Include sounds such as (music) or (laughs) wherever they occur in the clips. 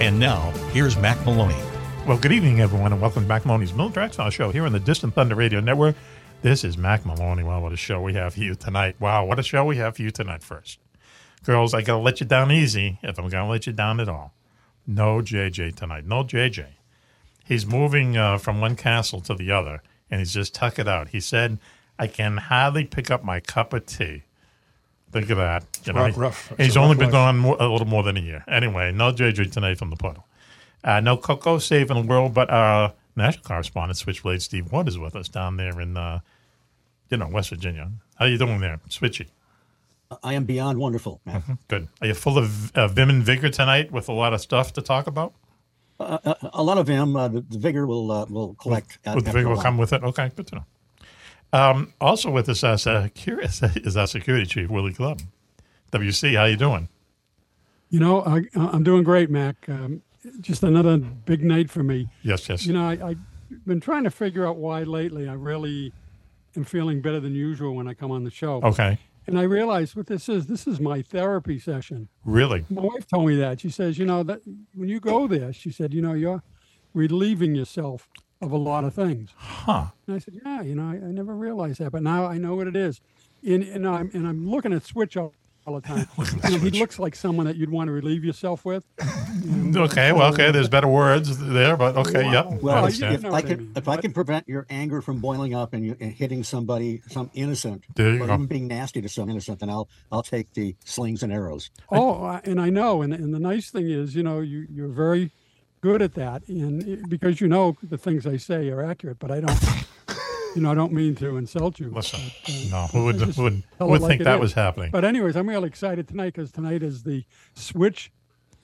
And now, here's Mack Maloney. Well, good evening, everyone, and welcome to Mack Maloney's Military X Files show here on the Distant Thunder Radio Network. This is Mack Maloney. Wow, what a show we have for you tonight. Wow, what a show we have for you tonight first. Girls, I got to let you down easy if I'm to let you down at all. No JJ tonight. No JJ. He's moving uh, from one castle to the other, and he's just tuck it out. He said, I can hardly pick up my cup of tea. Think of that. You know, rough, rough. He's only rough been life. gone more, a little more than a year. Anyway, no JJ tonight from the portal. Uh, no Coco saving the world, but our national correspondent, Switchblade Steve Ward, is with us down there in, uh, you know, West Virginia. How you doing there, Switchy? I am beyond wonderful, man. Good. Are you full of uh, vim and vigor tonight with a lot of stuff to talk about? Uh, uh, a lot of vim. uh, the, the vigor will uh, will collect. at- With the vigor will come with it. Okay, good to know. Um, also with us as uh, curious (laughs) is our security chief Willie Club. WC, how you doing? You know, I, I'm doing great, Mack. Um, just another big night for me. Yes, yes. You know, I, I've been trying to figure out why lately I really am feeling better than usual when I come on the show. Okay, And I realized what this is. This is my therapy session. really? My wife told me that. She says, you know, that when you go there, she said, you know, you're relieving yourself of a lot of things. Huh? And I said, yeah, you know, I, I never realized that, but now I know what it is. And, and I'm and I'm looking at Switch all, all the time. (laughs) You know, he looks like someone that you'd want to relieve yourself with. (laughs) Okay, well, okay. There's better words there, but okay, Wow. yep. Well, Well, understand. if I what I can mean. if I can prevent your anger from boiling up and, you, and hitting somebody, some innocent, There you or go. even being nasty to some innocent, then I'll I'll take the slings and arrows. Oh, I- and I know, and and the nice thing is, you know, you you're very good at that, and because you know the things I say are accurate, but I don't, you know, I don't mean to insult you. Listen, but, uh, no, who would, who would, who would like think that is. was happening? But anyways, I'm really excited tonight because tonight is the Switch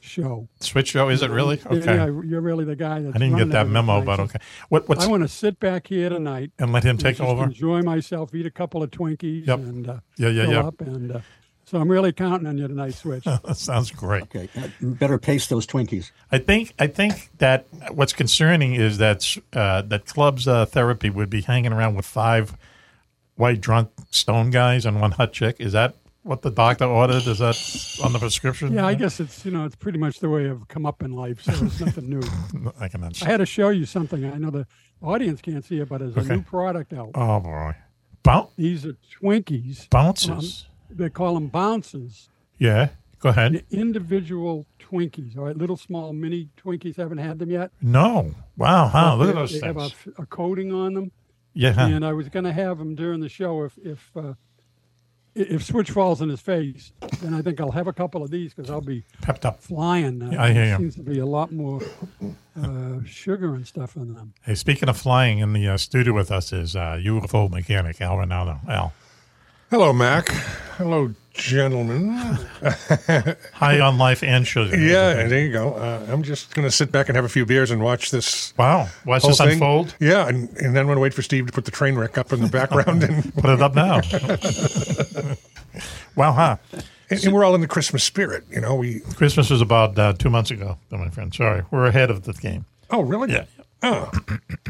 show. Switch show, is it really? Okay. Yeah, you're really the guy. That's I didn't get that memo, tonight, but okay. What, what's I want to sit back here tonight and let him take over? enjoy myself, eat a couple of Twinkies, Yep. and uh, Yeah, yeah, yeah. and uh, so I'm really counting on you tonight, Switch. (laughs) That sounds great. Okay, uh, better pace those Twinkies. I think I think that what's concerning is that uh, that club's uh, therapy would be hanging around with five white drunk stone guys and one hot chick. Is that what the doctor ordered? Is that on the prescription? Yeah, I guess it's you know it's pretty much the way I've come up in life, so it's nothing new. (laughs) I can I had to show you something. I know the audience can't see it, but there's a new product out. Oh boy, Boun- These are Twinkies. bouncers. They call them bouncers. yeah, go ahead. Individual Twinkies, all right, little small mini Twinkies. Haven't had them yet. No, wow, wow, look at those They have a, a coating on them, Yeah, huh. and I was going to have them during the show. If if uh, if Switch falls in his face, then I think I'll have a couple of these because I'll be pepped up. flying. Uh, Yeah, I hear you. Seems to be a lot more uh, sugar and stuff in them. Hey, speaking of flying, in the uh, studio with us is uh, UFO mechanic Al Ronaldo. Al, Hello, Mack. Hello, gentlemen. high on life and sugar. Yeah, there you go. Uh, I'm just going to sit back and have a few beers and watch this. Wow, watch whole this thing. unfold. Yeah, and, and then I'm going to wait for Steve to put the train wreck up in the background. and, (laughs) Put it up now. (laughs) wow, huh? and, and we're all in the Christmas spirit. You know, we. Christmas was about uh, two months ago, my friend. Sorry, we're ahead of the game. Oh, really? Yeah. Oh,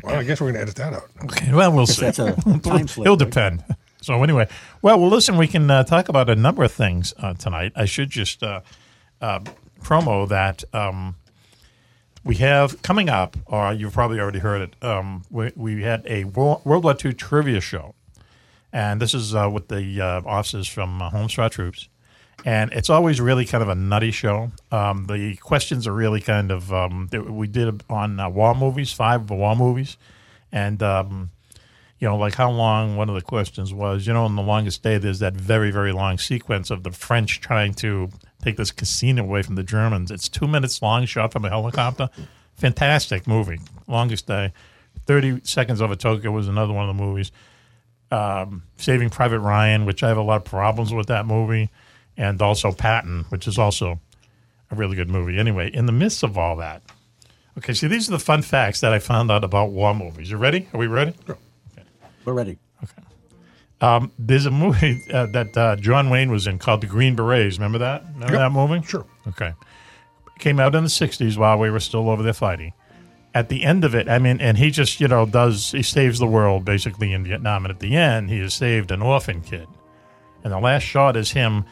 well, I guess we're going to edit that out. Okay, well, we'll see. That's a time (laughs) slip. It'll depend. So anyway, well, well, listen, we can uh, talk about a number of things uh, tonight. I should just uh, uh, promo that um, we have coming up, or you've probably already heard it. Um, we, we had a Wo- World War II trivia show, and this is uh, with the uh, officers from uh, Homes for Troops. and it's always really kind of a nutty show. Um, the questions are really kind of um, we did on uh, war movies, five war movies, and um, you know, like how long. One of the questions was, you know, in the longest day, there's that very very long sequence of the French trying to take this casino away from the Germans. It's two minutes long, shot from a helicopter. Fantastic movie. Longest day. Thirty Seconds Over Tokyo was another one of the movies. Um, Saving Private Ryan, which I have a lot of problems with that movie, and also Patton, which is also a really good movie. Anyway, in the midst of all that, okay, see, these are the fun facts that I found out about war movies. You ready? Are we ready? We're ready. Okay. Um, there's a movie uh, that uh, John Wayne was in called The Green Berets. Remember that? Remember Yep. that movie? Sure. Okay. Came out in the 60s while we were still over there fighting. At the end of it, I mean, and he just, you know, does, he saves the world basically in Vietnam. And at the end, he has saved an orphan kid. And the last shot is him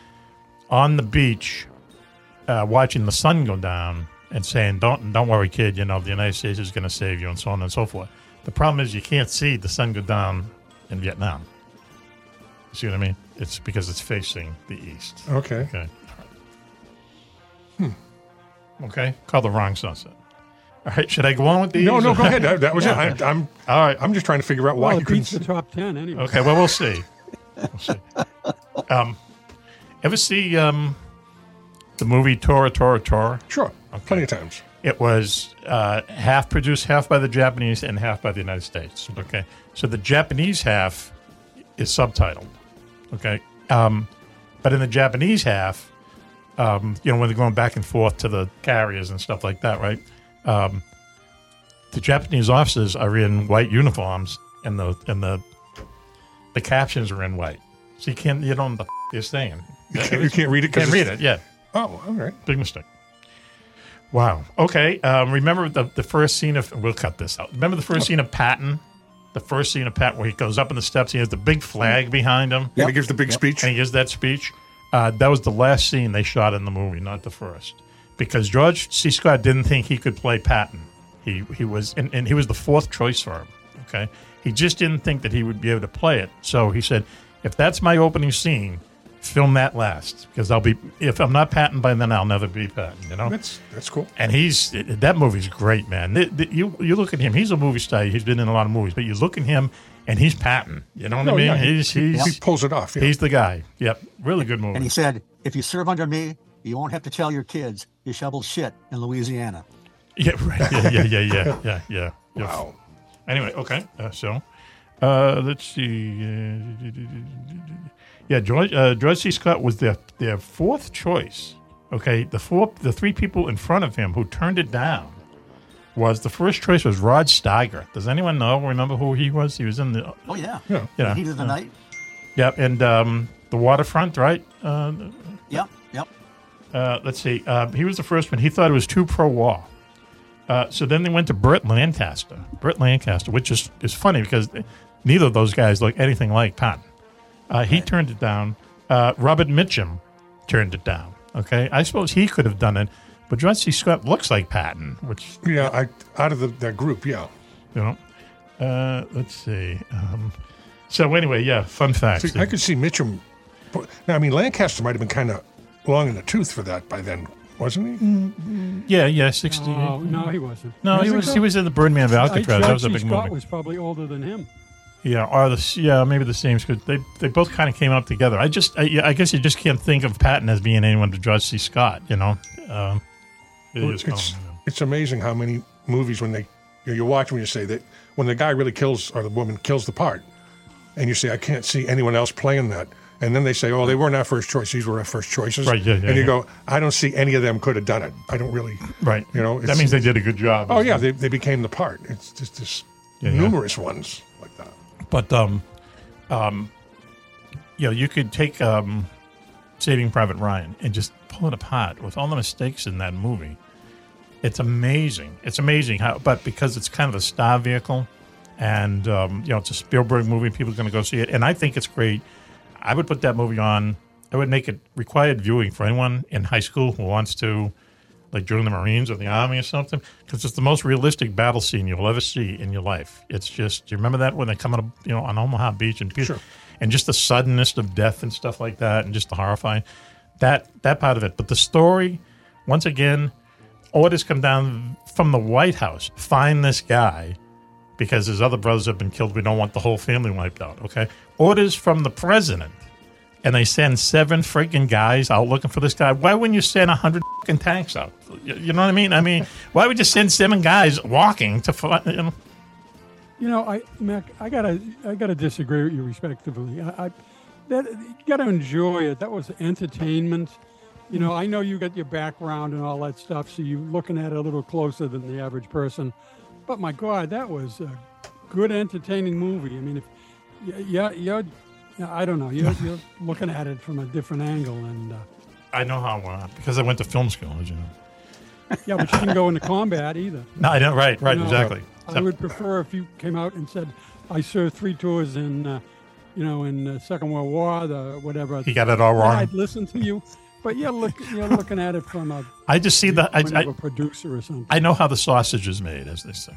on the beach uh, watching the sun go down and saying, don't, don't worry, kid, you know, the United States is going to save you and so on and so forth. The problem is you can't see the sun go down in Vietnam. You see what I mean? It's because it's facing the east. Okay. Okay. Hmm. Okay. Call the wrong sunset. All right. Should I go on with these? No, no, go ahead. That, that was it. (laughs) I, I'm All right. I'm just trying to figure out why Well, you it couldn't. beats the top ten anyway. Okay. Well, we'll see. We'll see. (laughs) Um, ever see um, the movie Tora Tora Tora? Sure, plenty of times. It was uh, half produced, half by the Japanese and half by the United States. Okay, so the Japanese half is subtitled. Okay, um, but in the Japanese half, um, you know, when they're going back and forth to the carriers and stuff like that, right? Um, the Japanese officers are in white uniforms, and the and the the captions are in white, so you can't you don't know what the f- they're saying. You can't, you can't read it. Can't read it. Yeah. Oh, all right. Big mistake. Wow. Okay. Um, remember the, the first scene of we'll cut this out. Remember the first scene of Patton, the first scene of Patton where he goes up in the steps. He has the big flag behind him, And he gives the big speech. and he gives that speech. Uh, that was the last scene they shot in the movie, not the first, because George C. Scott didn't think he could play Patton. He he was and, and he was the fourth choice for him. Okay. He just didn't think that he would be able to play it. So he said, if that's my opening scene, film that last because I'll be if I'm not Patton by then I'll never be Patton. You know. That's that's cool. And he's that movie's great, man. The- the- you you look at him; he's a movie star. He's been in a lot of movies, but you look at him, and he's Patton. You know what I Oh, mean? yeah, he- he's he's He pulls it off. Yeah. he's the guy. Yep, really good movie. And he said, if you serve under me, you won't have to tell your kids you shoveled shit in Louisiana. Yeah, (laughs) right. Yeah, yeah, yeah, yeah, yeah, yeah. yeah. Wow. Anyway, okay. Uh, so, uh, let's see. Uh, yeah, George uh, George C. Scott was their their fourth choice. Okay, the four the three people in front of him who turned it down was the first choice was Rod Steiger. Does anyone know? Remember who he was? He was in the Oh, yeah. Yeah. Yeah. Heat of the night. Yep, and um, the waterfront, right? Uh, Yep, yep. uh, let's see. Uh, he was the first one. He thought it was too pro-war. Uh, so then they went to Burt Lancaster. Burt Lancaster, which is, is funny because neither of those guys look anything like Patton. Uh, he turned it down. Uh, Robert Mitchum turned it down. Okay, I suppose he could have done it, but John C. Scott looks like Patton, which Yeah, I out of the, that group. Yeah. you know. Uh, let's see. Um, so anyway, yeah, fun fact. See, I could see Mitchum. Now, I mean, Lancaster might have been kind of long in the tooth for that by then, wasn't he? yeah, yeah, sixty. Oh, no, he wasn't. No, he was he was in the Birdman of I- Alcatraz. That was a big C. Scott movie. was probably older than him. Yeah, or the yeah maybe the same because they they both kind of came up together. I just I, I guess you just can't think of Patton as being anyone to George C. Scott. You know, um, it it's common, it's amazing how many movies when they you, know, you watch when you say that when the guy really kills or the woman kills the part, and you say I can't see anyone else playing that, and then they say oh they weren't our first choice these were our first choices Right, yeah, yeah, and you yeah. go I don't see any of them could have done it I don't really right? you know, that means they did a good job. oh yeah they, they became the part it's just this yeah. numerous ones like that but um, um, you know, you could take um, Saving Private Ryan and just pull it apart with all the mistakes in that movie. It's amazing. It's amazing how, but because it's kind of a star vehicle, and um, you know, it's a Spielberg movie, people are going to go see it, and I think it's great. I would put that movie on. I would make it required viewing for anyone in high school who wants to, like, join the Marines or the Army or something, because it's the most realistic battle scene you'll ever see in your life. It's just, do you remember that when they come out, of, you know, on Omaha Beach and Sure. and just the suddenness of death and stuff like that, and just the horrifying. that that part of it. But the story, once again, orders come down from the White House. Find this guy because his other brothers have been killed. We don't want the whole family wiped out. Okay, orders from the president, and they send seven freaking guys out looking for this guy. Why wouldn't you send a hundred fucking tanks out? You know what I mean? I mean, why would you send seven guys walking to find? You know? You know, I Mack, I gotta, I gotta disagree with you respectively. I, I that you gotta enjoy it. That was entertainment. You know, I know you got your background and all that stuff, so you're looking at it a little closer than the average person. But my God, that was a good, entertaining movie. I mean, if yeah, you're, I don't know, you're, (laughs) you're looking at it from a different angle, and uh, I know how uh, because I went to film school. as You know. (laughs) yeah, but you didn't go into combat either. No, I don't. Right, right, You know, exactly. I would prefer if you came out and said, "I served three tours in, uh, you know, in the Second World War, the whatever." He got it all wrong. I'd listen to you, but you're look, you're (laughs) looking at it from a I just see the. I, I, a producer or something. I know how the sausage is made, as they say.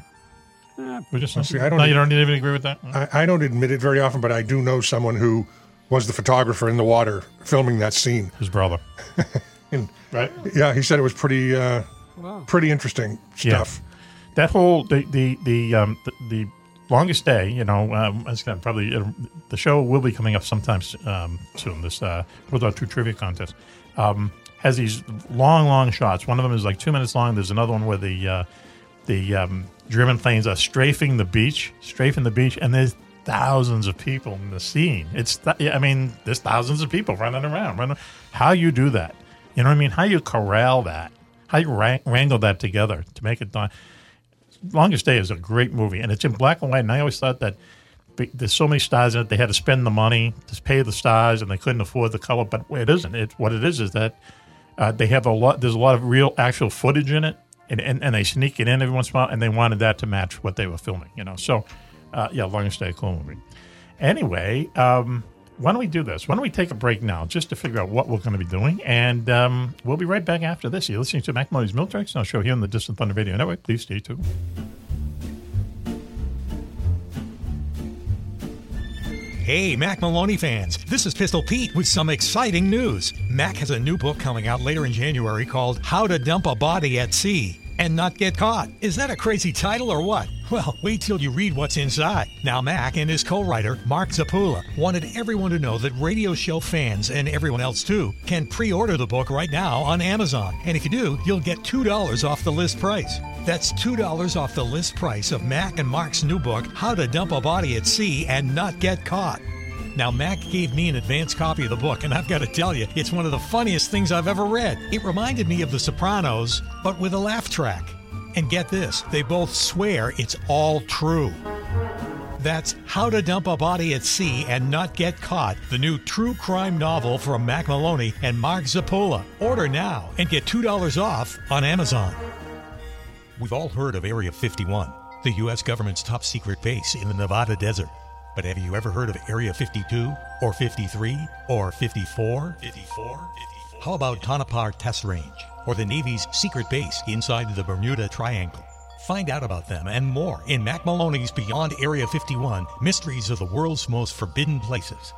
Eh, We just Well, see, I don't no, you even- don't even agree with that. I, I don't admit it very often, but I do know someone who was the photographer in the water filming that scene. His brother, (laughs) And right? yeah, he said it was pretty uh, wow. pretty interesting Yeah. stuff. That whole the the the um the, the longest day. You know, um, it's gonna probably uh, the show will be coming up sometime um, soon. This uh, World War II trivia contest um, has these long, long shots. One of them is like two minutes long. There's another one where the uh, the um, German planes are strafing the beach, strafing the beach, and there's thousands of people in the scene. It's th- I mean, there's thousands of people running around. Running. How you do that? You know what I mean? How you corral that? How you wrang- wrangle that together to make it done? Longest Day is a great movie, and it's in black and white. And I always thought that there's so many stars in it, they had to spend the money to pay the stars, and they couldn't afford the color. But it isn't. It what it is is that uh, they have a lot. There's a lot of real, actual footage in it, and, and and they sneak it in every once in a while, and they wanted that to match what they were filming. You know, so uh, yeah, Longest Day, cool movie. Anyway, um, why don't we do this? Why don't we take a break now just to figure out what we're going to be doing? And um, we'll be right back after this. You're listening to Mack Maloney's Military X Files show here on the Distant Thunder Radio Network. Please stay tuned. Hey, Mack Maloney fans, this is Pistol Pete with some exciting news. Mack has a new book coming out later in January called How to Dump a Body at Sea and Not Get Caught. Is that a crazy title or what? Well, wait till you read what's inside. Now, Mack and his co writer, Mark Zapula, wanted everyone to know that radio show fans and everyone else too can pre order the book right now on Amazon. And if you do, you'll get $2 off the list price. That's $2 off the list price of Mack and Mark's new book, How to Dump a Body at Sea and Not Get Caught. Now, Mack gave me an advance copy of the book, and I've got to tell you, it's one of the funniest things I've ever read. It reminded me of The Sopranos, but with a laugh track. And get this, they both swear it's all true. That's How to Dump a Body at Sea and Not Get Caught, the new true crime novel from Mack Maloney and Mark Zappola. Order now and get $2 off on Amazon. We've all heard of Area 51, the U.S. government's top secret base in the Nevada desert. But have you ever heard of Area 52, or 53, or 54? 54? How about Tonopah Test Range, or the Navy's secret base inside the Bermuda Triangle? Find out about them and more in Mack Maloney's Beyond Area 51 Mysteries of the World's Most Forbidden Places.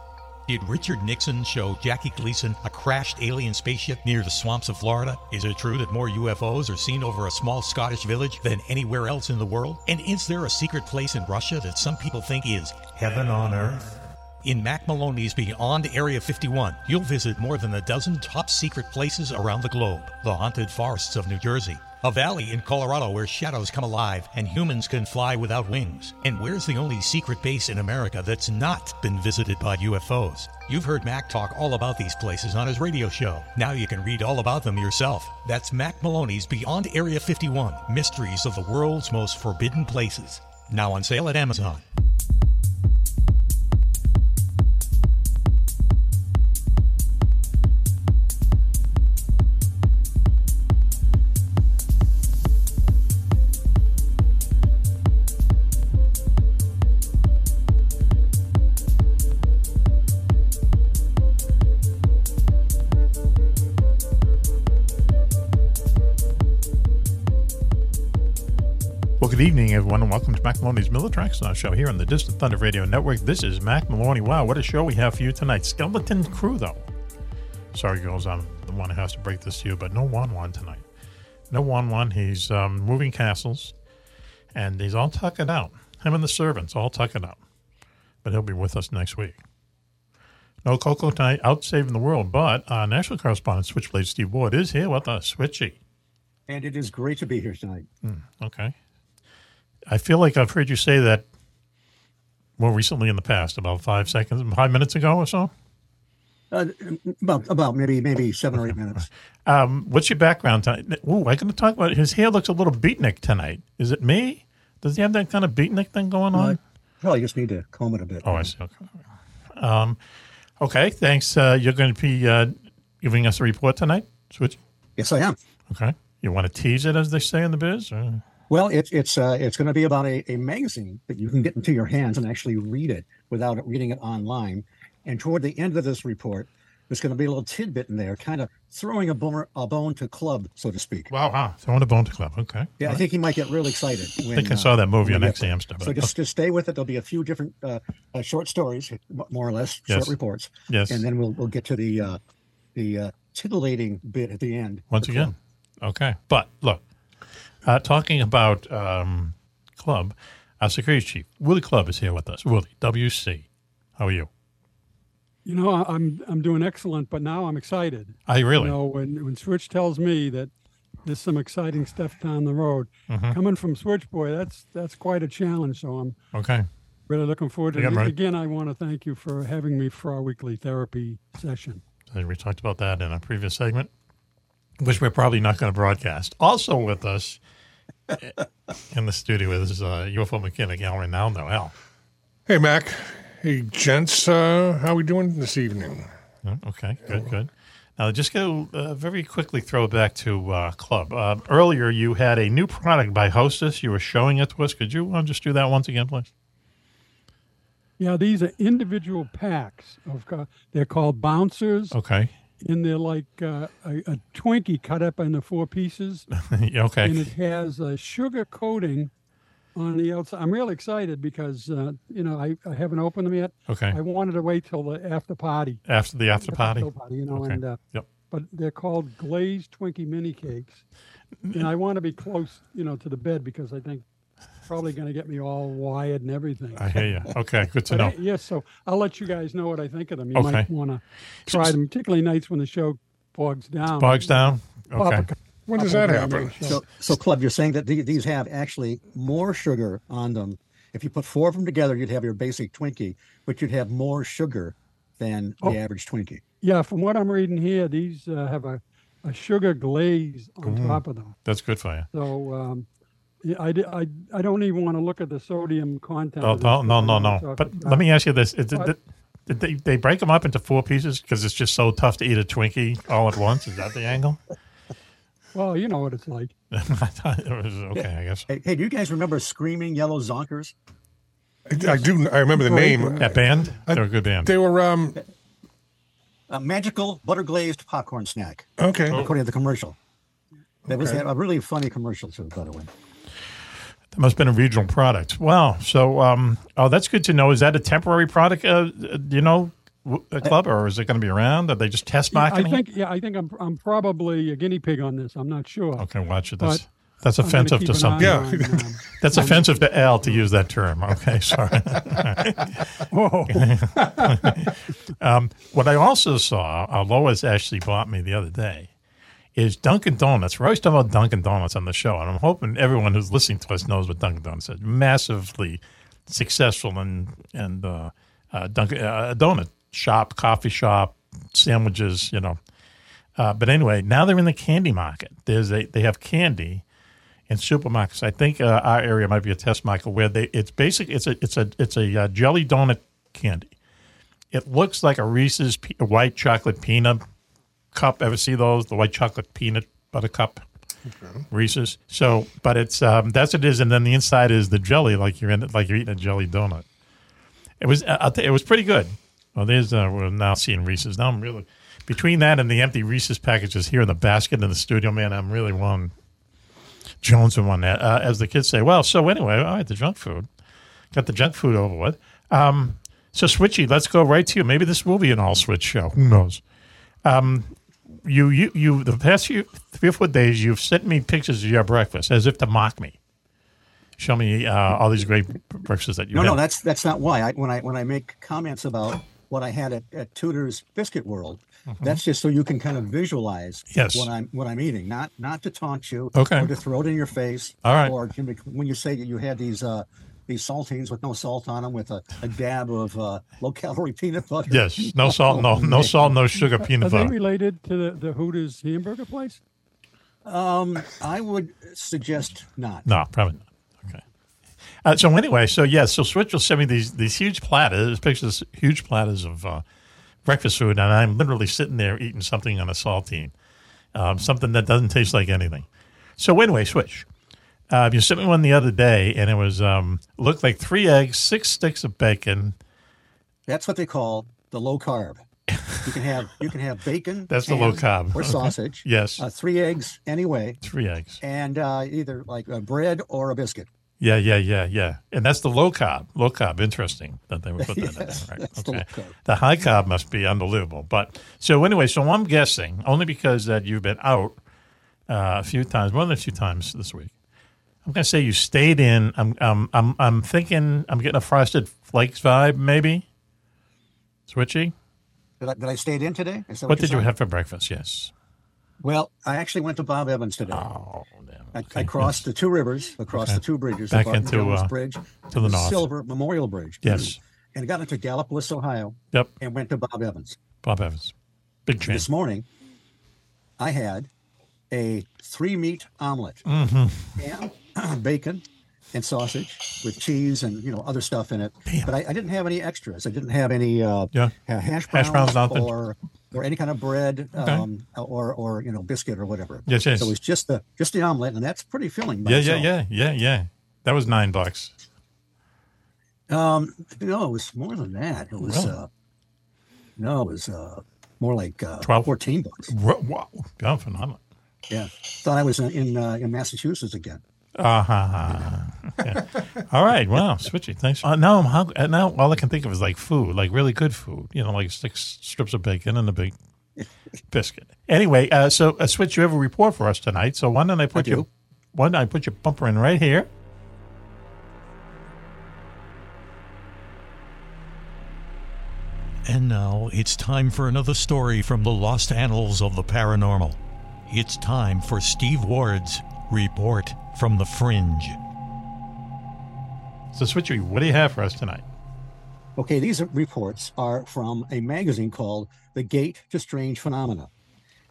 Did Richard Nixon show Jackie Gleason a crashed alien spaceship near the swamps of Florida? Is it true that more UFOs are seen over a small Scottish village than anywhere else in the world? And is there a secret place in Russia that some people think is heaven on earth? In Mack Maloney's Beyond Area 51, you'll visit more than a dozen top secret places around the globe. The haunted forests of New Jersey, a valley in Colorado where shadows come alive and humans can fly without wings. And where's the only secret base in America that's not been visited by UFOs? You've heard Mack talk all about these places on his radio show. Now you can read all about them yourself. That's Mack Maloney's Beyond Area 51 Mysteries of the World's Most Forbidden Places. Now on sale at Amazon. Evening, everyone, and welcome to Mack Maloney's Military X Files show here on the Distant Thunder Radio Network. This is Mack Maloney. Wow, what a show we have for you tonight. Skeleton Crew, though. Sorry, girls, I'm the one who has to break this to you, but no Juan Juan tonight. No Juan Juan. He's um, moving castles, and he's all tucking out. Him and the servants all tucking out. But he'll be with us next week. No Coco tonight, out saving the world, but uh, national correspondent Switchblade Steve Ward is here with us. Switchy. And it is great to be here tonight. Okay. I feel like I've heard you say that more recently in the past, about five seconds, five minutes ago or so. Uh, about about maybe maybe seven or eight minutes. (laughs) Um, what's your background? Ooh, I'm going to talk about his hair looks a little beatnik tonight. Is it me? Does he have that kind of beatnik thing going on? Uh, probably just need to comb it a bit. oh, I see. Okay. Um, okay. Thanks. Uh, you're going to be uh, giving us a report tonight, Switch. Yes, I am. Okay. You want to tease it, as they say in the biz? Or? Well, it's it's uh, it's going to be about a, a magazine that you can get into your hands and actually read it without reading it online. And toward the end of this report, there's going to be a little tidbit in there, kind of throwing a bone, a bone to club, so to speak. Wow. wow. Throwing a bone to club. Okay. Yeah, I think he might get real excited. When, I think I uh, saw that movie on. xHamster. So just, just stay with it. There'll be a few different uh, uh, short stories, more or less, Yes. short reports, yes. and then we'll we'll get to the uh, the uh, titillating bit at the end. Once again. Okay. But look, uh, talking about um, club, our security chief, Willie Club, is here with us. Willie, WC. How are you? You know, I'm I'm doing excellent, but now I'm excited. I really. You know, when when Switch tells me that there's some exciting stuff down the road, Mhm. coming from Switch Boy, that's that's quite a challenge. So I'm Okay. really looking forward to Yeah, it. right. Again, I want to thank you for having me for our weekly therapy session. Uh, We talked about that in a previous segment, which we're probably not going to broadcast. Also with us in the studio is uh, UFO mechanic Al Ronaldo. Al. Hey, Mack. Hey, gents. Uh, how we doing this evening? Oh, Okay, good, good. Now, just go uh, very quickly throw it back to uh, Club. Uh, earlier, you had a new product by Hostess. You were showing it to us. Could you uh, just do that once again, please? Yeah, these are individual packs of. Uh, they're called bouncers, Okay. And they're like uh, a, a Twinkie cut up into four pieces. (laughs) Okay. and it has a sugar coating on the outside. I'm really excited because uh, you know I, I haven't opened them yet. Okay. I wanted to wait till the after party. After the after party. cocktail party, you know, Okay. and uh, Yep. but they're called glazed Twinkie mini cakes, and I want to be close, you know, to the bed because I think probably going to get me all wired and everything. I hear you. (laughs) Okay, good to know. uh, yes, so I'll let you guys know what I think of them. You Okay. might want to try them, particularly nights when the show bogs down. Bogs down? Okay. When does that happen? on the show. So, so club, you're saying that these have actually more sugar on them. If you put four of them together, you'd have your basic Twinkie, but you'd have more sugar than Oh. the average Twinkie. Yeah, from what I'm reading here, these uh, have a, a sugar glaze on Mm. top of them. That's good for you. So um, yeah, I, I, I don't even want to look at the sodium content. Oh, no, no, no, no. But the let me ask you this: Is it- What? did, did they they break them up into four pieces because it's just so tough to eat a Twinkie all at once? Is that the angle? (laughs) Well, you know what it's like. (laughs) I thought it was okay. I guess Hey, hey, do you guys remember Screaming Yellow Zonkers? I, I do. I remember the name. that band. They're a good band. They were um. A magical butter glazed popcorn snack, Okay. according to the commercial. That was a really funny commercial too, by the way. That must have been a regional product. Wow. So, um, oh, that's good to know. Is that a temporary product? Uh, you know, a club, or is it going to be around? Are they just test marketing? I think, yeah, I think I'm, I'm probably a guinea pig on this. I'm not sure. Okay, watch it. That's that's offensive to some. Yeah. on, um, (laughs) That's offensive to Al to use that term. Okay, (laughs) sorry. whoa. (laughs) Um, what I also saw, uh, Lois actually bought me the other day, is Dunkin' Donuts. We're always talking about Dunkin' Donuts on the show, and I'm hoping everyone who's listening to us knows what Dunkin' Donuts is. Massively successful and and uh, uh, Dunkin' uh, donut shop, coffee shop, sandwiches, you know. Uh, but anyway, now they're in the candy market. There's a they have candy in supermarkets. I think uh, our area might be a test market where they it's basic. It's a it's a it's a uh, jelly donut candy. It looks like a Reese's pe- white chocolate peanut cup. Ever see those? The white chocolate peanut butter cup, Reese's. So, but it's um, that's what it is, and then the inside is the jelly, like you're in like you're eating a jelly donut. It was uh, I'll tell you, it was pretty good. Well, there's uh, we're now seeing Reese's. Now I'm really between that and the empty Reese's packages here in the basket in the studio, man. I'm really one Jones and one that. Uh, as the kids say, well, so anyway, all right, the junk food. Got the junk food over with. Um, so, Switchy, let's go right to you. Maybe this will be an all switch show. Who knows? Um, you, you, you. The past few three or four days, you've sent me pictures of your breakfast as if to mock me. Show me uh, all these great breakfasts that you No, had. no, that's that's not why. I, when I when I make comments about what I had at, at Tudor's Biscuit World, that's just so you can kind of visualize Mm-hmm. Yes. what I'm what I'm eating, not not to taunt you Okay. or to throw it in your face. All right. Or when you say that you had these uh, these saltines with no salt on them, with a, a dab of uh, low calorie peanut butter. Yes, no salt, no no (laughs) salt, no sugar, peanut butter. Are they related to the, the Hooters hamburger place? Um, I would suggest not. No, probably not. Okay. Uh, so anyway, so yeah, so Switch will send me these these huge platters, pictures, huge platters of uh, breakfast food, and I'm literally sitting there eating something on a saltine, um, something that doesn't taste like anything. So anyway, Switch, uh, you sent me one the other day, and it was um, looked like three eggs, six sticks of bacon. That's what they call the low carb. You can have you can have bacon. (laughs) That's the low carb. or sausage. (laughs) Yes. uh, three eggs anyway, Three eggs. and uh, either like a bread or a biscuit. Yeah, yeah, yeah, yeah. And that's the low carb. Low carb. Interesting that they would put that Yes, in there. (laughs) Right. the okay. carb. The high carb must be unbelievable. But so anyway, so I'm guessing only because that you've been out uh, a few times, more than a few times this week. I'm gonna say you stayed in. I'm, I'm, I'm, I'm thinking I'm getting a frosted flakes vibe, maybe. Switchy. Did I, did I stayed in today? What you're did you have for breakfast? Yes. Well, I actually went to Bob Evans today. Oh, damn. I, Okay, I crossed the two rivers, across Okay. the two bridges, Back Bartow into, Jones uh, Bridge, to the north. Silver Memorial Bridge. Yes. and got into Gallipolis, Ohio, Yep. and went to Bob Evans. Bob Evans. Big chain. This morning, I had a three meat omelet, Mm-hmm. ham, (clears throat) bacon, and sausage with cheese and you know other stuff in it. Damn. But I, I didn't have any extras. I didn't have any uh, Yeah. hash browns, Hash browns, or or any kind of bread Okay. um, or or you know biscuit or whatever. Yes, yes. So it was just the just the omelet, and that's pretty filling. Yeah, yeah, itself. yeah, yeah, yeah. That was nine bucks. Um, no, it was more than that. It was Really? uh, no, it was uh, more like uh, 12? 14 bucks. Wow, yeah, phenomenal. Yeah, thought I was in in, uh, in Massachusetts again. Uh huh. Okay. (laughs) All right. Wow. Switchy. Thanks. Uh, now I'm hungry. Uh, now all I can think of is like food, like really good food. You know, like six strips of bacon and a big (laughs) biscuit. Anyway, uh, so uh, Switch, you have a report for us tonight. So why don't I put I your do. why don't I put your bumper in right here? And now it's time for another story from the lost annals of the paranormal. It's time for Steve Ward's report from the fringe. So Switchy, what do you have for us tonight? Okay, these reports are from a magazine called The Gate to Strange Phenomena.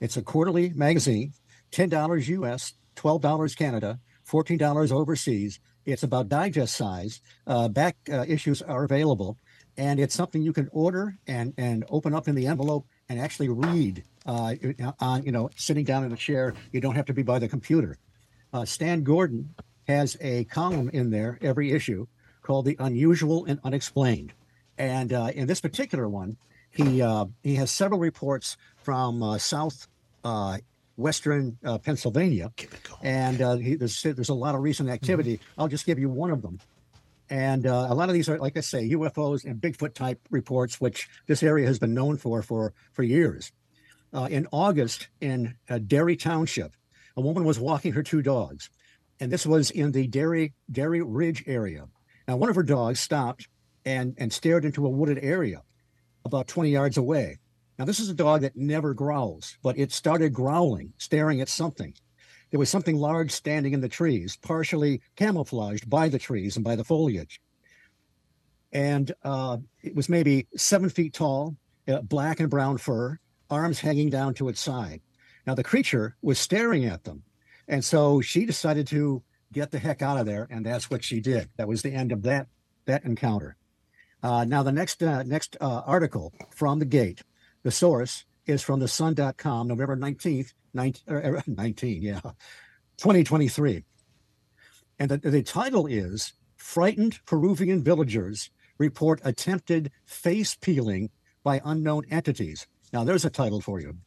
It's a quarterly magazine, $10 US, $12 Canada, $14 overseas. It's about digest size. Uh, back uh, issues are available, and it's something you can order and, and open up in the envelope and actually read uh, on, you know, sitting down in a chair. You don't have to be by the computer. Uh, Stan Gordon has a column in there every issue called "The Unusual and Unexplained," and uh, in this particular one, he uh, he has several reports from uh, South uh, Western uh, Pennsylvania, and uh, he, there's there's a lot of recent activity. I'll just give you one of them. And uh, a lot of these are, like I say, UFOs and Bigfoot type reports, which this area has been known for for for years. Uh, in August, in uh, Derry Township, a woman was walking her two dogs, and this was in the Dairy Derry Ridge area. Now, one of her dogs stopped and and stared into a wooded area about 20 yards away. Now, this is a dog that never growls, but it started growling, staring at something. There was something large standing in the trees, partially camouflaged by the trees and by the foliage. And uh, it was maybe seven feet tall, uh, black and brown fur, arms hanging down to its side. Now, the creature was staring at them. And so she decided to get the heck out of there. And that's what she did. That was the end of that, that encounter. Uh, now, the next, uh, next uh, article from the gate, the source is from the sun.com, November 19th, 19, er, (laughs) 19 yeah, 2023. And the, the title is Frightened Peruvian Villagers Report Attempted Face Peeling by Unknown Entities. Now, there's a title for you.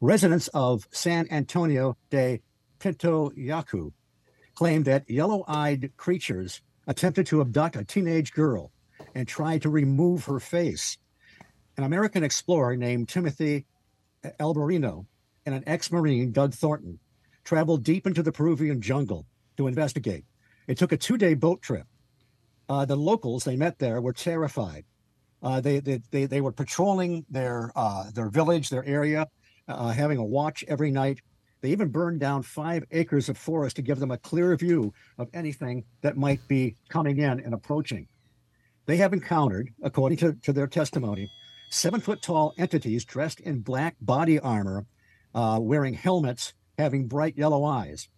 Residents of San Antonio de Pinto Yacu claim that yellow eyed creatures attempted to abduct a teenage girl and tried to remove her face. An American explorer named Timothy Alberino and an ex Marine, Doug Thornton, traveled deep into the Peruvian jungle to investigate. It took a two day boat trip. Uh, the locals they met there were terrified. Uh, they, they, they, they were patrolling their, uh, their village, their area, uh, having a watch every night. They even burned down five acres of forest to give them a clear view of anything that might be coming in and approaching. They have encountered, according to, to their testimony, seven foot tall entities dressed in black body armor, uh, wearing helmets, having bright yellow eyes.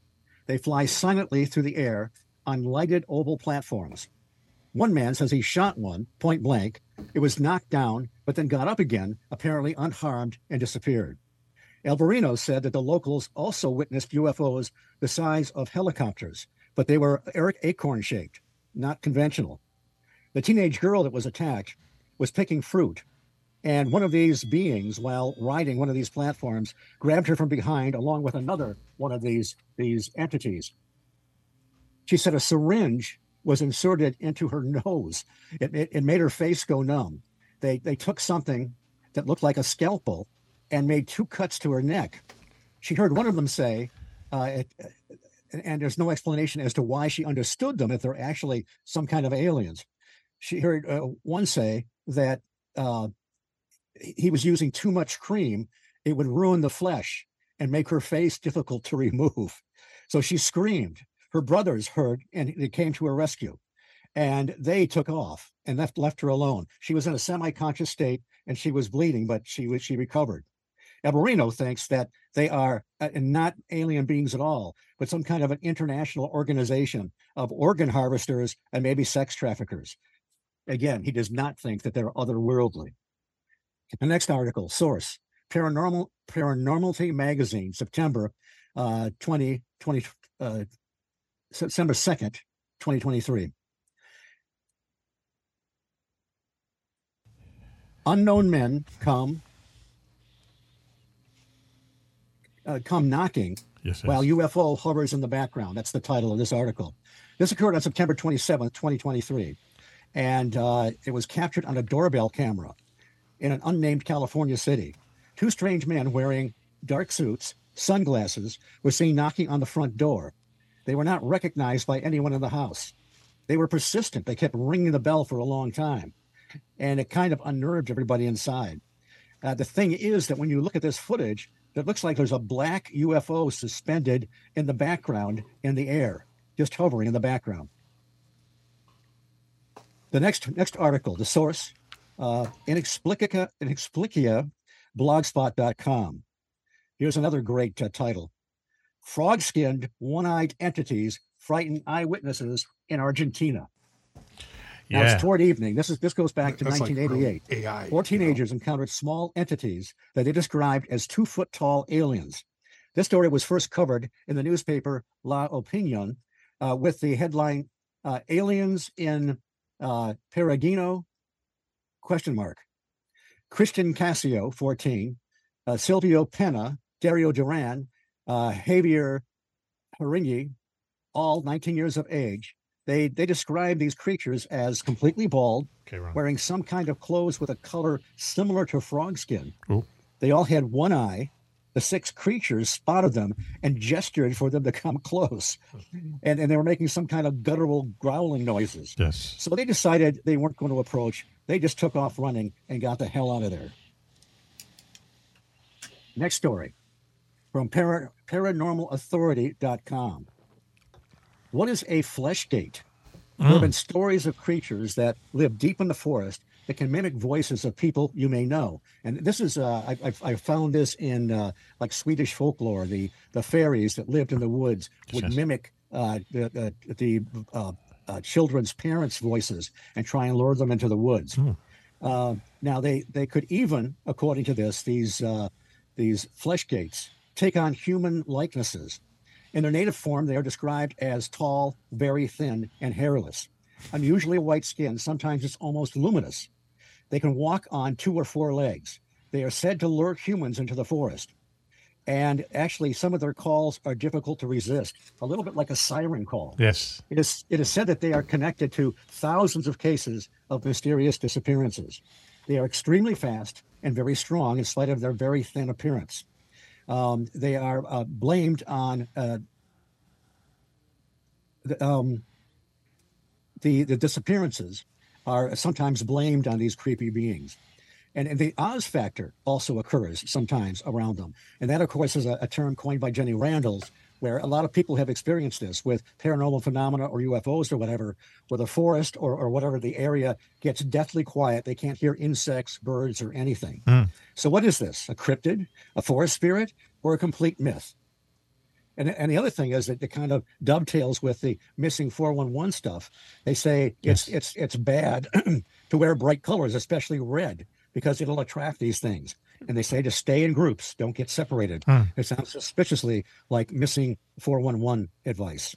They fly silently through the air on lighted oval platforms. One man says he shot one point blank. It was knocked down, but then got up again, apparently unharmed, and disappeared. Alberino said that the locals also witnessed UFOs the size of helicopters, but they were acorn shaped, not conventional. The teenage girl that was attacked was picking fruit, and one of these beings, while riding one of these platforms, grabbed her from behind along with another one of these, these entities. She said a syringe was inserted into her nose. It, it, it made her face go numb. They, they took something that looked like a scalpel and made two cuts to her neck. She heard one of them say, uh, it, and there's no explanation as to why she understood them if they're actually some kind of aliens. She heard uh, one say that uh, he was using too much cream, it would ruin the flesh and make her face difficult to remove. So she screamed. Her brothers heard and they came to her rescue. And they took off and left left her alone. She was in a semi-conscious state and she was bleeding, but she was she recovered. Alberino thinks that they are uh, not alien beings at all, but some kind of an international organization of organ harvesters and maybe sex traffickers. Again, he does not think that they're otherworldly. The next article, source, Paranormal Paranormality Magazine, September uh, 20, 20 uh, September 2nd, 2023. Unknown men come uh, come knocking Yes, while yes. UFO hovers in the background. That's the title of this article. This occurred on September 27th, 2023, and uh, it was captured on a doorbell camera in an unnamed California city. Two strange men wearing dark suits, sunglasses, were seen knocking on the front door. They were not recognized by anyone in the house. They were persistent. They kept ringing the bell for a long time, and it kind of unnerved everybody inside. Uh, the thing is that when you look at this footage, it looks like there's a black UFO suspended in the background in the air, just hovering in the background. The next next article, the source, uh, Inexplica, Inexplicia, blogspot.com. Here's another great uh, title. Frog skinned, one eyed entities frighten eyewitnesses in Argentina. Now Yeah. it's toward evening. This is this goes back to That's 1988. real AI. Four you know. teenagers encountered small entities that they described as two foot tall aliens. This story was first covered in the newspaper La Opinion uh, with the headline uh, Aliens in uh, Pergamino? Question mark. Christian Cassio, 14, uh, Silvio Pena, Dario Duran, uh, Javier Haringi, all 19 years of age. They, they describe these creatures as completely bald, Okay, wearing some kind of clothes with a color similar to frog skin. Ooh. They all had one eye. The six creatures spotted them and gestured for them to come (laughs) close. And, and they were making some kind of guttural growling noises. Yes. So they decided they weren't going to approach. They just took off running and got the hell out of there. Next story from para, paranormalauthority.com. What is a flesh gait? There have been stories of creatures that live deep in the forest that can mimic voices of people you may know. And this is, uh, I, I've, I found this in uh, like Swedish folklore. The, the fairies that lived in the woods would Yes. mimic uh, the, the, the uh, uh, children's parents' voices and try and lure them into the woods. Uh, now they they could even, according to this, these uh, these flesh gaits take on human likenesses. In their native form, they are described as tall, very thin, and hairless. Unusually white skin, sometimes it's almost luminous. They can walk on two or four legs. They are said to lure humans into the forest. And actually, some of their calls are difficult to resist, a little bit like a siren call. Yes. It is, it is said that they are connected to thousands of cases of mysterious disappearances. They are extremely fast and very strong in spite of their very thin appearance. Um, they are uh, blamed on uh, the, um, the the disappearances are sometimes blamed on these creepy beings. And, and the Oz factor also occurs sometimes around them. And that, of course, is a, a term coined by Jenny Randles, where a lot of people have experienced this with paranormal phenomena or UFOs or whatever, where the forest or, or whatever the area gets deathly quiet. They can't hear insects, birds, or anything. Hmm. So, what is this? A cryptid, a forest spirit, or a complete myth? And, and the other thing is that it kind of dovetails with the missing 411 stuff. They say it's it's it's bad (clears throat) to wear bright colors, especially red, because it'll attract these things. And they say to stay in groups, don't get separated. It sounds suspiciously like missing 411 advice.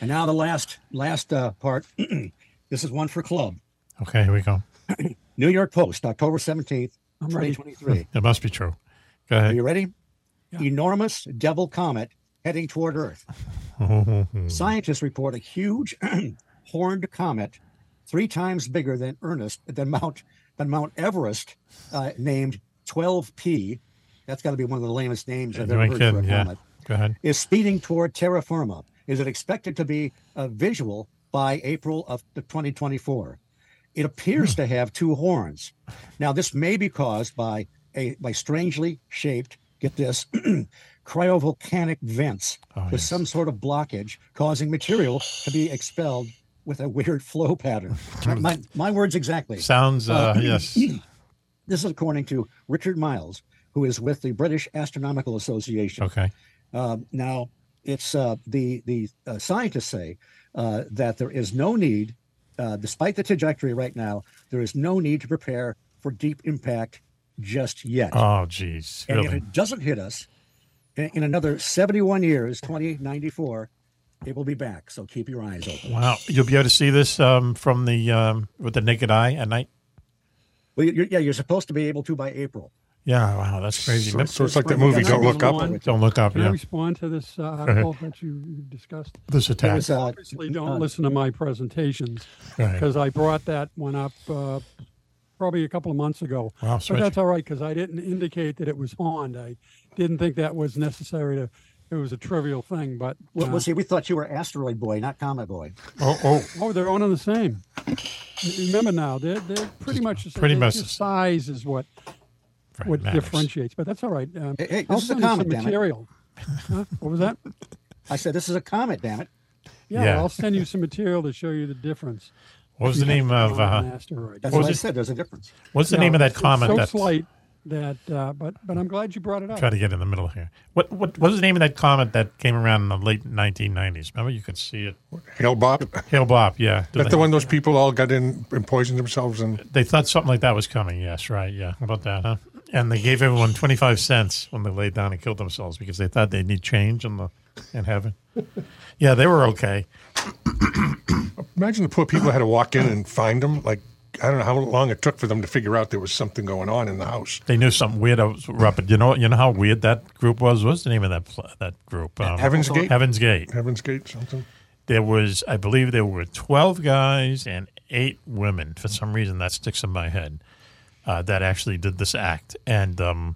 And now the last last uh, part. (clears throat) this is one for club. Okay, here we go. (clears throat) New York Post, October 17th, I'm ready. 2023. It (laughs) must be true. Go ahead. Are you ready? Enormous devil comet heading toward Earth. (laughs) Scientists report a huge (clears throat) horned comet, three times bigger than Ernest than Mount than Mount Everest, uh, named 12P. That's got to be one of the lamest names I've ever heard for a kidding. Yeah. comet. Go ahead. Is speeding toward terra firma. Is it expected to be a visual by April of 2024? It appears hmm. to have two horns. Now, this may be caused by a by strangely shaped, get this, (clears throat) cryovolcanic vents Oh, with yes. some sort of blockage causing material to be expelled with a weird flow pattern. (laughs) Hmm. my, my words exactly. Sounds, uh, uh yes. (clears throat) This is according to Richard Miles, who is with the British Astronomical Association. Okay. Um, now, it's uh, the the uh, scientists say uh, that there is no need, uh, despite the trajectory right now, there is no need to prepare for deep impact just yet. Oh, geez. and if it doesn't hit us in, in another 71 years, 2094, it will be back. So keep your eyes open. Wow. You'll be able to see this um, from the um, with the naked eye at night. Well, you're, yeah, you're supposed to be able to by April. Yeah. Wow. That's crazy. So, so it's like that movie, Don't Look Up. Don't look up. Can I Yeah. respond to this uh, (laughs) article that you you discussed? This attack. was, uh, Obviously, don't uh, listen to my presentations because I brought that one up uh, probably a couple of months ago. Wow, but that's all right because I didn't indicate that it was on. I didn't think that was necessary to. It was a trivial thing, but Well, uh, well, see, we thought you were Asteroid Boy, not Comet Boy. Oh, oh. oh, they're one and the same. Remember now, they're they're pretty much the same. Pretty much the size is what Right, what matters. differentiates. But that's all right. Um, Hey, hey, I'll this is a send you some comet, damn it. material. Huh? What was that? I said, this is a comet, damn it. Yeah, Yeah. I'll send you some material to show you the difference. What was the name of? on an Uh, asteroid. That's What what, was I it? said. There's a difference. what's the No, name of that it's comet? So that's slight that, uh, but but I'm glad you brought it up. try to get in the middle here. What what what was the name of that comet that came around in the late 1990s? Remember, you could see it. Hale Bob. Hale-Bopp. Yeah. Did That's they- the one those people all got in and poisoned themselves and They thought something like that was coming. Yes, right. Yeah. How about that, huh? And they gave everyone 25 cents when they laid down and killed themselves because they thought they'd need change in the in heaven. Yeah, they were okay. imagine the poor people had to walk in and find them. Like I don't know how long it took for them to figure out there was something going on in the house. They knew something weird was up. You know, you know how weird that group was. What's the name of that pl- that group? Um, Heaven's Gate? Heaven's Gate. Heaven's Gate, something. There was, I believe, there were 12 guys and eight women. For some reason, that sticks in my head. Uh, that actually did this act, and um,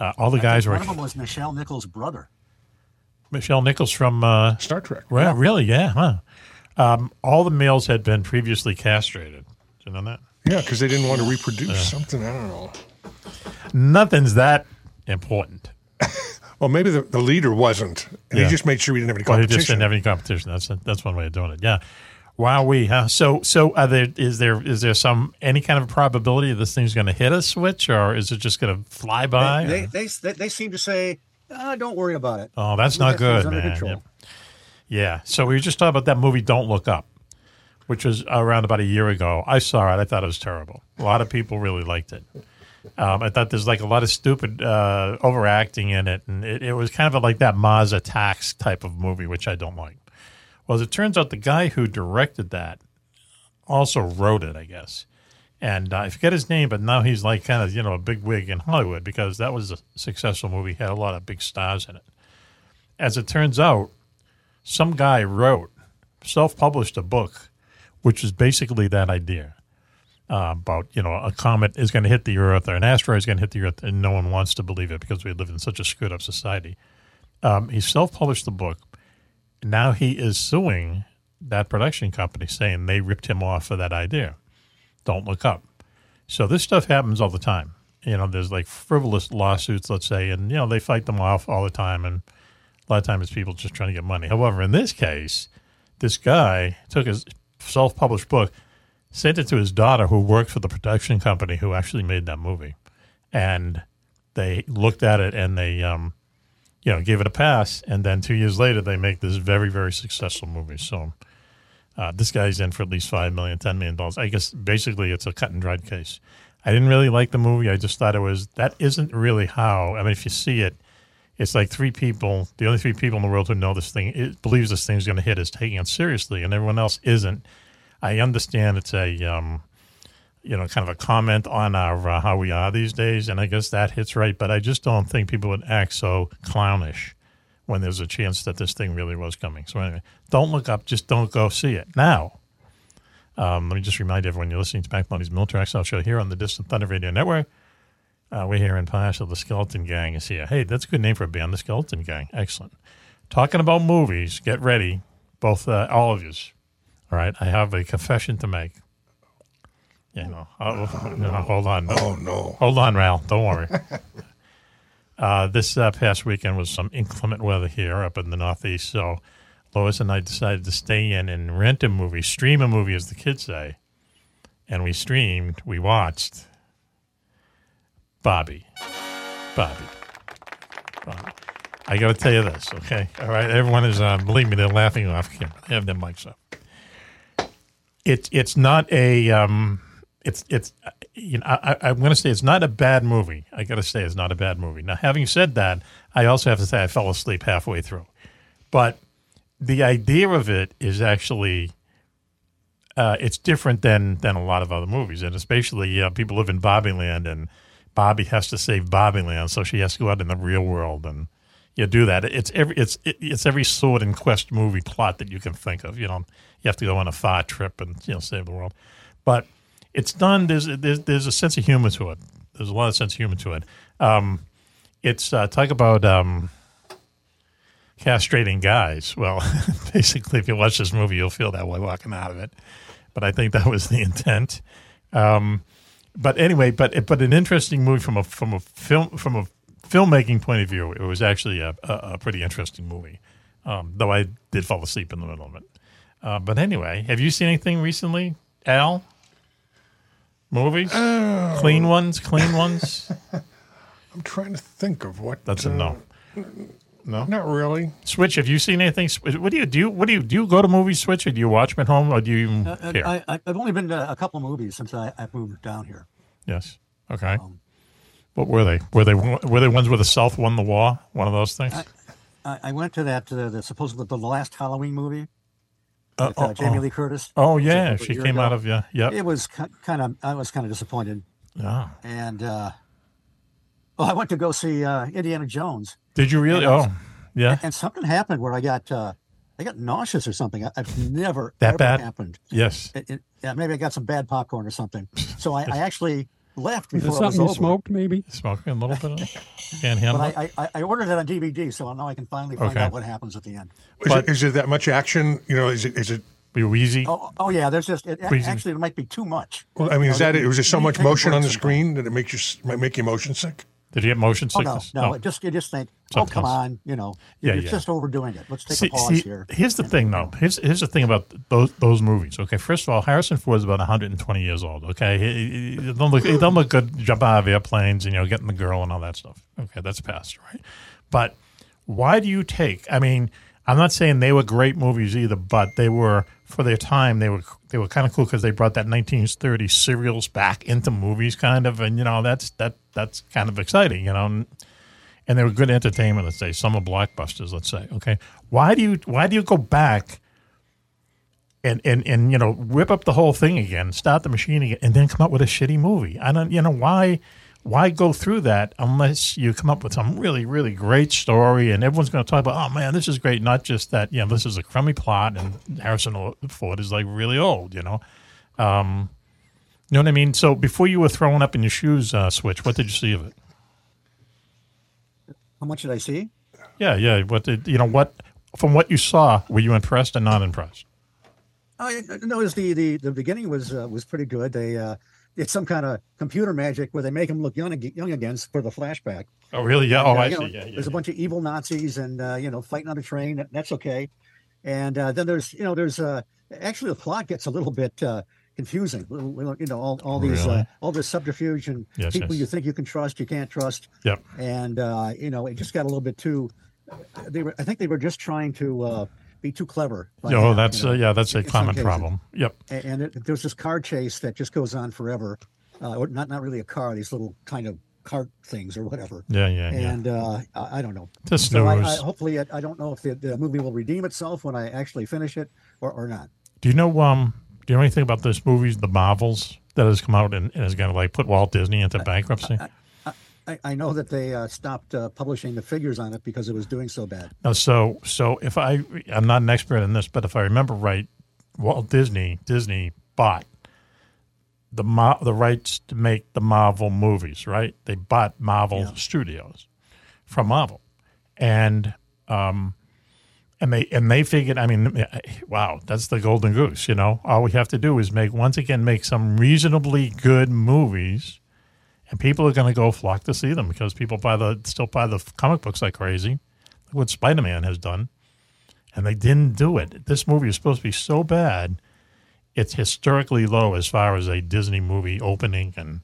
uh, all the guys were One of them was Nichelle Nichols' brother. Nichelle Nichols from uh, Star Trek. Well, really, yeah, huh? Um, all the males had been previously castrated. Did you know that? Yeah, because they didn't want to reproduce something. I don't know. Nothing's that important. (laughs) Well, maybe the, the leader wasn't, and Yeah. he just made sure we didn't have any Well, he competition. just didn't have any competition. That's that's one way of doing it. Yeah. Wow, we huh? So so are there is there is there some any kind of probability this thing's going to hit a switch, or is it just going to fly by? They, they, they, they seem to say, uh, don't worry about it. oh, that's We'll not get good, man. Yep. Yeah. So we were just talking about that movie, Don't Look Up, which was around about a year ago. I saw it. I thought it was terrible. A lot of people really liked it. Um, I thought there's like a lot of stupid uh, overacting in it, and it, it was kind of like that Mars Attacks type of movie, which I don't like. Well, as it turns out, the guy who directed that also wrote it, I guess. And uh, I forget his name, but now he's like kind of you know a big wig in Hollywood because that was a successful movie, had a lot of big stars in it. As it turns out, some guy wrote, self-published a book, which is basically that idea. uh, about you know a comet is going to hit the Earth or an asteroid is going to hit the Earth, and no one wants to believe it because we live in such a screwed up society. Um, he self published the book. Now he is suing that production company, saying they ripped him off for that idea. Don't look up. So this stuff happens all the time. You know, there's like frivolous lawsuits, let's say, and you know they fight them off all the time, and a lot of times it's people just trying to get money. However, in this case, this guy took his self-published book, sent it to his daughter, who worked for the production company who actually made that movie, and they looked at it and they, um, you know, gave it a pass. And then two years later, they make this very, very successful movie. So uh, this guy's in for at least five million, ten million dollars. I guess basically it's a cut and dried case. I didn't really like the movie. I just thought it was that isn't really how. I mean, if you see it, it's like three people. The only three people in the world who know this thing it believes this thing's going to hit is taking it seriously, and everyone else isn't. I understand it's a um, you know kind of a comment on our uh, how we are these days, and I guess that hits right. But I just don't think people would act so clownish when there's a chance that this thing really was coming. So anyway, don't look up. Just don't go see it now. Um, let me just remind everyone you're listening to Mack Maloney's Military X Files Show here on the Distant Thunder Radio Network. Uh, we're here in Pasha. The Skeleton Gang is here. Hey, that's a good name for a band, the Skeleton Gang. Excellent. Talking about movies, get ready, both uh, all of you. All right, I have a confession to make. You know, oh, no, hold on. Oh no! Hold on, Ral. Don't worry. (laughs) uh, this uh, past weekend was some inclement weather here up in the Northeast, so Lois and I decided to stay in and rent a movie, stream a movie, as the kids say. And we streamed, we watched Barbie. Barbie. Barbie. I got to tell you this, okay? All right, everyone is, uh, believe me, they're laughing off camera. They have their mics up. It's it's not a um, it's it's you know I, I'm going to say it's not a bad movie. I got to say it's not a bad movie. Now, having said that, I also have to say I fell asleep halfway through, but the idea of it is actually uh, it's different than than a lot of other movies, and especially uh, people live in Barbieland, and Barbie has to save Barbieland, so she has to go out in the real world and you do that. It's every it's it's every sword and quest movie plot that you can think of. You know, you have to go on a far trip and you know save the world, but it's done. There's there's, there's a sense of humor to it. There's a lot of sense of humor to it. Um, it's uh, talk about. Um, castrating guys. Well, (laughs) basically, if you watch this movie, you'll feel that way walking out of it. But I think that was the intent. Um, but anyway, but but an interesting movie from a from a film from a filmmaking point of view. It was actually a, a, a pretty interesting movie, um, though I did fall asleep in the middle of it. Uh, but anyway, have you seen anything recently, Al? Movies, Oh. clean ones, clean ones. (laughs) I'm trying to think of what. That's a no. No, Not really. Switch. Have you seen anything? What do you do? What do you do? You go to movies, Switch, or do you watch them at home, or do you even Uh, care? I, I, I've only been to a couple of movies since I, I've moved down here. yes. Okay. what were they? Were they were they ones where the South won the war? One of those things. I, I went to that uh, the supposedly the last Halloween movie Uh, with uh, oh, Jamie oh. Lee Curtis. Oh yeah, she came ago. out of yeah. Yep. It was kind of I was kind of disappointed, Yeah. and uh, well, I went to go see uh, Indiana Jones, Did you really? Oh, yeah. and something happened where I got uh, I got nauseous or something. I, I've never That ever bad? happened. Yes. It, it, yeah, maybe I got some bad popcorn or something. So I, I (laughs) actually left Is before it it was something you over. smoked, maybe? Smoking a little bit. Of? (laughs) Can't handle it. But I, I, I ordered it on DVD, so now I can finally find Okay. out what happens at the end. Is, But- it, is it that much action? You know, is it? Is it? Be wheezy. Oh, oh yeah. There's just it, Please. actually it might be too much. Well, I mean, is know, that it? Was there so much motion on the screen that it makes you might make you motion sick? Did you get motion sickness? Oh no, no, just you just think, oh come Sometimes. on, you know, Yeah, you're yeah. just overdoing it. Let's take See, a pause see, here. here's the thing, though. Here's here's the thing about those those movies. Okay, first of all, Harrison Ford is about 120 years old. Okay, he, he, he don't look he don't look good jumping out of airplanes and you know getting the girl and all that stuff. Okay, that's past, right? But why do you take? I mean, I'm not saying they were great movies either, but they were for their time. They were they were kind of cool because they brought that 1930s serials back into movies, kind of, and you know that's that that's kind of exciting, you know. And, they were good entertainment. Let's say Some summer blockbusters. Let's say, okay, why do you why do you go back and and and you know rip up the whole thing again, start the machine again, and then come up with a shitty movie? I don't, you know, why why go through that unless you come up with some really really great story and everyone's going to talk about, oh man, this is great. Not just that, you know, this is a crummy plot and Harrison Ford is like really old, you know. Um, You know what I mean? So before you were throwing up in your shoes, uh, Switch, what did you see of it? How much did I see? Yeah, yeah. What did you know? What from what you saw, were you impressed and not impressed? I noticed the the the beginning was uh, was pretty good. They uh, it's some kind of computer magic where they make him look young ag- young again for the flashback. Oh, really? Yeah. Oh, Uh, I see. know, Yeah, yeah. There's a bunch of evil Nazis and uh, you know fighting on a train. That, that's okay. And uh, then there's you know there's uh, actually the plot gets a little bit uh, confusing. You know all, all these Really? uh, all this subterfuge and Yes, people yes. you think you can trust you can't trust. Yep. And uh, you know it just got a little bit too. They were I think they were just trying to uh, be too clever. Oh, half, that's you know, uh, yeah. That's a common problem. Yep. And it, there's this car chase that just goes on forever. Uh, or not not really a car; these little kind of cart things or whatever. Yeah, yeah, yeah. And uh, I, I don't know. Just so I, I, hopefully, I, I don't know if the, the movie will redeem itself when I actually finish it or, or not. Do you know um? Do you know anything about this movie, The Marvels, that has come out and, and is going to like put Walt Disney into bankruptcy? I, I know that they uh, stopped uh, publishing the figures on it because it was doing so bad. No, so so if I I'm not an expert in this, but if I remember right, Walt Disney Disney bought the Mar- the rights to make the Marvel movies, right? They bought Marvel Yeah. Studios from Marvel, and um, and they and they figured, I mean, wow, that's the golden goose, you know. All we have to do is make once again make some reasonably good movies, and people are going to go flock to see them because people buy the still buy the comic books like crazy. Look what Spider Man has done, and they didn't do it. This movie is supposed to be so bad, it's historically low as far as a Disney movie opening, and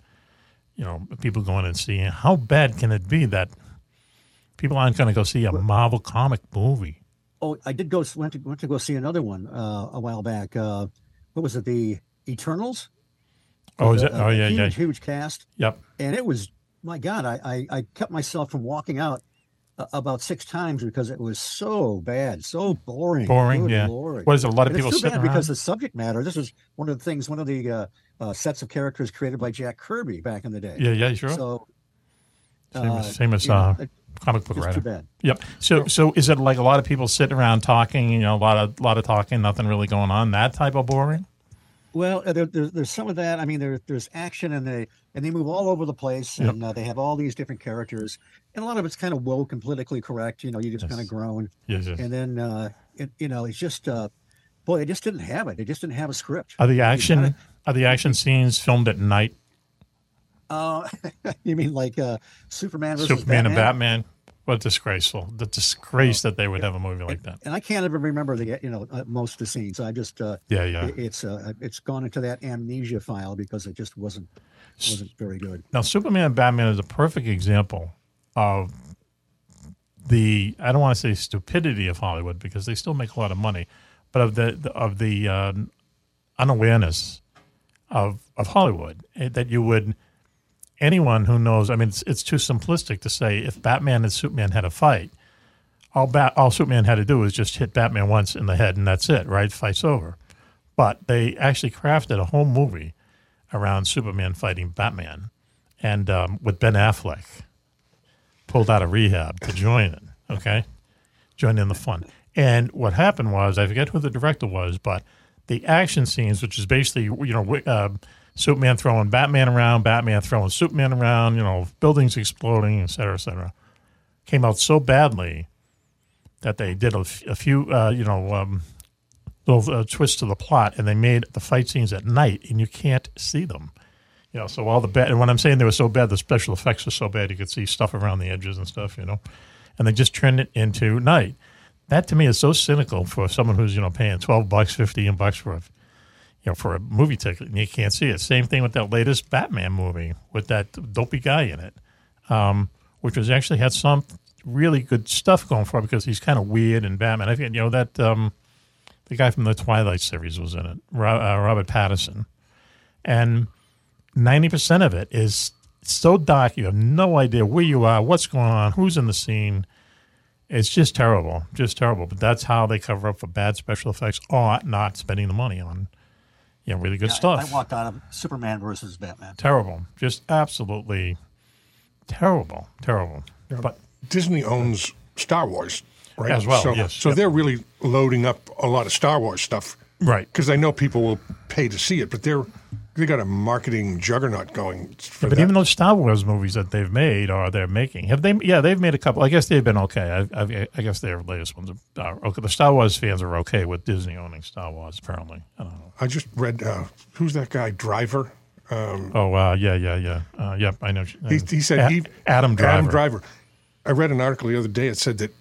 you know people going and seeing. How bad can it be that people aren't going to go see a Marvel comic movie? Oh, I did go went to went to go see another one uh, a while back. Uh, what was it? The Eternals. Oh, is it? a Oh, yeah, huge, yeah. Huge cast. Yep. and it was my god I, I i kept myself from walking out uh, about six times because it was so bad so boring Boring, Good yeah. Lord. What is it? A lot of And it's people too sitting bad because the subject matter this is one of the things one of the uh, uh, sets of characters created by jack kirby back in the day Yeah, yeah, sure. so Same uh, as, same as know, uh, comic book it's writer. too bad Yep. So, so is it like a lot of people sitting around talking? You know, a lot of lot of talking, nothing really going on. That type of boring. Well uh, there, there, there's some of that i mean there, there's action and they and they move all over the place Yep. and uh, they have all these different characters and a lot of it's kind of woke and politically correct you know you just Yes. kind of groan Yes, yes. and then uh, it, you know it's just uh, boy they just didn't have it they just didn't have a script Are the action are the action scenes filmed at night? uh, (laughs) you mean like uh, superman versus Superman batman? and Batman. What disgraceful! The disgrace that they would have a movie like that. and i can't even remember the you know uh, most of the scenes i just uh, Yeah, yeah. it- it's uh, it's gone into that amnesia file because it just wasn't wasn't very good Now, Superman and Batman is a perfect example of the I don't want to say stupidity of Hollywood because they still make a lot of money, but of the, the of the uh, unawareness of of Hollywood eh, that you would anyone who knows. I mean, it's, it's too simplistic to say if Batman and Superman had a fight, all all Superman had to do was just hit Batman once in the head and that's it. Right, fight's over. But they actually crafted a whole movie around Superman fighting Batman, and um, with Ben Affleck pulled out of rehab to join it. Okay, join in the fun. And what happened was, I forget who the director was, but the action scenes, which is basically you know uh, Superman throwing Batman around, Batman throwing Superman around, you know buildings exploding, et cetera, et cetera, came out so badly that they did a, f- a few, uh, you know. Um, little uh, twist to the plot, and they made the fight scenes at night, and you can't see them. You know, so all the bad. And when I'm saying they were so bad, the special effects were so bad, you could see stuff around the edges and stuff. You know, and they just turned it into night. That to me is so cynical for someone who's you know paying twelve bucks, fifteen bucks for a you know for a movie ticket, and you can't see it. Same thing with that latest Batman movie with that dopey guy in it, um, which was actually had some really good stuff going for it because he's kind of weird and Batman. I think you know that. Um, the guy from the Twilight series was in it, uh, Robert Pattinson, and ninety percent of it is so dark you have no idea where you are, what's going on, who's in the scene. It's just terrible, just terrible. But that's how they cover up for bad special effects or not spending the money on, you know, really good I- stuff. I, walked out of superman versus batman terrible, just absolutely terrible, terrible. But Disney owns Star Wars, right? As well, So, yes. so Yep. they're really loading up a lot of Star Wars stuff, right, Because I know people will pay to see it, but they're they got a marketing juggernaut going. For But that. even those Star Wars movies that they've made or they're making, have they? Yeah, they've made a couple. I guess they've been okay. I, I, I guess their latest ones are okay. The Star Wars fans are okay with Disney owning Star Wars. Apparently, I don't know. I just read uh, who's that guy Driver. Um, Oh, uh, yeah, yeah, yeah. Uh, yep, I know. he, he said he, Adam Driver. Adam Driver. I read an article the other day. It said that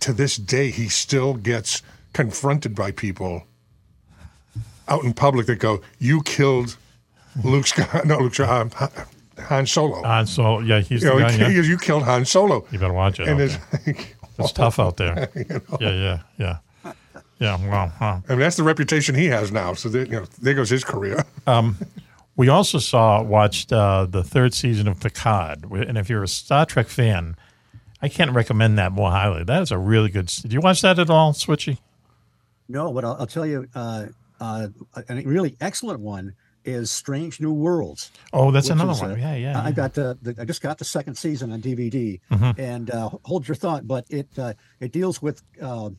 to this day he still gets confronted by people out in public that go, "You killed Luke Scott, (laughs) no Luke Scott, um, Han- Han Solo. Han Solo. Yeah, he's you the know, guy. he- Yeah. you killed Han Solo." You better watch it. And okay. it's (laughs) like, It's tough out there. (laughs) you know? Yeah, yeah, yeah, yeah. Well, huh. I mean, that's the reputation he has now. So that, you know, there goes his career. we also saw watched uh, the third season of Picard, and if you're a Star Trek fan, I can't recommend that more highly. That is a really good. Did you watch that at all, Switchy? No, but I'll, I'll tell you, uh, uh, a really excellent one is Strange New Worlds. Oh, that's another is, one. uh, yeah, yeah. I yeah. got the, the I just got the second season on DVD, Mm-hmm. and uh, hold your thought. But it uh, it deals with uh,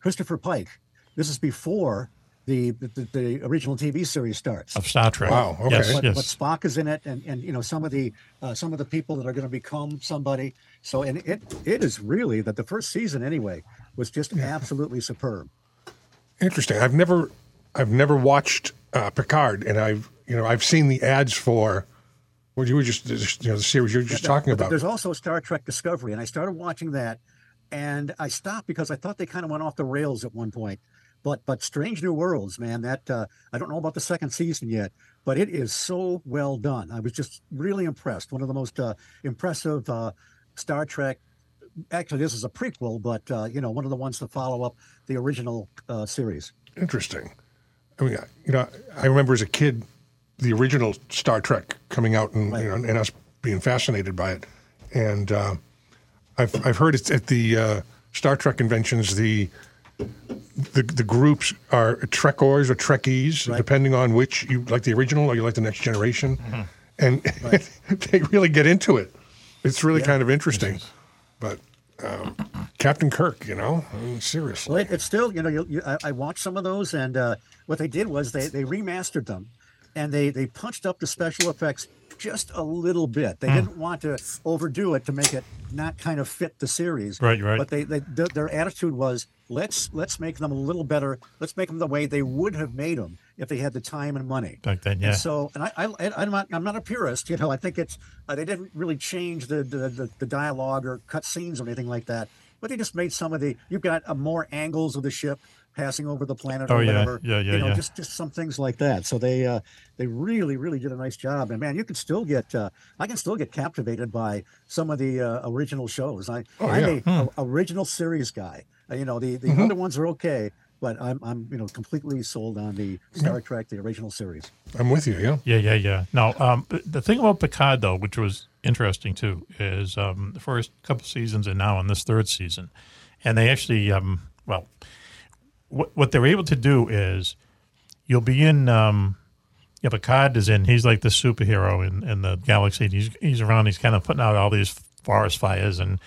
Christopher Pike. This is before the, the the original TV series starts. of Star Trek. Wow, okay. Yes, But, yes. but Spock is in it, and, and you know some of the uh, some of the people that are going to become somebody. So and it it is really that the first season anyway was just absolutely superb. Interesting. I've never, I've never watched uh, Picard, and I've, you know, I've seen the ads for what you were just, you know, the series you were just talking But about. There's also Star Trek Discovery, and I started watching that, and I stopped because I thought they kind of went off the rails at one point. But but Strange New Worlds, man, that uh, I don't know about the second season yet, but it is so well done. I was just really impressed. One of the most uh, impressive uh, Star Trek. Actually, this is a prequel, but uh, you know, one of the ones to follow up the original uh, series. Interesting. I mean, you know, I remember as a kid the original Star Trek coming out and you know, and us being fascinated by it. And uh, I've I've heard it's at the uh, Star Trek conventions the the the groups are Trekkers or Trekkies, depending on which you like the original or you like the Next Generation, and (laughs) they really get into it. It's really kind of interesting. But um, Captain Kirk, you know, I mean, seriously. Well, it, it's still, you know, you, you, I, I watched some of those, and uh, what they did was they they remastered them, and they they punched up the special effects just a little bit. They didn't want to overdo it to make it not kind of fit the series. Right, right. But they, they their, their attitude was let's let's make them a little better. Let's make them the way they would have made them if they had the time and money. Back then, yeah. And so, and I, I, I'm not, I'm not a purist. You know, I think it's uh, they didn't really change the the, the the dialogue or cut scenes or anything like that. But they just made some of the. You've got uh, more angles of the ship passing over the planet Oh, or yeah. whatever. Yeah, yeah, You know, yeah. just just some things like that. So they uh, they really really did a nice job. And man, you can still get uh, I can still get captivated by some of the uh, original shows. I I'm yeah. a, Hmm. a original series guy. Uh, you know, the the Mm-hmm. other ones are okay. But I'm, I'm, you know, completely sold on the Star Trek, the original series. I'm with you. Yeah. Yeah, yeah, yeah. No, um, the- the thing about Picard, though, which was interesting too, is um, the first couple seasons and now in this third season, and they actually, um, well, what what they're able to do is you'll be in. Um, yeah, Picard is in. He's like the superhero in, in the galaxy. He's he's around. He's kind of putting out all these forest fires, and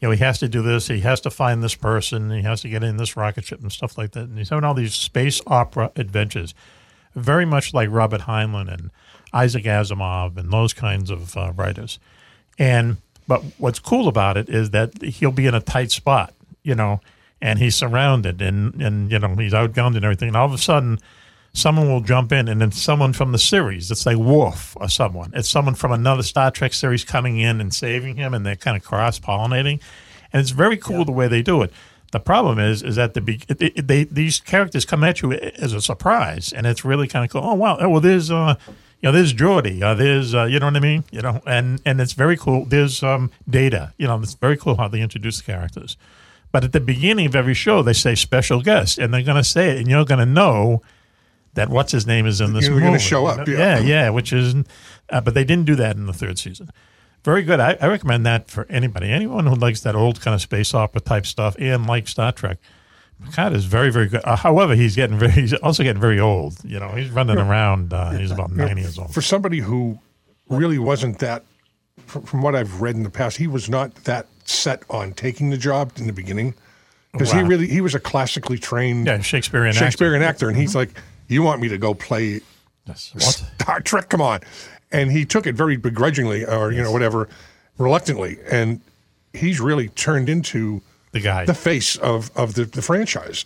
you know he has to do this. He has to find this person. He has to get in this rocket ship and stuff like that. And he's having all these space opera adventures, very much like Robert Heinlein and Isaac Asimov and those kinds of uh, writers. And but what's cool about it is that he'll be in a tight spot, you know, and he's surrounded and and you know he's outgunned and everything. And all of a sudden, someone will jump in, and then someone from the series. It's like Worf or someone. It's someone from another Star Trek series coming in and saving him, and they're kind of cross pollinating. And it's very cool the way they do it. The problem is, is that the be- it, they these characters come at you as a surprise, and it's really kind of cool. Oh wow! Oh, well, there's uh, you know, there's Geordi. Uh, there's uh, you know what I mean. You know, and and it's very cool. There's um, Data. You know, it's very cool how they introduce the characters. But at the beginning of every show, they say special guest, and they're going to say it, and you're going to know that what's his name is in this You're movie. gonna show up, yeah, yeah. yeah, which is, uh, but they didn't do that in the third season. Very good. I, I recommend that for anybody, anyone who likes that old kind of space opera type stuff and likes Star Trek. Picard is very, very good. Uh, however, he's getting very, he's also getting very old. You know, he's running around. Uh, he's about ninety years old. For somebody who really wasn't that, from, from what I've read in the past, he was not that set on taking the job in the beginning because he really he was a classically trained Yeah, Shakespearean. Shakespearean actor, and he's like, "You want me to go play Yes. What? Star Trek, come on. And he took it very begrudgingly or, you know, whatever, reluctantly. And he's really turned into The guy. the face of, of the, the franchise.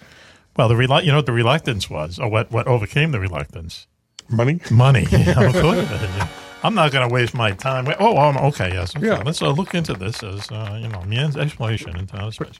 well, the relu- you know what the reluctance was, or what what overcame the reluctance? Money. Money. Yeah, (laughs) of course. Yeah. I'm not going to waste my time. Wait, Oh, um, okay, yes. Okay. Yeah. Let's uh, look into this as uh, you know, Mien's exploration into outer space.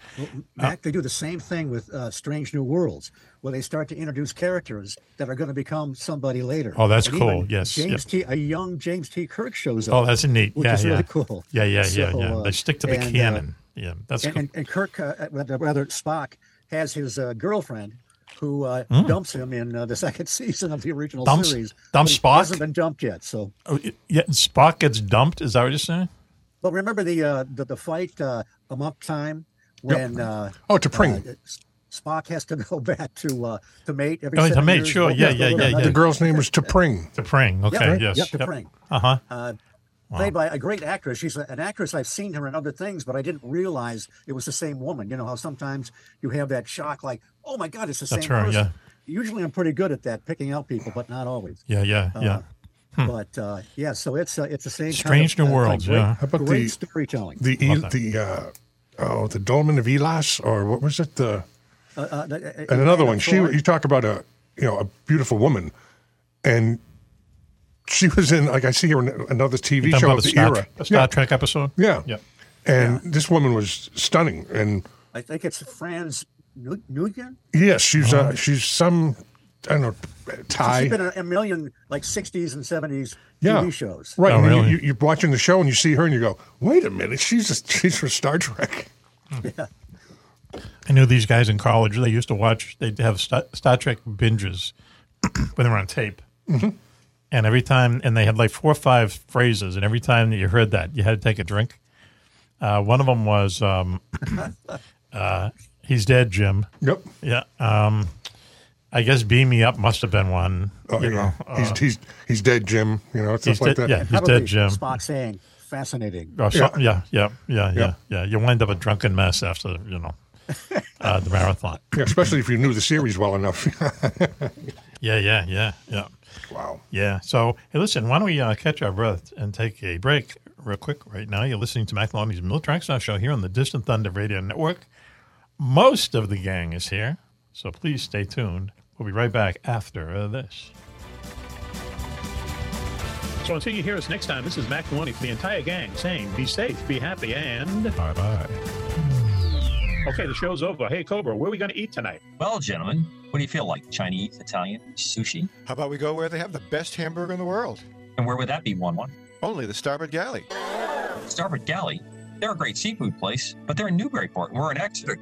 Mack, they do the same thing with uh, Strange New Worlds, where they start to introduce characters that are going to become somebody later. Oh, that's And cool. Yes, James T. A young James T. Kirk shows up. Oh, that's neat. which yeah, is yeah. really cool. Yeah, yeah, yeah, So, yeah. uh, they stick to the and, uh, canon. yeah, that's and, cool. and, and Kirk, uh, rather rather, Spock has his uh, girlfriend who uh, Mm. dumps him in uh, the (laughs) second season of the original Dumps- series. dumps Spock? hasn't been dumped yet. So, Oh, yeah, Spock gets dumped. Is that what you're saying? but remember the uh, the, the fight uh, amok time when uh, Oh, T'Pring. uh, Spock has to (laughs) go back to uh, to mate every Oh, to mate, years. sure. Yeah, the yeah, yeah, yeah. The girl's name was T'Pring. To Pring. Okay. right. Yes. Yep, T'Pring. Uh huh. uh, played by a great actress. She's an actress I've seen her in other things, but I didn't realize it was the same woman. You know how sometimes you have that shock, like, oh my God, it's the That's same her, person. yeah. Usually I'm pretty good at that, picking out people, but not always. Yeah, yeah, yeah. But uh, yeah, so it's uh, it's the same. Hmm. Strange kind New of, uh, Worlds, Great, yeah. How about great the- storytelling. The E- the uh, oh the Dohlman of Elas or what was it the Uh, uh, the- uh, and another uh, one she you talk about a you know a beautiful woman and she was in like I see her in another TV Talking show about of the the, Star, era the Star yeah Trek episode. yeah Yeah. and this woman was stunning and I think it's France Nu- Nuyen. yes she's uh, she's some I don't know Thai She's been in a million like 60s and 70s yeah TV shows. right Oh, really? you, you, you're watching the show and you see her and you go wait a minute she's a, she's from Star Trek (laughs) Yeah. I knew these guys in college. They used to watch. They'd have Star, Star Trek binges (clears throat) when they were on tape. Mm-hmm. And every time, and they had like four or five phrases, and every time that you heard that, you had to take a drink. Uh, one of them was, um, (coughs) uh, "He's dead, Jim." yep Yeah. Um, I guess "Beam Me Up" must have been one. oh, you yeah know, he's, uh, he's he's dead Jim you know stuff he's like dead- that yeah. He's Probably dead, Jim. Spock saying, fascinating. Or some- yeah, yeah, yeah, yeah, Yeah. yeah. You wind up a drunken mess after you know (laughs) uh, the marathon. yeah especially if you knew the series well enough (laughs) Yeah, yeah, yeah, yeah. wow Yeah. So, hey, listen, why don't we uh, catch our breath and take a break real quick right now? You're listening to Mack Maloney's Military X Files Show here on the Distant Thunder Radio Network. Most of the gang is here, so please stay tuned. We'll be right back after uh, this. So until you hear us next time, this is Mack Maloney for the entire gang saying be safe, be happy, and bye bye. Okay, the show's over. Hey, Cobra, where are we going to eat tonight? Well, gentlemen, what do you feel like? Chinese, Italian, sushi? How about we go where they have the best hamburger in the world? And where would that be, Juan Juan? Only the Starboard Galley. Starboard Galley. They're a great seafood place, but they're in Newburyport and we're in Exeter.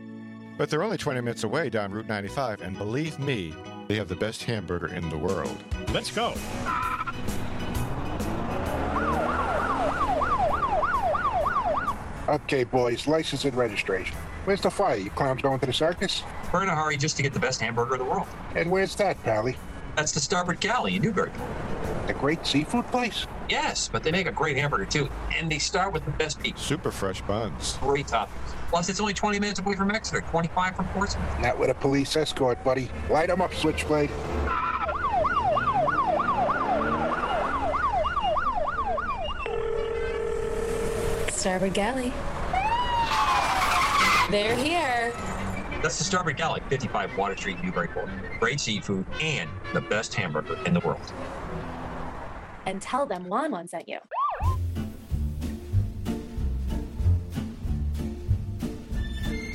But they're only 20 minutes away down Route 95, and believe me, they have the best hamburger in the world. Let's go. Okay, boys, license and registration. Where's the fire? You clowns going to the circus? We're in a hurry just to get the best hamburger in the world. And where's that, Pally? That's the Starboard Galley in Newburyport. The great seafood place? Yes, but they make a great hamburger too, and they start with the best beef. Super fresh buns. Great toppings. Plus, it's only 20 minutes away from Exeter, 25 from Portsmouth. Not with a police escort, buddy. Light 'em up, Switchblade. Starboard Galley. They're here. That's the Starboard Galley, 55 Water Street, Newburyport. Great seafood and the best hamburger in the world. And tell them Juan Juan sent you.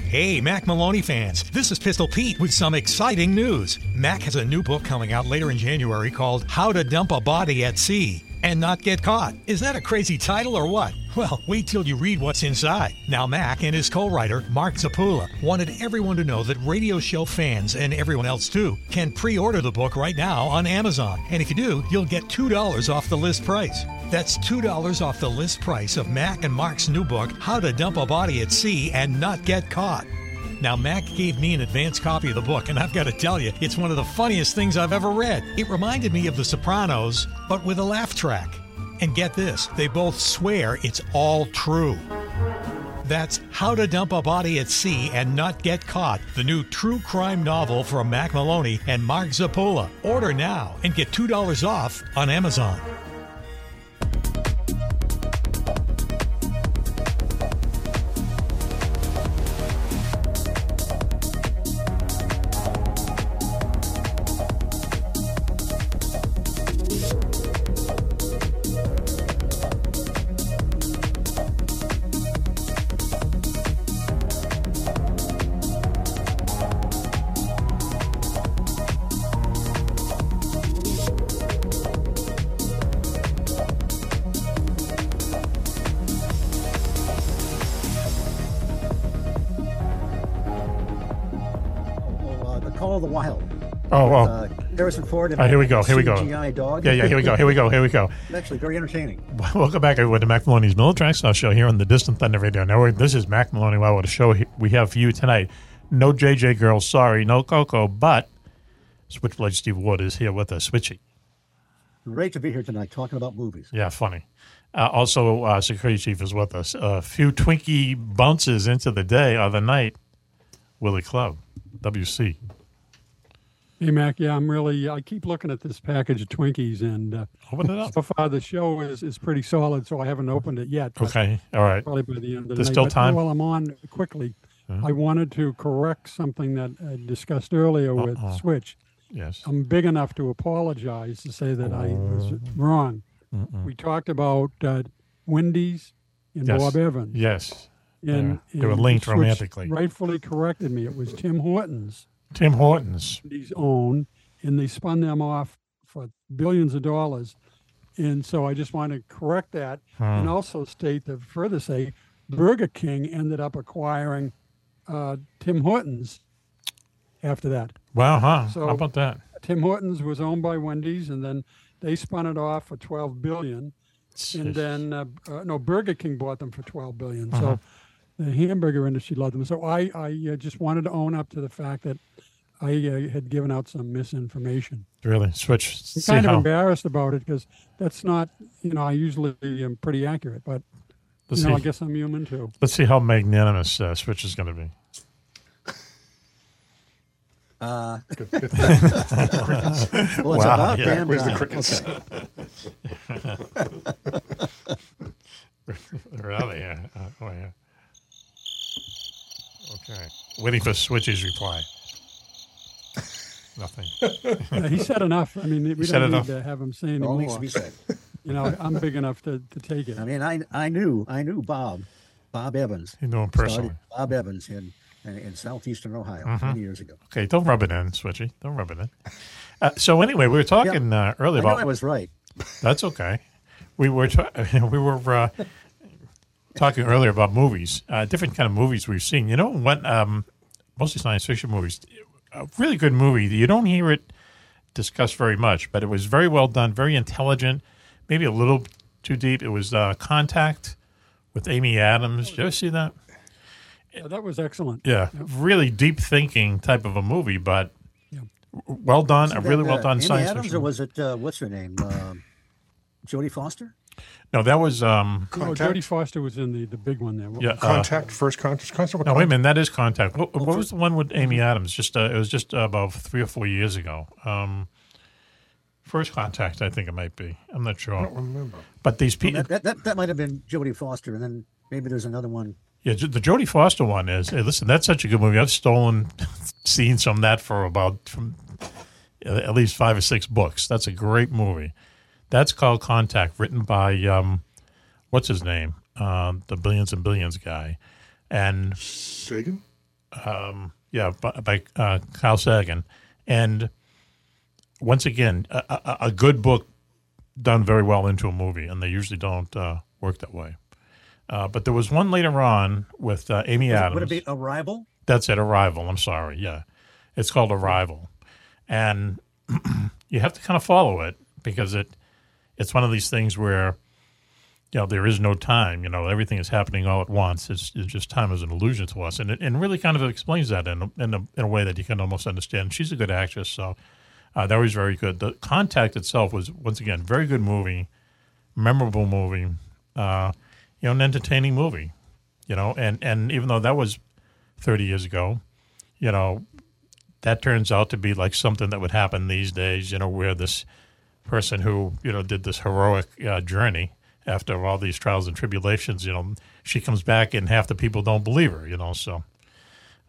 Hey, Mack Maloney fans, this is Pistol Pete with some exciting news. Mack has a new book coming out later in January called How to Dump a Body at Sea and Not Get Caught. Is that a crazy title or what? Well, wait till you read what's inside. Now, Mack and his co writer, Mark Zapula, wanted everyone to know that radio show fans and everyone else too can pre order the book right now on Amazon. And if you do, you'll get $2 off the list price. That's $2 off the list price of Mack and Mark's new book, How to Dump a Body at Sea and Not Get Caught. Now, Mack gave me an advance copy of the book, and I've got to tell you, it's one of the funniest things I've ever read. It reminded me of The Sopranos, but with a laugh track. And get this, they both swear it's all true. That's How to Dump a Body at Sea and Not Get Caught, the new true crime novel from Mack Maloney and Mark Zapola. Order now and get $2 off on Amazon. Harrison Ford. And Oh, here we go. Here we go. CGI dog. Yeah, yeah. Here we go. Here we go. Here we go. (laughs) Actually, very entertaining. Welcome back, everyone, to Mack Maloney's Military X Files Show here on the Distant Thunder Radio Network. This is Mack Maloney. Wow, what a show we have for you tonight. No JJ girls, sorry, no Coco, but Switchblade Steve Wood is here with us. Switchy. Great to be here tonight talking about movies. Yeah, funny. Uh, also, uh, Security Chief is with us. A few Twinkie bounces into the day or the night. Willie Club, WC. Hey Mack, yeah, I'm really. I keep looking at this package of Twinkies, and uh, Open it up. so far the show is, is pretty solid. So I haven't opened it yet. Okay, all right. Probably by the end of the There's night. still But time? While I'm on, quickly, Uh-huh. I wanted to correct something that I discussed earlier with Uh-oh. Switch. Yes. I'm big enough to apologize to say that I was Oh. wrong. We talked about uh, Wendy's and Yes. Bob Evans. Yes. And, They were- they were linked Switch romantically. Rightfully corrected me. It was Tim Hortons. Tim Hortons. Wendy's own, and they spun them off for billions of dollars. And so I just want to correct that and Hmm. also state that further say Burger King ended up acquiring uh, Tim Hortons after that. Wow, huh? So- How about that? Tim Hortons was owned by Wendy's, and then they spun it off for twelve billion, and then uh, uh, no Burger King bought them for twelve billion. Uh-huh. So the hamburger industry loved them. So I I uh, just wanted to own up to the fact that I uh, had given out some misinformation. Really? Switch. I'm kind of how, embarrassed about it because that's not you know I usually am pretty accurate, but Let's you know I guess I'm human too. let's see how magnanimous uh, Switch is going to be. Uh, (laughs) Good- good. well, it's Wow, about yeah. damn Where's the time. crickets? They're out of here. Oh, yeah. Okay. Waiting for Switch's reply. Nothing. Yeah, (laughs) he said enough. I mean, we said don't enough. need to have him say All anymore. needs to be said. You know, I'm big enough to, to take it. I mean, I I knew I knew Bob, Bob Evans. You know him Started personally. Bob Evans in in, in southeastern Ohio Mhm. many years ago. Okay, don't rub it in, Switchy. Don't rub it in. Uh, so anyway, we were talking uh, earlier I know about. I was right. That's okay. We were ta- (laughs) we were uh, talking earlier about movies, uh, different kind of movies we've seen. You know what? Um, mostly science fiction movies. A really good movie. You don't hear it discussed very much, but it was very well done, very intelligent. Maybe a little too deep. It was uh, Contact with Amy Adams. Did you ever see that? Yeah, that was excellent. Yeah, really deep thinking type of a movie, but Yeah. w- well done. See A really that, well uh, done Amy science Adams, fiction. or was it uh, what's her name? Um Jodie Foster. No, that was um, No, Contact? Jodie Foster was in the, the big one there. What Yeah, was- uh, Contact, first contact. contact No, wait a minute. That is Contact. What, what was the one with Amy Adams? Just uh, it was just about three or four years ago. Um, First Contact, I think it might be. I'm not sure. I don't remember. But these people, that, that, that, that might have been Jodie Foster, and then maybe there's another one. yeah, the Jodie Foster one is. Hey, listen, that's such a good movie. I've stolen (laughs) scenes from that for about from uh, at least five or six books. That's a great movie. That's called Contact, written by um, what's his name, uh, the Billions and Billions guy, and Sagan? um, yeah, by, by uh, Carl Sagan. And once again, a, a, a good book done very well into a movie, and they usually don't uh, work that way. Uh, but there was one later on with uh, Amy Would Adams. Would it be Arrival? That's it, Arrival. I'm sorry. Yeah. It's called Arrival. And (clears throat) you have to kind of follow it because it it's one of these things where you know there is no time, you know, everything is happening all at once. It's, it's just time is an illusion to us and it and really kind of explains that in a, in a, in a way that you can almost understand. She's a good actress, so uh, that was very good. The Contact itself was once again very good movie, memorable movie, uh, you know, an entertaining movie. You know, and and even though that was thirty years ago, you know, that turns out to be like something that would happen these days. You know, where this person who you know did this heroic uh, journey after all these trials and tribulations, you know, she comes back and half the people don't believe her. You know, so.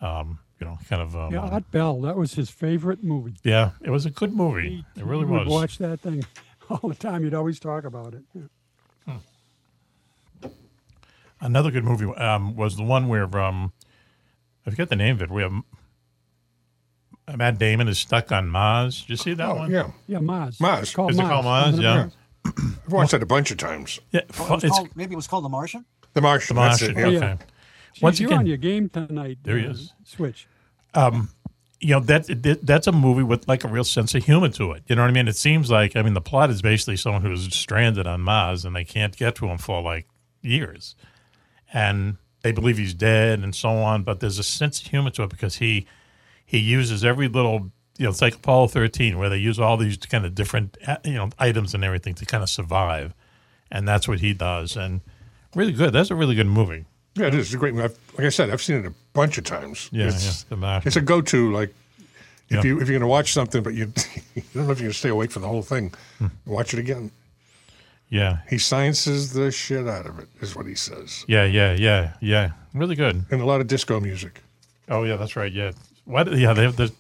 Um, you know, kind of. Um, Yeah, Art Bell. That was his favorite movie. yeah, it was a good movie. It really He would was. watch that thing (laughs) all the time. You'd always talk about it. Yeah. Another good movie um, was the one where um, I forget the name of it. Where um, Matt Damon is stuck on Mars. Did you see that Oh, one? yeah. Yeah, Mars. Mars. It's called Is it Mars. called Mars? Isn't Yeah. I've watched that a bunch of times. Yeah, Oh, it it's called, maybe it was called The Martian. The Martian. The that's Martian. it, Oh, yeah. yeah. Okay. Geez, Once you're again- on your game tonight. There he uh, is. Switch. um, you know that, that that's a movie with like a real sense of humor to it. You know what I mean? It seems like I mean the plot is basically someone who's stranded on Mars and they can't get to him for like years, and they believe he's dead and so on. But there's a sense of humor to it because he he uses every little you know it's like Apollo 13 where they use all these kind of different uh, you know items and everything to kind of survive, and that's what he does. And really good. That's a really good movie. Yeah, it is. It's a great movie. I've, like I said, I've seen it a bunch of times. Yeah, it's, yeah, it's a go-to. Like if Yeah. you if you're going to watch something, but you, (laughs) you don't know if you're going to stay awake for the whole thing, Hmm. watch it again. Yeah, He sciences the shit out of it, is what he says, yeah, yeah, yeah, yeah. Really good. and a lot of disco music. Oh yeah, that's right. Yeah, what? Yeah, they have the.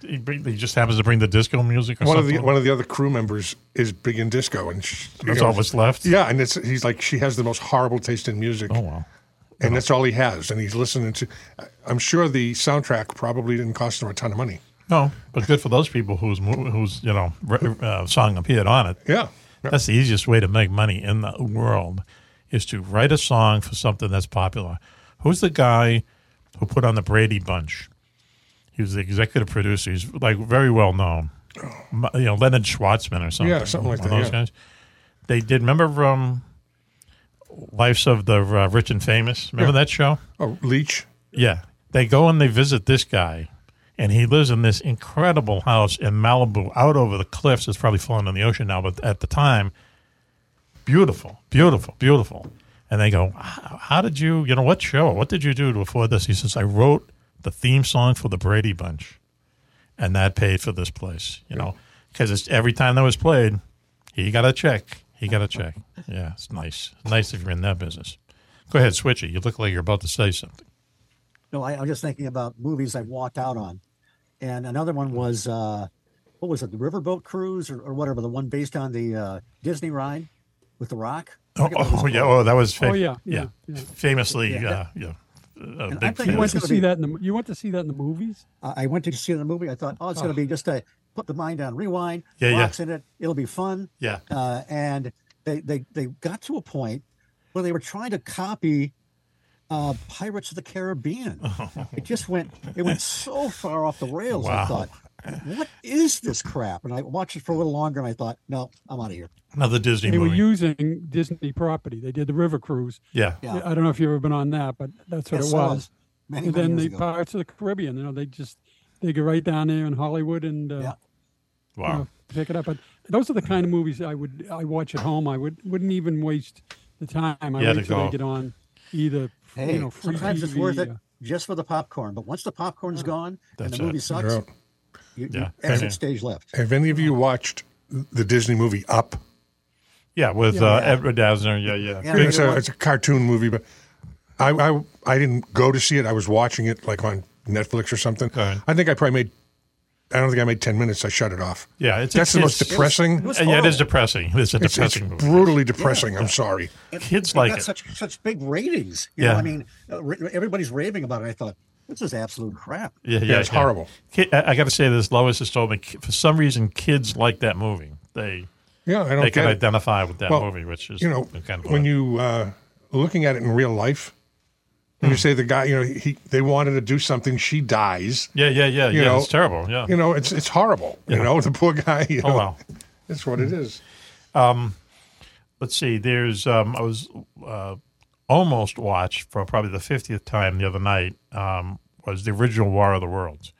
He, bring, he just happens to bring the disco music. Or One of the one of the other crew members is big in disco, and she, That's know, all that's left. Yeah, and it's he's like she has the most horrible taste in music. Oh wow. and that's all he has, and he's listening to. I'm sure the soundtrack probably didn't cost him a ton of money. No, but good for those people whose whose you know uh, song appeared on it. Yeah. That's the easiest way to make money in the world, is to write a song for something that's popular. Who's the guy who put on the Brady Bunch? He was the executive producer. He's like very well known. M- You know, Leonard Schwartzman or something. Yeah, something like that, Those yeah. guys. They did. Remember um, Lives of the uh, Rich and Famous? Remember Yeah. that show? Oh, Leach. Yeah. They go and they visit this guy, and he lives in this incredible house in Malibu, out over the cliffs. It's probably fallen in the ocean now, but at the time, beautiful, beautiful, beautiful. And they go, how, how did you, you know, what show? What did you do to afford this? He says, I wrote the theme song for the Brady Bunch, and that paid for this place, you know, because every time that was played, he got a check. He got a check. (laughs) Yeah, it's nice. Nice if you're in that business. Go ahead, Switchy. You look like you're about to say something. No, I, I'm just thinking about movies I've walked out on, and another one was uh, what was it, the Riverboat Cruise or, or whatever, the one based on the uh, Disney ride with The Rock. Oh, forget what it was oh yeah, oh that was fa- Oh, yeah, yeah, yeah. famously Yeah, yeah that- yeah. A And I'm big. You went to see be- that in the. You went to see that in the movies. I I went to see in the movie. I thought, oh, it's going Oh. to be just a put the mind on rewind. Yeah, yeah. Rock's in it. It'll be fun. Yeah. Uh, and they, they they got to a point where they were trying to copy uh, Pirates of the Caribbean. (laughs) It just went it went so far off the rails. I thought, what is this crap? And I watched it for a little longer, and I thought, no, I'm out of here. Another Disney movie. They were using Disney property. They did the River Cruise. yeah. Yeah. I don't know if you've ever been on that, but that's what Yes, it I was. was. Many, and many then years the ago. Pirates of the Caribbean. You know, they just they go right down there in Hollywood and uh, Yeah. you Wow. know, pick it up. But those are the kind of movies I would I watch at home. I would wouldn't even waste the time. I Yeah, to wait till go. they get on either Hey, you know free sometimes it's worth it uh, just for the popcorn. But once the popcorn's gone and the movie it. sucks, Yeah. You, Yeah. you exit Okay. stage left. Have any of you watched the Disney movie Up? Yeah, with Yeah. uh, Yeah. Edward Asner. Yeah, yeah. Yeah. it's, a, it's a cartoon movie, but I, I I didn't go to see it. I was watching it like on Netflix or something. Okay. I think I probably made. I don't think I made ten minutes. I shut it off. Yeah, it's That's the most depressing. It was Uh, yeah, it is depressing. It's a It's, it's depressing movie. brutally depressing. I'm sorry. And Kids it like got it. such such big ratings. You Yeah. know, I mean, uh, everybody's raving about it. I thought this is absolute crap. Yeah, yeah, Yeah, it's horrible. Ki- I, I got to say this. Lois has told me for some reason kids like that movie. They Yeah, I don't they can get it. identify with that Well, movie, which is you know kind of when you uh, looking at it in real life. When Hmm. you say the guy, you know, he they wanted to do something, she dies. yeah yeah yeah you yeah know, it's terrible yeah You know, it's it's horrible. You know, the poor guy. You oh know, well That's what it is. let's see. There's um, I was uh, almost watched for probably the fiftieth time the other night. Um, was the original War of the Worlds.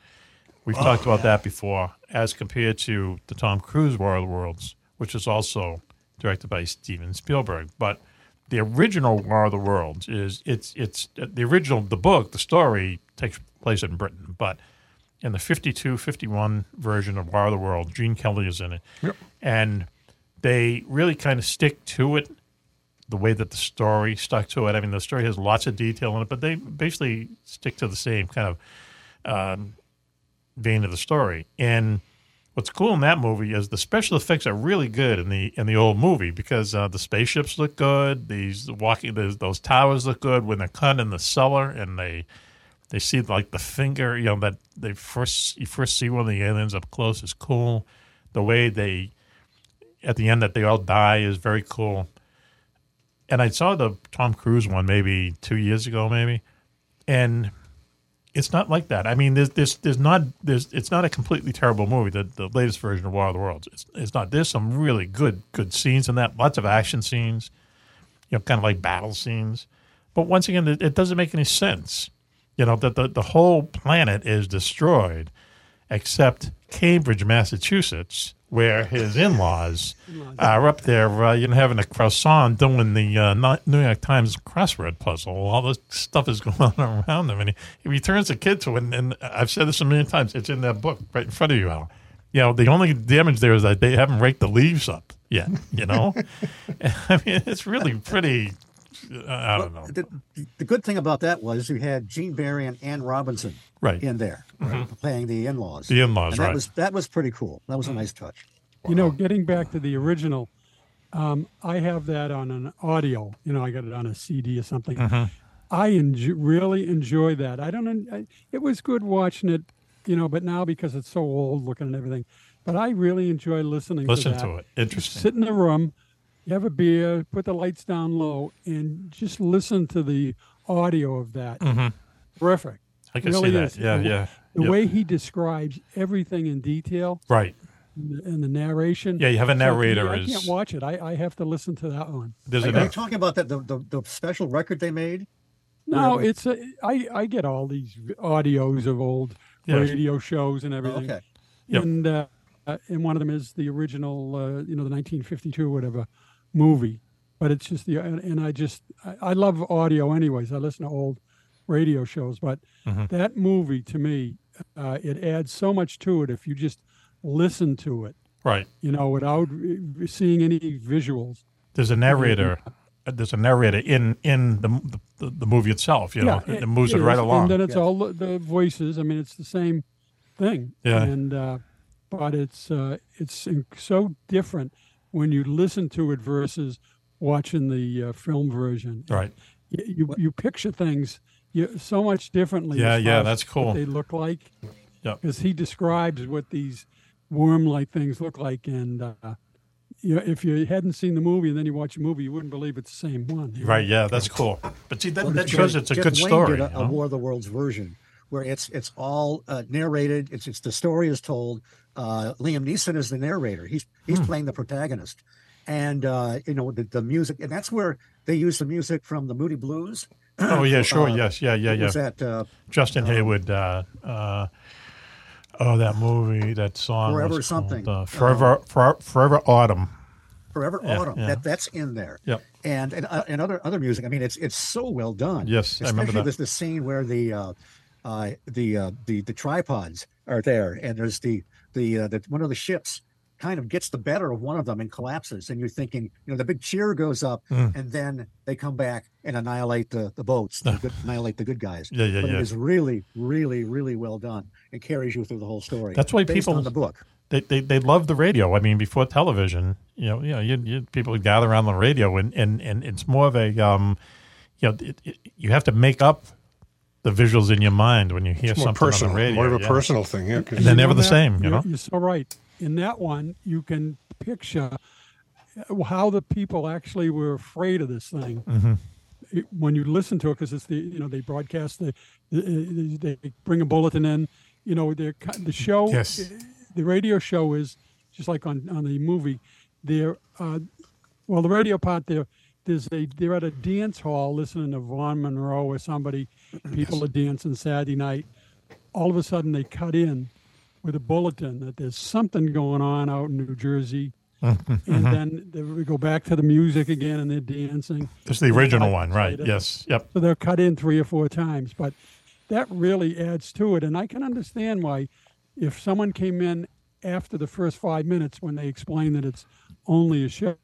We've talked about that before, as compared to the Tom Cruise War of the Worlds, which is also directed by Steven Spielberg. But the original War of the Worlds is it's it's the original the book the story takes place in Britain, but in the 52, 51 version of War of the World, Gene Kelly is in it, and they really kind of stick to it the way that the story stuck to it. I mean, the story has lots of detail in it, but they basically stick to the same kind of um, vein of the story. And what's cool in that movie is the special effects are really good in the in the old movie because uh, the spaceships look good. These walking those, those towers look good when they're cut in the cellar and they they see like the finger. You know that they first you first see one of the aliens up close is cool. The way they at the end that they all die is very cool. And I saw the Tom Cruise one maybe two years ago, maybe, and it's not like that. I mean, there's there's there's not there's it's not a completely terrible movie. The the latest version of War of the Worlds. It's, it's not. There's some really good good scenes in that. Lots of action scenes, you know, kind of like battle scenes. But once again, it, it doesn't make any sense. You know that the the whole planet is destroyed, except Cambridge, Massachusetts, where his in-laws are up there, uh, you know, having a croissant, doing the uh, New York Times crossword puzzle. All this stuff is (laughs) going on around them, and he, he returns the kid to it. And, and I've said this a million times. It's in that book right in front of you, Al. You know, the only damage there is that they haven't raked the leaves up yet. You know, (laughs) (laughs) I mean, it's really pretty. Uh, I don't know. The, the good thing about that was you had Gene Barry and Ann Robinson Right. in there Mhm. playing the in-laws. The in-laws, And that was that was pretty cool. That was a nice touch. You know, getting back to the original, um, I have that on an audio. You know, I got it on a CD or something. Mhm. I enjoy, really enjoy that. I don't. en- I, it was good watching it, you know, but now because it's so old looking and everything, but I really enjoy listening. Listen to, to it. Interesting. Sit in the room, you have a beer, put the lights down low, and just listen to the audio of that. Mm-hmm. Terrific. I can see Really that. is. Yeah, The- yeah. The Yep. way he describes everything in detail Right. and the, and the narration. Yeah, you have a It's like, narrator I can't watch it. I, I have to listen to that one. There's Are, an are you talking about that the, the, the special record they made? No, Where- it's a, I, I get all these audios of old Yes. radio shows and everything. Okay. Yep. And uh, uh, and one of them is the original, uh, you know, the 1952 or whatever movie. But it's just the and, and I just I, I love audio anyways. I listen to old radio shows, but Mhm. that movie to me, uh, it adds so much to it if you just listen to it. Right. You know, without seeing any visuals. There's a narrator. uh, There's a narrator in in the the, the movie itself. You know, it, moves it, right is, along. And then it's all the, the voices. I mean, it's the same thing. Yeah. And uh, but it's uh, it's so different when you listen to it versus watching the uh, film version. Right. You you, you picture things you, so much differently. Yeah, yeah, far as that's what cool. they look like. Yeah. Because he describes what these worm-like things look like, and uh, you know, if you hadn't seen the movie and then you watch the movie, you wouldn't believe it's the same one. you? Right. Yeah, that's cool. But see, that, Well, that shows it's a Jeff good Wayne story. Did a, you a? War of the Worlds version where it's it's all uh, narrated. It's it's the story is told. Uh, Liam Neeson is the narrator. He's he's Hmm. playing the protagonist, and uh, you know the, the music, and that's where they use the music from the Moody Blues. Oh yeah, (coughs) sure. Uh, yes. Yeah. Yeah. Yeah. was that, uh, Justin Hayward. Uh, uh, oh, that movie. That song. Forever something. Called, uh, Forever. For, Forever Autumn. Forever Yeah, Autumn. yeah. That that's in there. Yep. And and, uh, and other other music. I mean, it's it's so well done. Yes, I remember that. There's the scene where the uh, uh, the uh, the the tripods are there, and there's the the uh, the one of the ships kind of gets the better of one of them and collapses, and you're thinking, you know, the big cheer goes up, Mm. and then they come back and annihilate the the boats, the good, annihilate the good guys. Yeah, yeah, but yeah. It is really, really, really well done. It carries you through the whole story. That's why based people on the book. They, they they love the radio. I mean, before television, you know, you know, you, you people would gather around the radio, and, and, and it's more of a, um, you know, it, it, you have to make up the visuals in your mind when you hear It's something personal, on the radio. more of a yeah. personal thing, yeah, 'cause- and they're never the that? same. You You're- know, You're so right. In that one, you can picture uh, how the people actually were afraid of this thing. Mhm. It- when you listen to it, because it's the you know they broadcast the, the they bring a bulletin in. You know, they're the show. Yes. The radio show is just like on on the movie. They're uh, well, the radio part there. There's a they're at a dance hall listening to Vaughn Monroe or somebody. (clears throat) People are dancing Saturday night. All of a sudden, they cut in with a bulletin that there's something going on out in New Jersey, (laughs) and then they- we go back to the music again, and they're dancing. It's the original one, right? later. Yes. Yep. So they're cut in three or four times, but that really adds to it. And I can understand why, if someone came in after the first five minutes when they explain that it's only a show,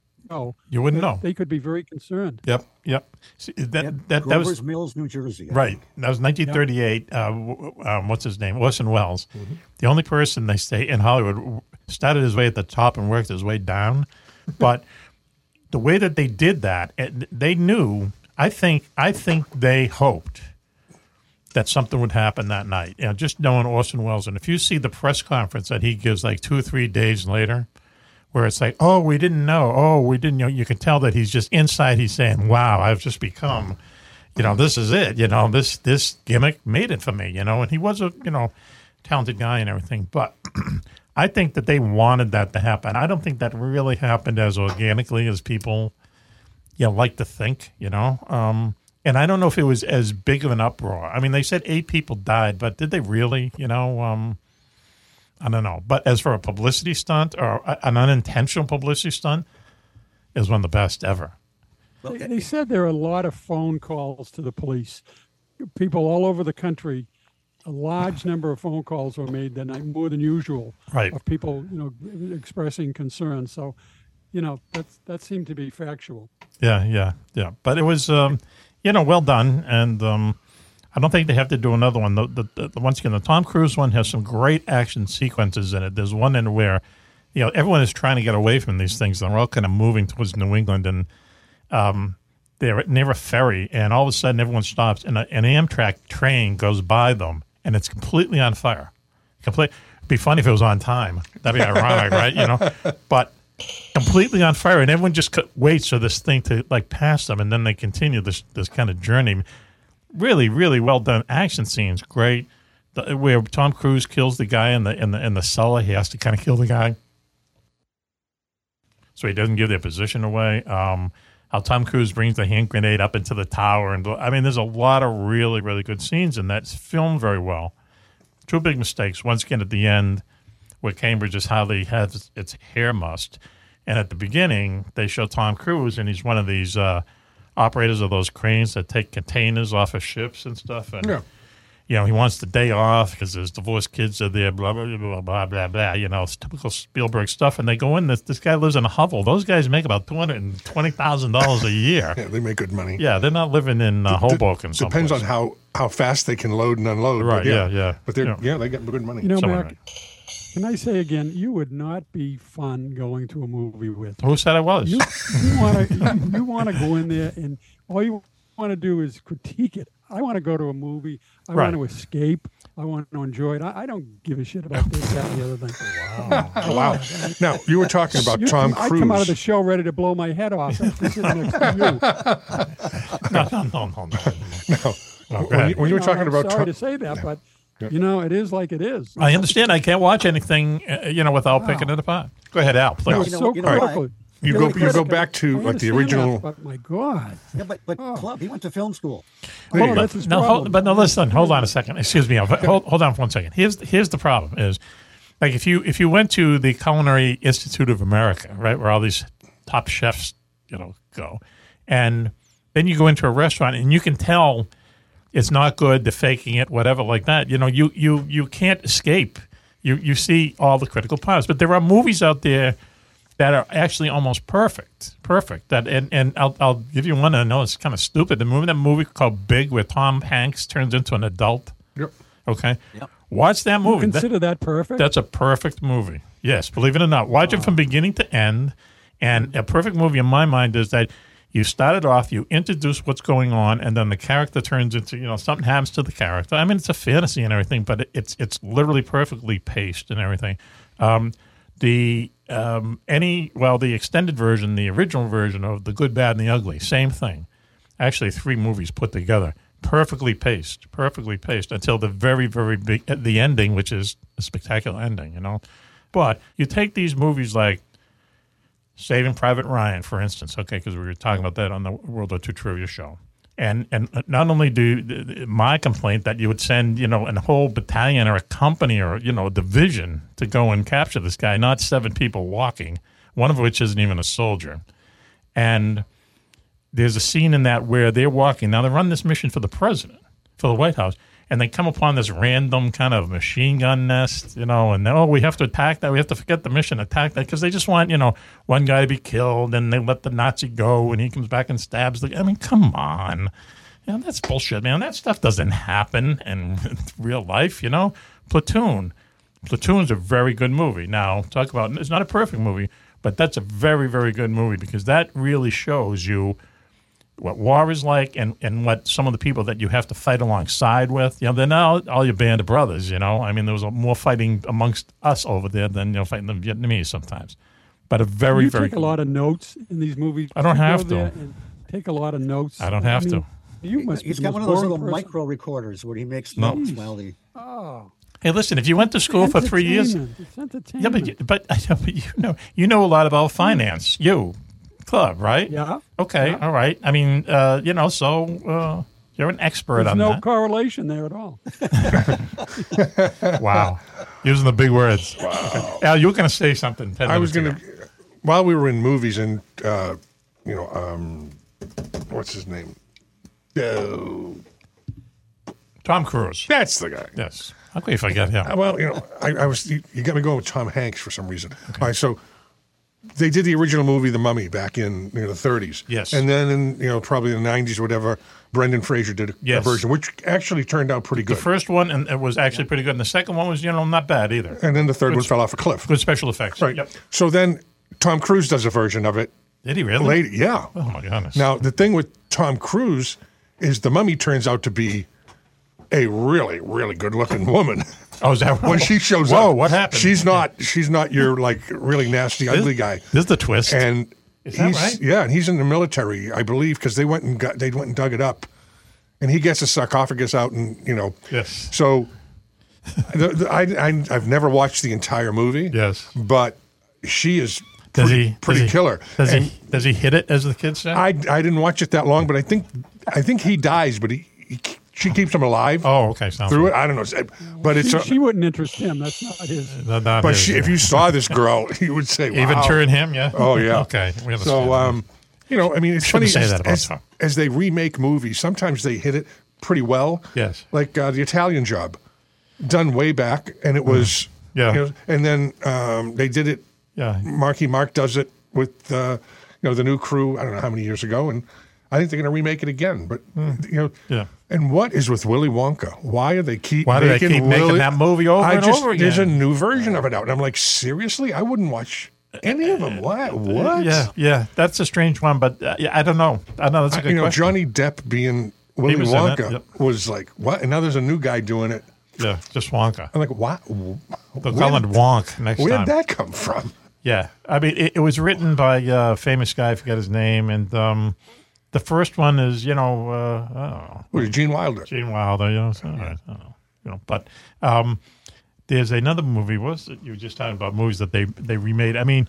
You wouldn't know. They could be very concerned. Yep. Yep. See, that that that Grover's was Mills, New Jersey. I Right. think. That was 1938. Uh, um, what's his name? Orson Welles. Mm-hmm. The only person they say in Hollywood started his way at the top and worked his way down. (laughs) But the way that they did that, they knew. I think. I think they hoped that something would happen that night. You know, just knowing Orson Welles, and if you see the press conference that he gives, like two or three days later, where it's like, "Oh, we didn't know. Oh, we didn't know." You can tell that he's just inside. He's saying, "Wow, I've just become." you know, this is it. You know, this this gimmick made it for me. You know, and he was a you know talented guy and everything. But (clears throat) I think that they wanted that to happen. I don't think that really happened as organically as people you know, like to think. You know, um, and I don't know if it was as big of an uproar. I mean, they said eight people died, but did they really? You know. Um, I don't know, but as for a publicity stunt or an unintentional publicity stunt, is one of the best ever. They, they said there are a lot of phone calls to the police. People all over the country, a large (sighs) number of phone calls were made that night, more than usual, Right. of people, you know, expressing concern. So, you know, that's that seemed to be factual. Yeah, yeah, yeah. But it was, um, you know, well done, and um, I don't think they have to do another one. The, the, the, once again, the Tom Cruise one has some great action sequences in it. There's one in where, you know, everyone is trying to get away from these things. and They're all kind of moving towards New England, and um, they're near a ferry, and all of a sudden everyone stops, and a, an Amtrak train goes by them, and it's completely on fire. Complete. Be funny if it was on time. That'd be ironic, (laughs) right? You know, but completely on fire, and everyone just waits for this thing to like pass them, and then they continue this this kind of journey. Really, really well done action scenes. Great, the, where Tom Cruise kills the guy in the in the in the cellar. He has to kind of kill the guy, so he doesn't give their position away. Um, how Tom Cruise brings the hand grenade up into the tower, and I mean, there's a lot of really, really good scenes and that's filmed very well. Two big mistakes. Once again, at the end, where Cambridge is how they have its hair mussed, and at the beginning they show Tom Cruise, and he's one of these uh, operators of those cranes that take containers off of ships and stuff, and Yeah. you know he wants the day off because his divorced kids are there, blah blah blah blah blah blah. You know, it's typical Spielberg stuff, and they go in. This this guy lives in a hovel. Those guys make about two hundred and twenty thousand dollars a year. Yeah, they make good money. Yeah, they're not living in uh, Hoboken. Depends on how, how fast they can load and unload. Right, But yeah, yeah, yeah. But they're Yeah. yeah, they get good money. You know, Somewhere Mack, can I say again, you would not be fun going to a movie with. Who said I was? You, you want to you, you want to go in there and all you want to do is critique it. I want to go to a movie. I Right. want to escape. I want to enjoy it. I, I don't give a shit about this, that, and the other thing. Oh, wow. Now, you were talking about You- Tom Cruise. I come out of the show ready to blow my head off after sitting next to you. (laughs) no, no, no, no, no. No. when, you, when you were know, talking I'm about sorry Tom, to say that, but Yeah. You know, it is like it is. I understand. I can't watch anything, uh, you know, without picking it apart. Go ahead, Al. Please. No. You know- so you know critical. You You're go- like you go back to, I like, the original- that, but my God. Yeah, but but Oh. club. He went to film school. There you Oh, that's his No, problem. hold, but no, listen. Hold on a second. Excuse me. Hold, hold on for one second. Here's here's the problem: is like if you if you went to the Culinary Institute of America, right, where all these top chefs, you know, go, and then you go into a restaurant and you can tell it's not good, they're faking it, whatever, like that. You know, you you you can't escape. You you see all the critical parts, but there are movies out there that are actually almost perfect, perfect. That and, and I'll I'll give you one. I know it's kind of stupid. The movie that movie called Big, where Tom Hanks turns into an adult. Yep. Okay, Yep. watch that movie. That- consider that perfect? that's a perfect movie. Yes, believe it or not, watch it from beginning to end. And a perfect movie in my mind is that you start it off, you introduce what's going on, and then the character turns into you know something happens to the character. I mean, it's a fantasy and everything, but it's it's literally perfectly paced and everything. Um, the um, any well, the extended version, the original version of the Good, Bad, and the Ugly, same thing. Actually, three movies put together, perfectly paced, perfectly paced until the very, very big the ending, which is a spectacular ending, you know. But you take these movies like Saving Private Ryan, for instance, okay, because we were talking about that on the World War II trivia show. And and uh, not only do th- my complaint that you would send you know a whole battalion or a company or you know a division to go and capture this guy, not seven people walking one of which isn't even a soldier. And there's a scene in that where they're walking. Now, they run this mission for the president, for the White House, and they come upon this random kind of machine gun nest, you know, and oh, we have to attack that. We have to forget the mission, attack that, because they just want, you know, one guy to be killed, and they let the Nazi go, and he comes back and stabs the. I mean, come on. You know, that's bullshit, man. That stuff doesn't happen in (laughs) real life, you know? Platoon. Platoon's a very good movie. Now, talk about it's not a perfect movie, but that's a very, very good movie because that really shows you what war is like and, and what some of the people that you have to fight alongside with. You know, they're not all, all your band of brothers, you know. I mean, there was more fighting amongst us over there than, you know, fighting the Vietnamese sometimes. But a very, you very take a lot of notes in these movies. I don't have to. Take a lot of notes. I don't have to. You must He's be got one of those little person. micro recorders where he makes No. notes while he. Oh, Hey, listen, if you went to school for three years. It's yeah, but you, but, I (laughs) know, but you know you know a lot about finance. You, club, right? Yeah. Okay. All right. I mean, uh, you know, so uh, you're an expert There's on no that. correlation there at all. (laughs) (laughs) wow, using the big words. Wow. Al, you were going to say something. 10 I was going to, while we were in movies and, uh, you know, um, what's his name? Oh, Tom Cruise. that's the guy. Yes. How could you forget him? Uh, Well, you know, I, I was you, you got me going with Tom Hanks for some reason. All right, so they did the original movie, The Mummy, back in you know, the 30s. Yes. and then in you know probably the 90s or whatever, Brendan Fraser did a, Yes. version, which actually turned out pretty good. The first one and it was actually pretty good, and the second one was, you know, not bad either. and then the third Good- one fell off a cliff. Good special effects. Right. Yep. So then Tom Cruise does a version of it. Did he really? Later, yeah. Oh my goodness. Now the thing with Tom Cruise is the Mummy turns out to be a really, really good-looking woman. (laughs) Oh, is that when she shows Whoa, up? what happened? She's not. She's not your like really nasty, ugly guy. This is the twist. And Is that he's right? yeah, and he's in the military, I believe, because they went and got they went and dug it up, and he gets a sarcophagus out, and you know, Yes. So, the, the, I, I I've never watched the entire movie. Yes. but she is Does pretty, he pretty does he- killer. Does and he does he hit it as the kids say? I I didn't watch it that long, but I think I think he dies, but he, he she keeps him alive. Oh, okay. Sounds through good. it. I don't know, but it's She, a- she wouldn't interest him. That's not his. Not- not but his, she, if you saw this girl, (laughs) you would say, Even wow. turn him, yeah? Oh yeah. (laughs) Okay, we understand. So um, you know, I mean, it's Shouldn't funny say as, that about as, as they remake movies. Sometimes they hit it pretty well. Yes. like uh, the Italian Job, done way back, and it was Mm. Yeah. you know, and then um, they did it. Yeah. Marky Mark does it with uh, you know the new crew. I don't know how many years ago, and I think they're going to remake it again. But you know, Mm. Yeah. And what is with Willy Wonka? Why are they keep Why do they making keep making Willy- that movie over I and just, over There's a new version of it out, and I'm like, seriously, I wouldn't watch any of them. What? What? Yeah, yeah, that's a strange one, but uh, yeah, I don't know. I know that's a I- good you know, question. Johnny Depp being Willy was Wonka yep. was like, what? And now there's a new guy doing it. Yeah, just Wonka. I'm like, what? They'll call it Wonk next Where time. did that come from? Yeah, I mean, it, it was written by a famous guy. I forget his name, and um, the first one is, you know, uh, I don't know, Was it Gene Wilder? Gene Wilder. You know, so, all right, I don't know, you know, but um, there's another movie. What Was it you were just talking about movies that they they remade? I mean,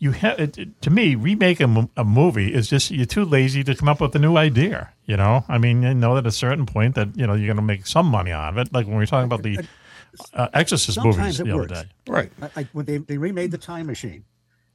you have it, it- to me remake a, a movie is just you're too lazy to come up with a new idea. You know, I mean, you know that at a certain point that you know you're going to make some money out of it. Like when we were talking about the uh, Exorcist movies Sometimes it the other day. Right. I, I, when they, they remade the Time Machine,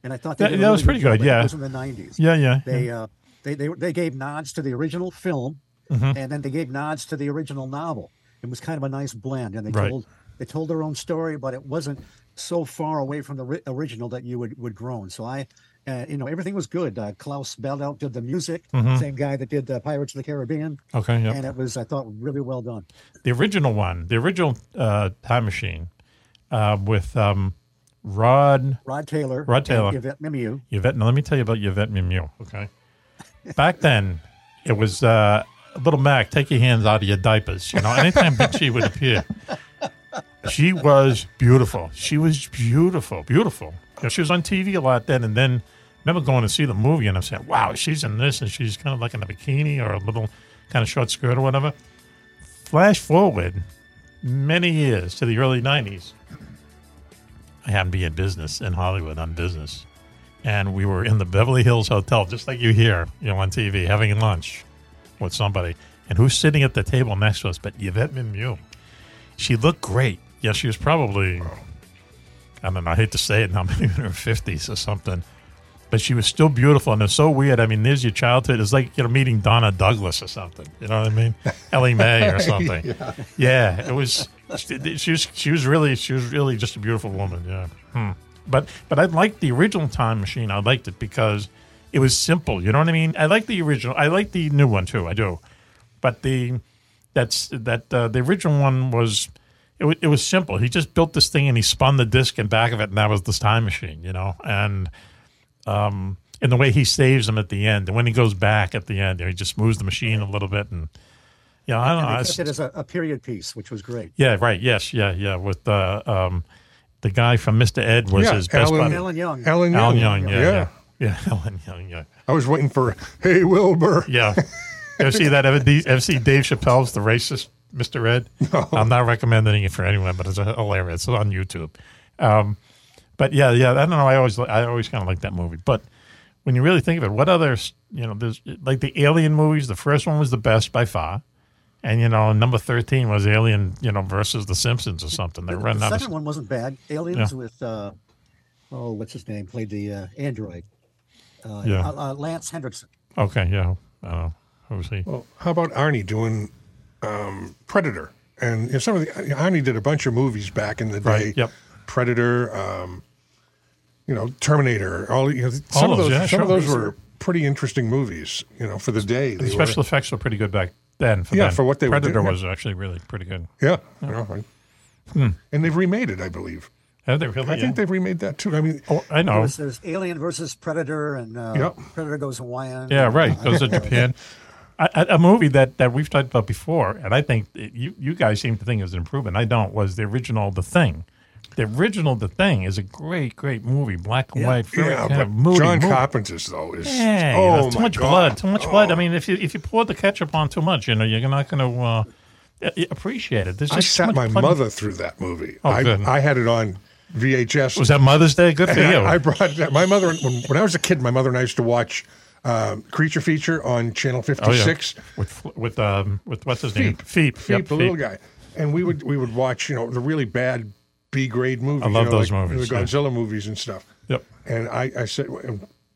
and I thought they That- that was pretty good, yeah. it was in the nineties. Yeah, yeah, They uh, they they they gave nods to the original film, Mhm. and then they gave nods to the original novel. It was kind of a nice blend, and they Right. told they told their own story, but it wasn't so far away from the ri- original that you would would groan. So I. Uh, you know everything was good. Uh, Klaus Badelt did the music, Mhm. same guy that did uh, Pirates of the Caribbean. Okay, yep. and it was I thought really well done. the original one, the original uh, Time Machine, uh, with um, Rod Rod Taylor, Rod Taylor, Yvette Mimieux. Yvette. Now let me tell you about Yvette Mimieux. Okay, back then it was uh, Little Mack. Take your hands out of your diapers. You know, anytime she would appear, she was beautiful. She was beautiful, beautiful. You know, she was on TV a lot then, and then remember going to see the movie and I'm saying, "Wow, she's in this," and she's kind of like in a bikini or a little kind of short skirt or whatever. Flash forward many years to the early '90s. I happened to be in business in Hollywood on business, and we were in the Beverly Hills Hotel, just like you hear, you know, on TV, having lunch with somebody. And who's sitting at the table next to us? But Yvette Mimieux. She looked great. Yeah, she was probably, I don't know, I hate to say it now, (laughs) maybe in her 50s or something. but she was still beautiful, and it's so weird. I mean, there's your childhood. It's like you know meeting Donna Douglas or something. You know what I mean? (laughs) Ellie Mae or something. Yeah. yeah. it was. She, she was. She was really. She was really just a beautiful woman. Yeah. Hmm. But but I liked the original Time Machine. I liked it because it was simple. You know what I mean? I like the original. I like the new one too. I do. But the that's that uh, the original one was it, wa- it was simple. He just built this thing and he spun the disc in back of it, and that was this time machine, you know. And um, and the way he saves him at the end, and when he goes back at the end, you know, he just moves the machine a little bit, and you know, I don't And know. they it's- kept it as a, a period piece, which was great. yeah, right. Yes, yeah, yeah. With uh, um, the guy from Mr. Ed was Yeah, his best Alan- buddy. Alan Young. Alan Alan Young. Young. Yeah, Yeah. yeah, (laughs) yeah. Alan Young. Yeah. I was waiting for, hey, Wilbur. Yeah. (laughs) ever see that? Ever, ever see Dave Chappelle's The Racist, Mr. Ed? I'm not recommending it for anyone, but it's hilarious. It's on YouTube. Um, but yeah, yeah, I don't know. I always, I always kind of like that movie. But when you really think of it, what other, you know, there's like the Alien movies. The first one was the best by far, and you know, number thirteen was Alien, you know, versus The Simpsons or something. They The, run the second of one wasn't bad. Aliens Yeah. with uh, oh, what's his name? Played the uh, android. Uh, Yeah. uh, uh, Lance Henriksen. Okay, yeah, I don't know. Who's he? Well, how about Arnie doing um, Predator? And you know, some of the Arnie did a bunch of movies back in the day. Right, yep. Predator, um, you know, Terminator. All you know, some All of those, those, yeah, some of those were pretty interesting movies. You know, for the day. The special were, effects were pretty good back then. For Yeah, then. for what they were Predator doing, yeah. was actually really pretty good. yeah, you know. Hmm. and they've remade it, I believe. Have they really? I think they've remade that too. I mean, Oh, I know. There's, there's Alien versus Predator, and uh, Yep. Predator goes Hawaiian. Yeah, right. Goes to (laughs) Japan. I, I- a movie that, that we've talked about before, and I think it- you you guys seem to think is an improvement. I don't. Was the original The Thing? The original The Thing is a great, great movie, black and Yeah. white, very yeah, kind of moody John movie. Carpenter's though is Yeah, oh you know, too my much God. blood, too much blood. I Oh. mean, if you if you pour the ketchup on too much, you know, you're not going to uh, appreciate it. There's I sat my blood. mother through that movie. Oh, I, good. I had it on VHS. Was that Mother's Day? Good for And you. I, I brought that. My mother, when, when I was a kid, my mother and I used to watch um, Creature Feature on Channel oh yeah, 56. with with um with what's his name? Feep. Feep. Feep, Yep, the little guy. And we would we would watch, you know, the really bad B grade movies. I love you know, those like movies, The yeah. Godzilla movies and stuff. Yep. And I, I said,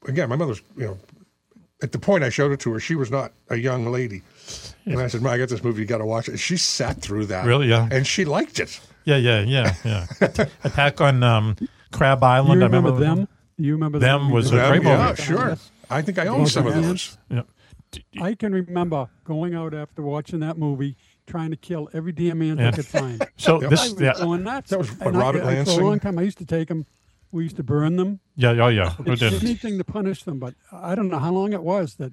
again, my mother's, you know, at the point I showed it to her, she was not a young lady. And I said, Ma, I got this movie, you got to watch it. She sat through that. Really? Yeah. And she liked it. Yeah, yeah, yeah, yeah. (laughs) Attack on um, Crab Island. You I remember remember them? You remember Them was a Them, great yeah, movie. sure. I think I own some of aliens? those. Yeah. I can remember going out after watching that movie, trying to kill every damn ant Yeah. I could find. (laughs) So Yep. this, I was yeah, going nuts. That was, what, And I- Robert I- For Lansing? a long time, I used to take them. We used to burn them. yeah, oh yeah. Who It's didn't? anything to punish them, but I don't know how long it was that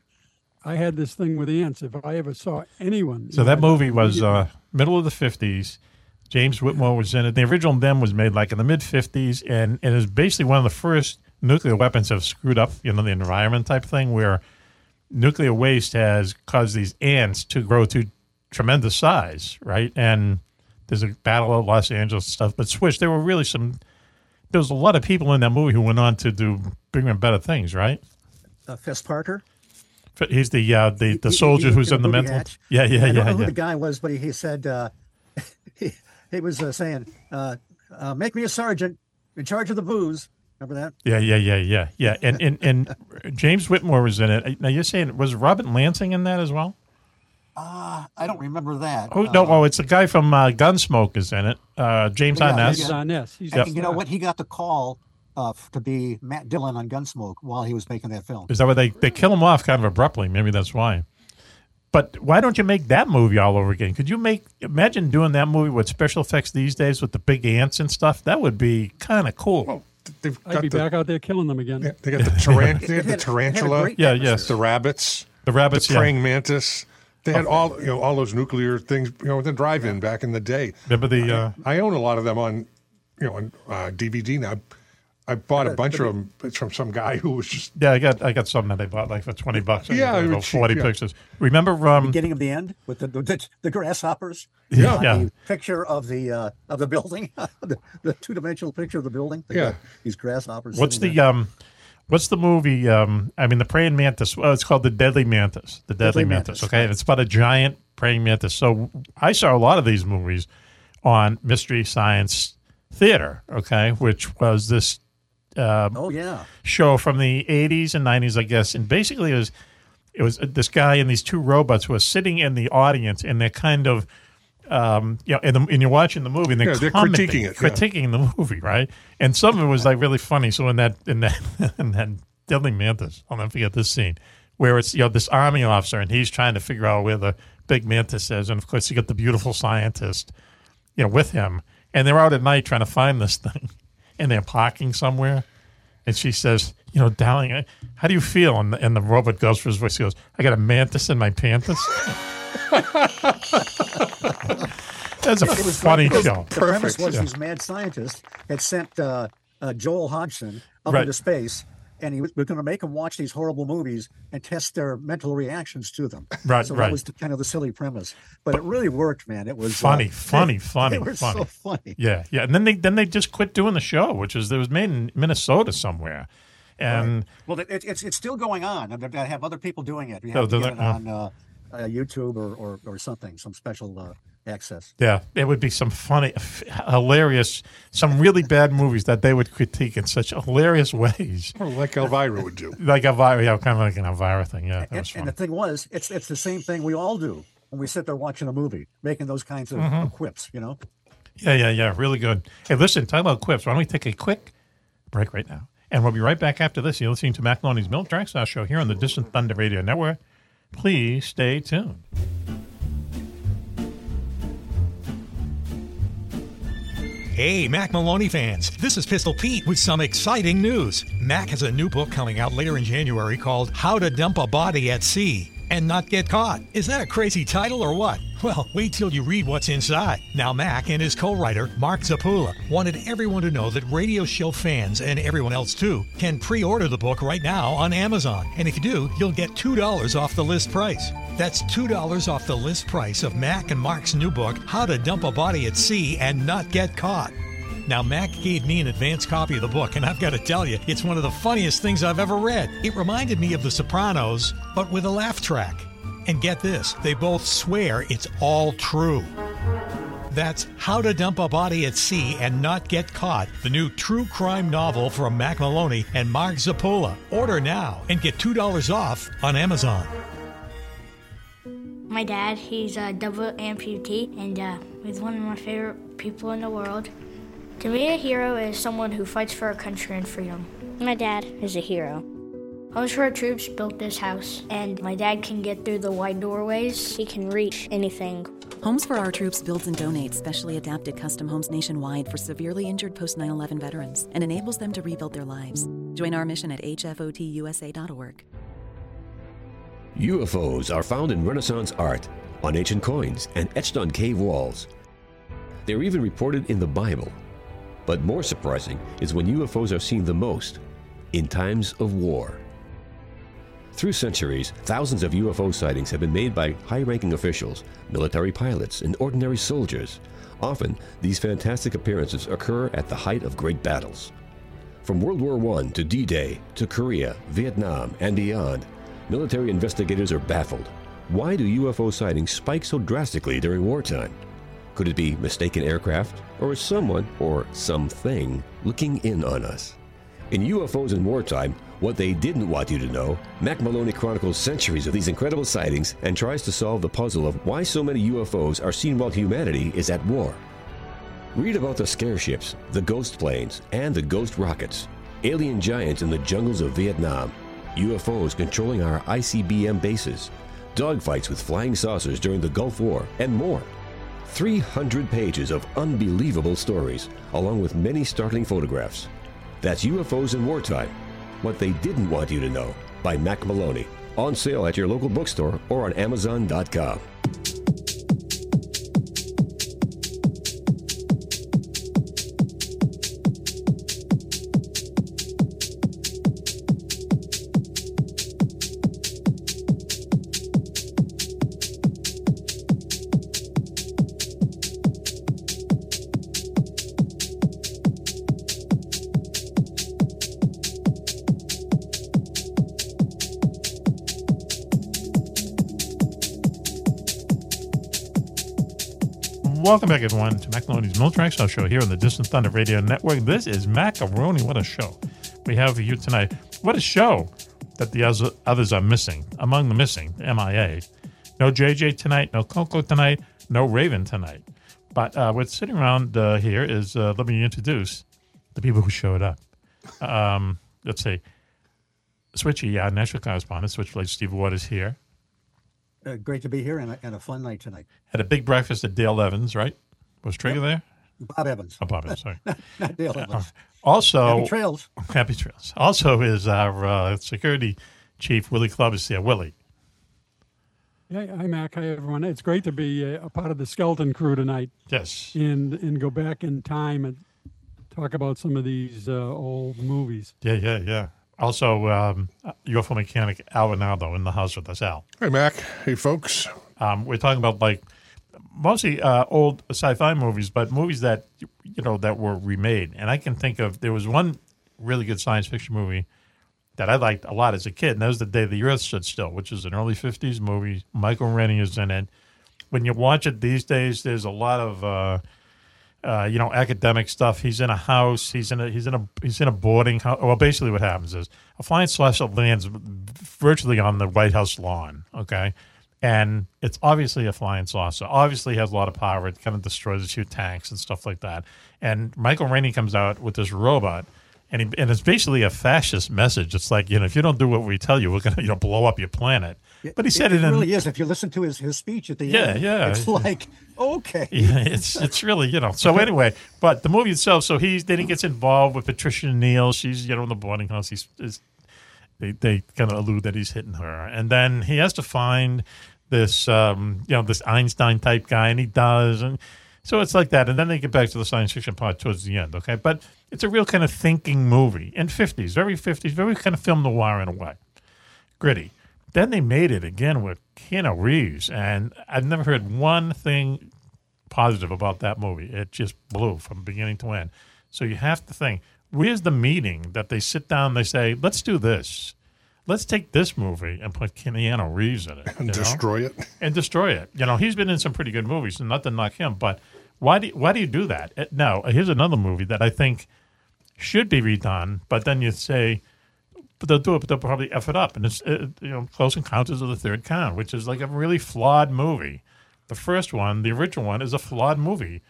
I had this thing with ants. If I ever saw anyone, So that know, movie was uh, middle of the fifties. James Whitmore was in it. The original Them was made like in the mid fifties, and and it was basically one of the first nuclear weapons have screwed up, you know, the environment type thing, where nuclear waste has caused these ants to grow to tremendous size, right? And there's a battle of Los Angeles stuff, but Swish, there were really some. There was a lot of people in that movie who went on to do bigger and better things, right? Uh, Fess Parker. He's the uh, the the He- soldier he- who's in the mental. hatch. Yeah, yeah, I don't yeah, know who yeah. the guy was, but he, he said uh, (laughs) he, he was uh, saying, uh, uh, "Make me a sergeant in charge of the booze." Remember that? Yeah, yeah, yeah, yeah, yeah. And and and (laughs) James Whitmore was in it. Now you're saying was Robin Lansing in that as well? Uh, I don't remember that. Oh no, oh it's a guy from uh, Gunsmoke is in it. Uh, James Yeah, Arness. He's on. He's And you know what? He got the call uh, to be Matt Dillon on Gunsmoke while he was making that film. Is that why they they kill him off kind of abruptly? Maybe that's why. But why don't you make that movie all over again? Could you make imagine doing that movie with special effects these days with the big ants and stuff? That would be kind of cool. They've I'd got be the, back out there killing them again. yeah, they got the, (laughs) taran- they had It had- the had tarantula, great Yeah, yes. the rabbits, The rabbits, the yeah. praying mantis. They had all you know all those nuclear things you know the drive-in back in the day. Remember the uh, I own a lot of them on you know on uh, DVD now. I bought a bunch of them from some guy who was just yeah, I got I got some that I bought like for twenty bucks. I Yeah, got they were about cheap, forty yeah. pictures. Remember um, Beginning of the end with the the, the grasshoppers. Yeah. Uh, Yeah. The picture of the uh, of the building, (laughs) the, the two dimensional picture of the building. They Yeah. got These grasshoppers. What's sitting the there. um, what's the movie? Um, I mean, the praying mantis. Well, it's called the Deadly Mantis. The Deadly, Deadly mantis. Mantis, Okay, and it's about a giant praying mantis. So I saw a lot of these movies on Mystery Science Theater. Okay, which was this uh, Oh, yeah. show from the 80s and 90s, I guess. And basically, it was it was this guy and these two robots were sitting in the audience, and they're kind of. Um, you know, and, the, and you're watching the movie, and they're, Yeah, they're critiquing it, yeah. critiquing the movie, right? And some of it was like really funny. So in that in that (laughs) in that Deadly Mantis, I'll never forget this scene where it's you know this army officer and he's trying to figure out where the big mantis is, and of course you got the beautiful scientist, you know, with him, and they're out at night trying to find this (laughs) thing, and they're parking somewhere, and she says, you know, darling, how do you feel? And the, and the robot goes for his voice. He goes, I got a mantis in my panties. (laughs) That's a It was funny because show. The premise was Yeah. these mad scientists had sent uh, uh, Joel Hodgson up Right. into space, and he was, was going to make them watch these horrible movies and test their mental reactions to them. Right, So right. that was the, kind of the silly premise, but it really worked, man. It was uh, funny, funny, (laughs) funny, It was funny. so funny. Yeah, yeah. And then they then they just quit doing the show, which was it was made in Minnesota somewhere, and Well, it, it's it's still going on. I, mean, I have other people doing it. We Oh, have to do get it they? Oh. on uh, uh, YouTube or, or, or something, some special uh, access. yeah, it would be some funny, hilarious, some really bad movies that they would critique in such hilarious ways, Or like Elvira would do. like Elvira, yeah, kind of like an Elvira thing. Yeah, And, and the thing was, it's it's the same thing we all do when we sit there watching a movie, making those kinds of, Mhm. of quips. You know. Yeah, yeah, yeah, really good. Hey, listen, talk about quips. Why don't we take a quick break right now, and we'll be right back after this. You're listening to Mack Maloney's Milk Dragstars Show here on the Distant Thunder Radio Network. Please stay tuned. Hey, Mack Maloney fans, this is Pistol Pete with some exciting news. Mack has a new book coming out later in January called How to Dump a Body at Sea and Not Get Caught. Is that a crazy title or what? Well, wait till you read what's inside. Now, Mack and his co writer, Mark Zapula, wanted everyone to know that radio show fans and everyone else too can pre order the book right now on Amazon. And if you do, you'll get $2 off the list price. That's $2 off the list price of Mack and Mark's new book, How to Dump a Body at Sea and Not Get Caught. Now, Mack gave me an advance copy of the book, and I've got to tell you, it's one of the funniest things I've ever read. It reminded me of The Sopranos, but with a laugh track. And get this, they both swear it's all true. That's How to Dump a Body at Sea and Not Get Caught, the new true crime novel from Mack Maloney and Mark Zappola. Order now and get $2 off on Amazon. My dad, he's a double amputee, and uh, he's one of my favorite people in the world. To me, a hero is someone who fights for our country and freedom. My dad is a hero. Homes for Our Troops built this house, and my dad can get through the wide doorways. He can reach anything. Homes for Our Troops builds and donates specially adapted custom homes nationwide for severely injured post 9 11 veterans and enables them to rebuild their lives. Join our mission at hfotusa.org. UFOs are found in Renaissance art, on ancient coins, and etched on cave walls. They're even reported in the Bible. But more surprising is when UFOs are seen the most in times of war. Through centuries, thousands of UFO sightings have been made by high ranking officials, military pilots, and ordinary soldiers. Often, these fantastic appearances occur at the height of great battles. From World War I to D Day to Korea, Vietnam, and beyond, military investigators are baffled. Why do UFO sightings spike so drastically during wartime? Could it be mistaken aircraft, or is someone or something looking in on us? In UFOs in Wartime, What They Didn't Want You to Know, Mack Maloney chronicles centuries of these incredible sightings and tries to solve the puzzle of why so many UFOs are seen while humanity is at war. Read about the scare ships, the ghost planes, and the ghost rockets, alien giants in the jungles of Vietnam, UFOs controlling our ICBM bases, dogfights with flying saucers during the Gulf War, and more. 300 pages of unbelievable stories, along with many startling photographs. That's UFOs in Wartime What They Didn't Want You to Know by Mack Maloney. On sale at your local bookstore or on Amazon.com. Welcome back, everyone, to Mack Maloney's Milk Track Show here on the Distant Thunder Radio Network. This is Mack Maloney. What a show. we have for you tonight. What a show that the others are missing. Among the missing, MIA. No JJ tonight, no Coco tonight, no Raven tonight. But uh, what's sitting around uh, here is uh, let me introduce the people who showed up. Um, let's see. Switchy, yeah, national correspondent, Switchblade Steve Waters here. Uh, great to be here and a, and a fun night tonight. Had a big breakfast at Dale Evans, right? Was Trigger there? Bob Evans. Oh, Bob Evans, sorry. (laughs) Not Dale Evans. Also, Happy trails. (laughs) Happy trails. Also, is our uh, security chief Willie Club is here. Willie, Hey, hi, Mack. Hi, everyone. It's great to be uh, a part of the skeleton crew tonight. Yes. And and go back in time and talk about some of these uh, old movies. yeah, yeah, yeah. Also, um, UFO mechanic Al Ronaldo in the house with us. Al. Hey, Mack. Hey, folks. Um, we're talking about like mostly uh, old sci-fi movies, but movies that you know that were remade. And I can think of there was one really good science fiction movie that I liked a lot as a kid, and that was The Day the Earth Stood Still, which is an early '50s movie. Michael Rennie is in it. When you watch it these days, there's a lot of uh, uh, you know academic stuff. He's in a house. He's in a he's in a he's in a boarding house. Well, basically, what happens is a flying saucer lands virtually on the White House lawn. Okay, and it's obviously a flying saucer. Obviously, has a lot of power. It kind of destroys a few tanks and stuff like that. And Michael Rennie comes out with this robot. And, he, and it's basically a fascist message. It's like you know, if you don't do what we tell you, we're gonna you know blow up your planet. But he said it, it in really is. If you listen to his, his speech at the Yeah, end, yeah. it's like okay. yeah, it's it's really you know. So anyway, but the movie itself. So he's then he gets involved with Patricia Neal. She's you know in the boarding house. He's is, they they kind of allude that he's hitting her, and then he has to find this um you know this Einstein type guy, and he does, and so it's like that. And then they get back to the science fiction part towards the end. Okay, but it's a real kind of thinking movie in fifties, very fifties, very kind of film noir in a way, gritty. Then they made it again with Keanu Reeves, and I've never heard one thing positive about that movie. It just blew from beginning to end. So you have to think, where's the meeting that they sit down, and they say, let's do this. Let's take this movie and put Keanu Reeves in it. And you know? destroy it. And destroy it. You know, he's been in some pretty good movies, and not to knock him, but why do, why do you do that? Now, here's another movie that I think should be redone, but then you say, but they'll do it, but they'll probably F it up. And it's, you know, Close Encounters of the Third Kind, which is like a really flawed movie. The first one, the original one, is a flawed movie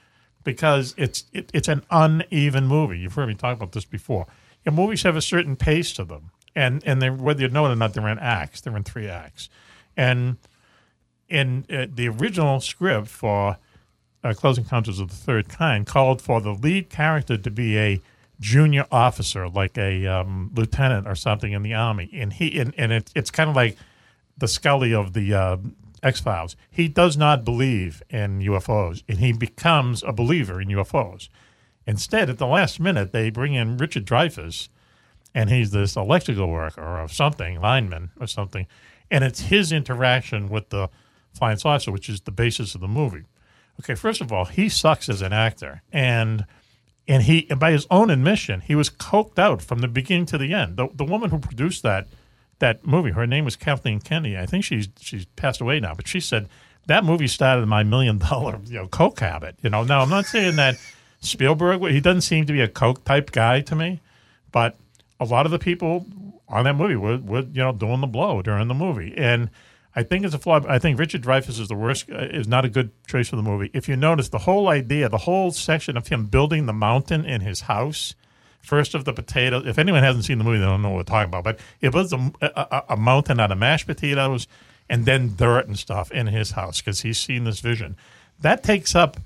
because it's it, it's an uneven movie. You've heard me talk about this before. Your movies have a certain pace to them, and and they whether you know it or not, they're in acts. They're in three acts, and in uh, the original script for uh, Close Encounters of the Third Kind called for the lead character to be a junior officer, like a um, lieutenant or something in the army, and he and, and it, it's kind of like the Scully of the uh, X Files. He does not believe in UFOs, and he becomes a believer in UFOs. Instead, at the last minute, they bring in Richard Dreyfuss, and he's this electrical worker or something, lineman or something, and it's his interaction with the flying saucer, which is the basis of the movie. Okay, first of all, he sucks as an actor, and and he and by his own admission, he was coked out from the beginning to the end. The the woman who produced that that movie, her name was Kathleen Kennedy. I think she's she's passed away now, but she said that movie started my million dollar you know coke habit. You know, now I'm not saying that Spielberg he doesn't seem to be a coke type guy to me, but a lot of the people on that movie were, were you know doing the blow during the movie, and I think it's a flaw. I think Richard Dreyfuss is the worst. Uh, is not a good choice for the movie. If you notice, the whole idea, the whole section of him building the mountain in his house, first of the potatoes. If anyone hasn't seen the movie, they don't know what we're talking about. But it was a, a, a mountain out of mashed potatoes and then dirt and stuff in his house because he's seen this vision. That takes up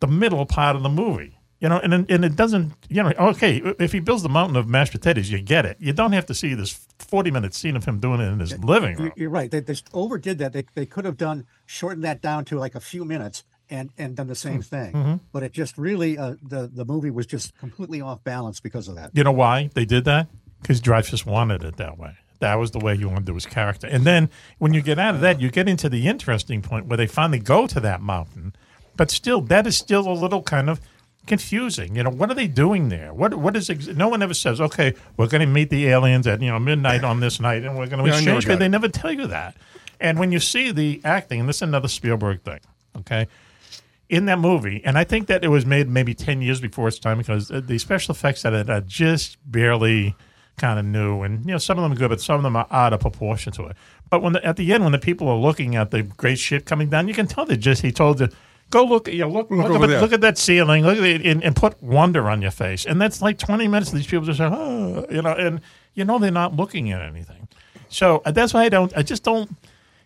the middle part of the movie. You know, and and it doesn't. You know, okay, if he builds the mountain of mashed potatoes, you get it. You don't have to see this forty-minute scene of him doing it in his living room. You- You're right. They, they overdid that. They, they could have done shortened that down to like a few minutes and and done the same thing. Mhm. But it just really uh, the the movie was just completely off balance because of that. You know why they did that? Because Dreyfuss wanted it that way. That was the way he wanted to do his character. And then when you get out of that, you get into the interesting point where they finally go to that mountain. But still, that is still a little kind of confusing. You know, what are they doing there? What what is ex- no one ever says, okay, we're going to meet the aliens at you know midnight on this night, and we're going to Yeah, never exchange. they never tell you that. And when you see the acting, and this is another Spielberg thing, okay, in that movie, and I think that it was made maybe ten years before its time because uh, the special effects in it are just barely kind of new, and you know some of them are good, but some of them are out of proportion to it. But when the, at the end, when the people are looking at the great ship coming down, you can tell they just he told you. Go look, you know, look, look, over at, look at that ceiling, look at it, and, and put wonder on your face. And that's like 20 minutes. These people just say, oh, you know, and you know they're not looking at anything. So uh, that's why I don't, I just don't,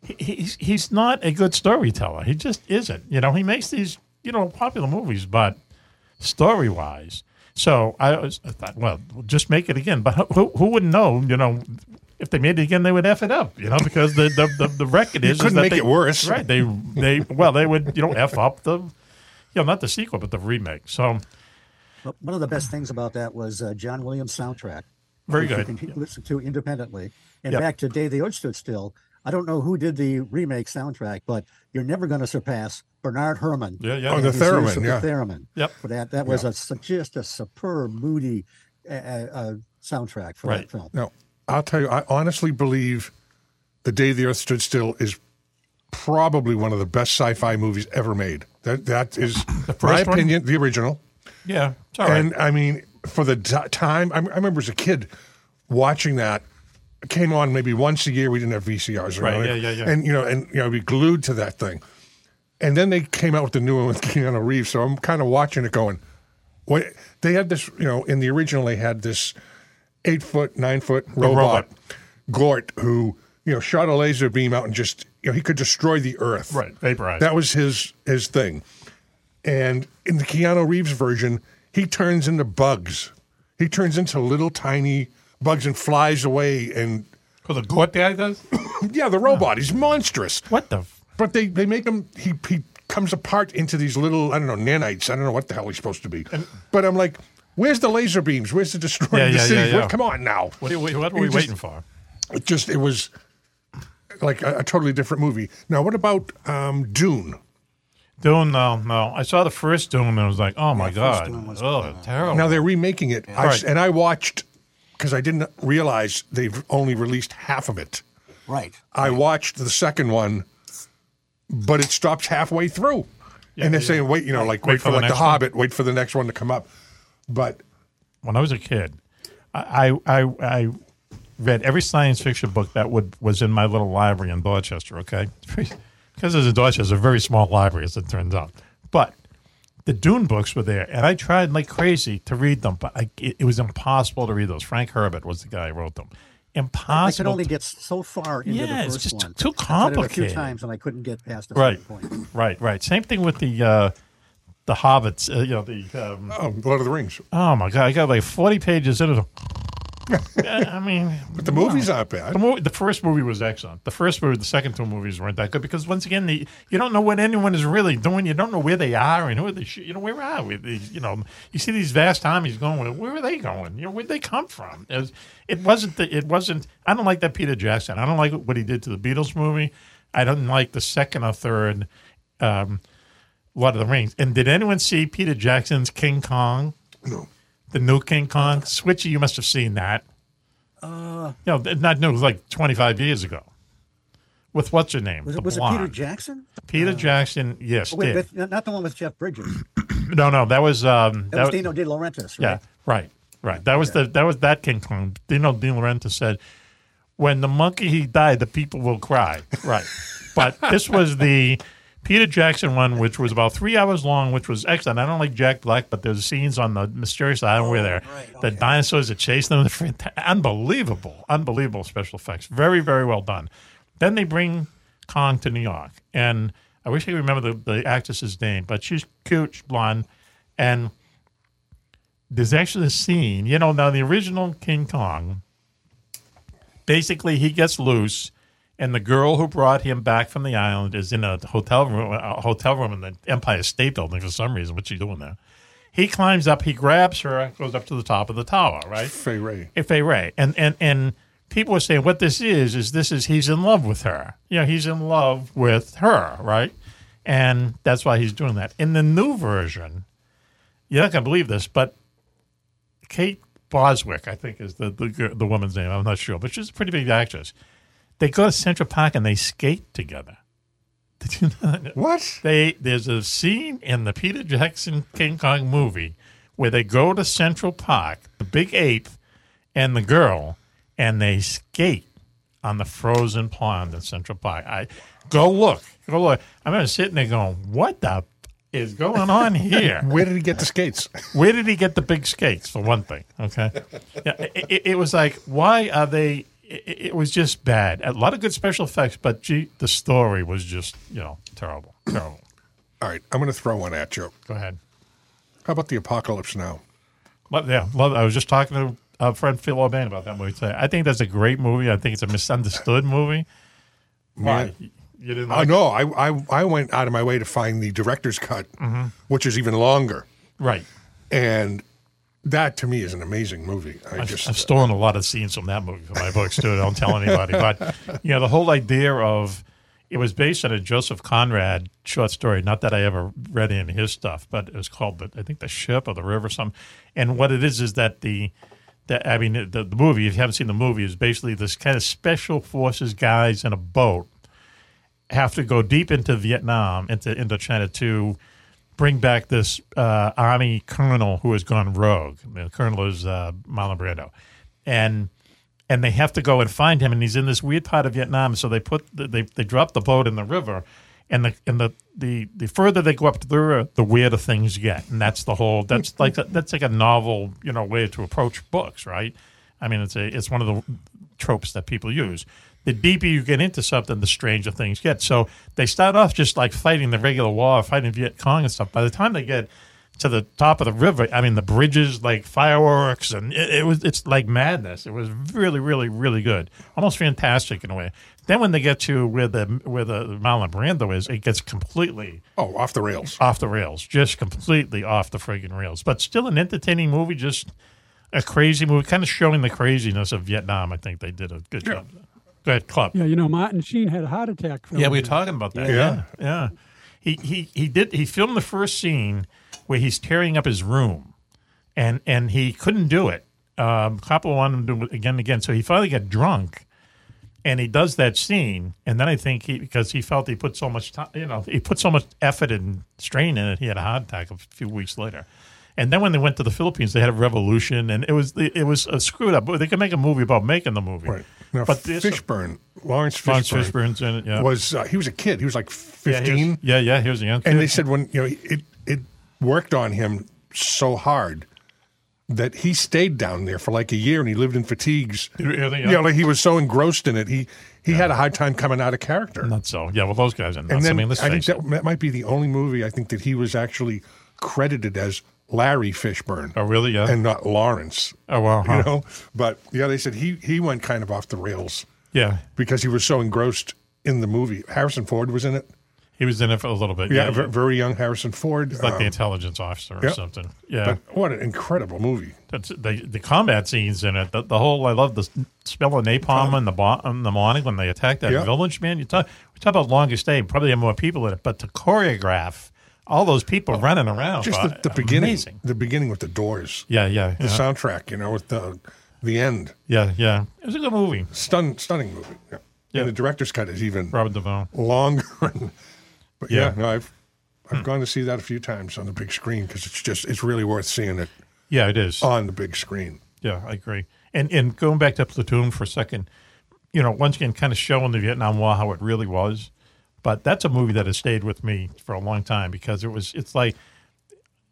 he, he's, he's not a good storyteller. He just isn't. You know, he makes these, you know, popular movies, but story wise. So I, was, I thought, well, just make it again. But who, who wouldn't know, you know, if they made it again, they would F it up, you know, because the, the, the, the record (laughs) is, is couldn't that make they- it worse. Right. They, they, well, they would, you know, F up the, you know, not the sequel, but the remake. So But one of the best things about that was uh, John Williams' soundtrack. Very which good. You can listen to independently. And Yep. back to Day the Earth Stood Still. I don't know who did the remake soundtrack, but you're never going to surpass Bernard Herrmann. Yeah, yeah. Oh, the theremin, yeah. The theremin. Yep. For that, that was a just a superb, moody uh, uh, soundtrack for Right. that film. No, I'll tell you, I honestly believe The Day the Earth Stood Still is probably one of the best sci-fi movies ever made. That that is, (clears throat) my first one? opinion, the original. yeah, all right. And I mean, for the time, I, I remember as a kid watching that. It came on maybe once a year. We didn't have VCRs, Right, yeah, yeah, yeah. And you know, and you know, be glued to that thing. And then they came out with the new one with (laughs) Keanu Reeves. So I'm kind of watching it, going, "What?" They had this, you know, in the original they had this eight foot, nine foot robot, robot. Gort, who you know shot a laser beam out and just you know he could destroy the Earth. Right, vaporize. That was his his thing. And in the Keanu Reeves version, he turns into bugs. He turns into little tiny bugs and flies away. And Well, the Gort guy does? (coughs) yeah, the robot, he's monstrous. What the? F- But they, they make him, he, he comes apart into these little, I don't know, nanites. I don't know what the hell he's supposed to be. but I'm like, where's the laser beams? Where's the destroying Yeah, the yeah, city? yeah, yeah. What- come on now. what, are we- what are we just- waiting for? It just, it was like a, a totally different movie. Now, what about um, Dune? Dune, no, no. I saw the first Dune and I was like, oh my first God. Oh, terrible. Now they're remaking it, I, Right. and I watched because I didn't realize they've only released half of it. Right. I watched the second one, but it stops halfway through, and they're yeah. saying, "Wait, you know, like Wait wait, for for, the like the next one. Hobbit, wait for the next one to come up." But when I was a kid, I, I, I, read every science fiction book that would was in my little library in Dorchester. Okay, (laughs) because there's a Dorchester, a very small library, as it turns out. But the Dune books were there, and I tried like crazy to read them, but I, it, it was impossible to read those. Frank Herbert was the guy who wrote them. Impossible. I could only get so far into Yeah, the it's just one. too I it a complicated. few times and I couldn't get past a right, point. right, right. Same thing with the uh, the Hobbits. Uh, you know the. Um, oh, Lord of the Rings. Oh my god! I got like forty pages in it. (laughs) I mean, But the movies aren't bad. The, movie, the first movie was excellent. The first movie, the second two movies weren't that good because once again, the, you don't know what anyone is really doing. You don't know where they are and who they, sh- you know, where are we? These, you know, you see these vast armies going. Where, where are they going? You know, where'd they come from? It, was, it wasn't. The, it wasn't. I don't like that Peter Jackson. I don't like what he did to the Beatles movie. I don't like the second or third. Um, Lord of the Rings. And did anyone see Peter Jackson's King Kong? No. The new King Kong. Switchy, you must have seen that. Uh, No, th- not new. Like 25 years ago. With what's her name? was The it, was it Peter. Jackson? Peter Jackson, yes. Oh, wait, did. but not the one with Jeff Bridges. (clears throat) No, no, that was um, That was Dino De Laurentiis, right? Yeah, right, right. That was the that was that King Kong. Dino De Laurentiis said, "When the monkey he died, the people will cry." Right, (laughs) but this was the Peter Jackson one, which was about three hours long, which was excellent. I don't like Jack Black, but there's scenes on the mysterious island where oh, (laughs) they're the dinosaurs that chase them. Unbelievable, unbelievable special effects. Very, very well done. Then they bring Kong to New York, and I wish I could remember the, the actress's name, but she's cute, she's blonde, and there's actually a scene. You know, now the original King Kong, basically he gets loose, and the girl who brought him back from the island is in a hotel room, a hotel room in the Empire State Building for some reason. What's she doing there? He climbs up, he grabs her, goes up to the top of the tower, right? Fay Wray. Fay Wray, and and and people are saying what this is is this is he's in love with her. You know, he's in love with her, right? And that's why he's doing that. In the new version, you're not gonna believe this, but Kate Boswick, I think is the, the the woman's name. I'm not sure, but she's a pretty big actress. They go to Central Park and they skate together. (laughs) Did you not? What? They there's a scene in the Peter Jackson King Kong movie where they go to Central Park, the big ape and the girl, and they skate on the frozen pond in Central Park. I go look, go look. I remember sitting there going, "What the is going on (laughs) here?" Where did he get the skates? (laughs) Where did he get the big skates? For one thing, okay. Yeah, it, it was like, why are they? It, it was just bad. A lot of good special effects, but gee, the story was just you know terrible, (clears throat) terrible. All right, I'm going to throw one at you. Go ahead. How about the apocalypse now? But yeah, love, I was just talking to a friend Phil O'Bain about that movie today. I think that's a great movie. I think it's a misunderstood movie. Man. Why? You didn't I like know. I, I I went out of my way to find the director's cut, Mhm. which is even longer. Right. And that to me is an amazing movie. I I've, just I've stolen a lot of scenes from that movie from my books too. Don't tell anybody. But (laughs) you know, the whole idea of it was based on a Joseph Conrad short story. Not that I ever read any of his stuff, but it was called the, I think the ship or the river, some. And what it is is that the that I mean the, the movie. If you haven't seen the movie, is basically this kind of special forces guys in a boat have to go deep into Vietnam, into Indochina to bring back this uh, army colonel who has gone rogue. The colonel is uh, Marlon Brando, and and they have to go and find him, and he's in this weird part of Vietnam. So they put the, they they drop the boat in the river, and the and the the, the further they go up the river, the weirder things get, and that's the whole. That's like that's like a novel, you know, way to approach books, right? I mean, it's a it's one of the tropes that people use. The deeper you get into something, the stranger things get. So they start off just like fighting the regular war, fighting Viet Cong and stuff. By the time they get to the top of the river, I mean the bridges like fireworks, and it, it was it's like madness. It was really, really, really good, almost fantastic in a way. Then when they get to where the where the Marlon Brando is, it gets completely oh off the rails, off the rails, just completely off the friggin' rails. But still an entertaining movie, just a crazy movie, kind of showing the craziness of Vietnam. I think they did a good job. Go ahead, Club. Yeah, you know, Martin Sheen had a heart attack. Yeah, we were talking about that. Yeah. Yeah, yeah. He he he did. He filmed the first scene where he's tearing up his room, and and he couldn't do it. Um, Coppola wanted him to do it again and again, so he finally got drunk, and he does that scene. And then I think he because he felt he put so much time, you know, he put so much effort and strain in it, he had a heart attack a few weeks later. And then when they went to the Philippines, they had a revolution, and it was it was a screwed up. But they could make a movie about making the movie, Right. Now, but this- Fishburne, Laurence Laurence Fishburne, Fishburne's in it, yeah. was uh, he was a kid. He was like Yeah, he was- fifteen. Yeah, yeah, he was a young kid. And they said when you know it it worked on him so hard that he stayed down there for like a year and he lived in fatigues. Really? Yeah, like he was so engrossed in it, he he had a hard time coming out of character. Not so. Yeah, well, those guys are nuts. And then I mean, I think that, that might be the only movie I think that he was actually credited as Larry Fishburne. Oh, really? Yeah. And not Laurence. Oh, wow. huh. You know, but yeah, they said he he went kind of off the rails. Yeah. because he was so engrossed in the movie. Harrison Ford was in it. He was in it for a little bit. Yeah, Yeah, ver- very young Harrison Ford. He's like the Um, intelligence officer or yep. something. Yeah. But what an incredible movie. That's the the combat scenes in it. The, the whole I love the smell of napalm in the bo- in the morning when they attack that Yeah. village. Man, you talk we talk about longest day. Probably have more people in it, but to choreograph all those people running around, Just uh, the, the beginning, amazing. the beginning with the doors. Yeah, yeah, The yeah. soundtrack, you know, with the the end. Yeah, yeah. It was a good movie. Stun, stunning movie. Yeah. Yeah. And the director's cut is even Robert Duvall. longer. (laughs) but yeah, Yeah. Hmm. no, I've I've gone to see that a few times on the big screen because it's just it's really worth seeing it Yeah, it is. on the big screen. Yeah, I agree. And and going back to Platoon for a second, you know, once again, kind of showing the Vietnam War how it really was. But that's a movie that has stayed with me for a long time because it was. It's like,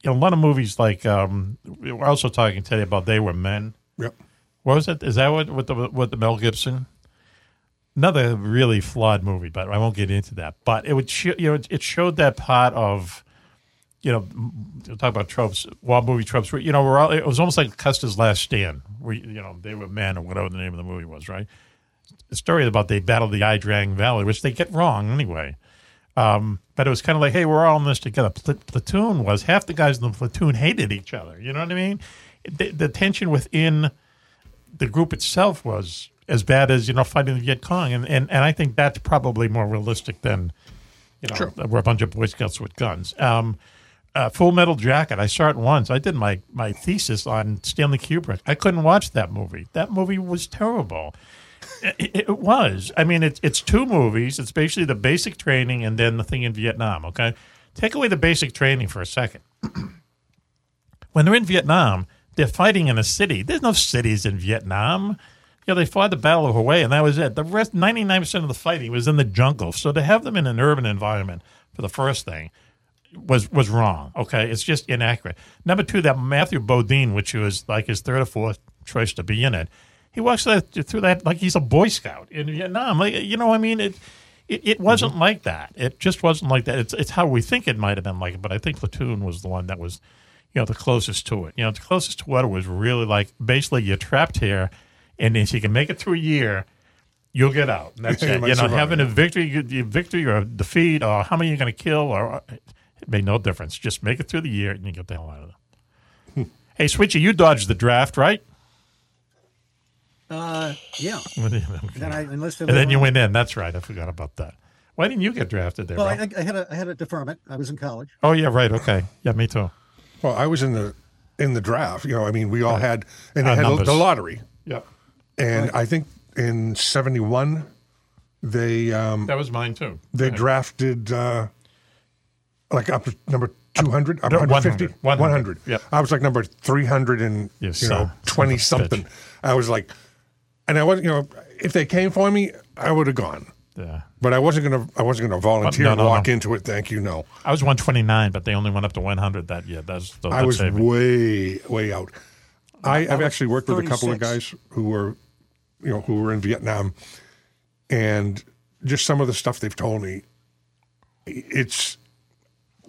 you know, a lot of movies like um, we are also talking today about They Were Men. Yep. What was it? Is that what with the with the Mel Gibson? Another really flawed movie, but I won't get into that. But it would, show, you know, it, it showed that part of you know, we'll talk about tropes, war movie tropes. where, You know, we're all, it was almost like Custer's Last Stand, where you know they were men or whatever the name of the movie was, right? The story about they battled the Ia Drang Valley, which they get wrong anyway. Um, but it was kind of like, hey, we're all in this together. Pl- platoon was half the guys in the platoon hated each other. You know what I mean? The, the tension within the group itself was as bad as you know fighting the Viet Cong, and and, and I think that's probably more realistic than you know Sure. we're a bunch of Boy Scouts with guns. Um, uh, Full Metal Jacket. I saw it once. I did my my thesis on Stanley Kubrick. I couldn't watch that movie. That movie was terrible. It, was. I mean, it's it's two movies. It's basically the basic training and then the thing in Vietnam. Okay, take away the basic training for a second. (clears throat) when they're in Vietnam, they're fighting in a city. There's no cities in Vietnam. Yeah, they fought the Battle of Hue, and that was it. The rest, ninety nine percent of the fighting was in the jungle. So to have them in an urban environment for the first thing was was wrong. Okay, it's just inaccurate. Number two, that Matthew Modine, which was like his third or fourth choice to be in it, he walks that, through that like he's a Boy Scout in Vietnam. Like, you know, what I mean, it it, it wasn't Mm-hmm. like that. It just wasn't like that. It's it's how we think it might have been like it, but I think Platoon was the one that was, you know, the closest to it. You know, the closest to what it was really like. Basically, you're trapped here, and if you can make it through a year. You'll get out. And that's (laughs) you it. You know, survive, having a victory, victory or a defeat, or how many you're going to kill, or it made no difference. Just make it through the year, and you get the hell out of there. (laughs) hey, Switchy, you dodged the draft, right? Uh, yeah. (laughs) Okay. Then I enlisted. And then you went in. That's right. I forgot about that. Why didn't you get drafted there? Well, I, I had a I had a deferment. I was in college. oh yeah, right. Okay. Yeah, me too. Well, I was in the in the draft. You know, I mean, we all had and Odd they had numbers. the lottery. Yep. And I think in '71 they um, That was mine too. they Right. drafted uh, like up to number 200, up No, 150, 100. 100. Yep. I was like number 300 and You you, know of (laughs) a 20 bitch. something. I was like, and I wasn't, you know, if they came for me, I would have gone. Yeah. But I wasn't gonna, I wasn't gonna volunteer no, and no, walk no. into it. Thank you, no. I was 129, but they only went up to 100 that year. That's the, I was saved me. way, way out. I, I've actually worked with a couple of guys who were, you know, who were in Vietnam, and just some of the stuff they've told me, it's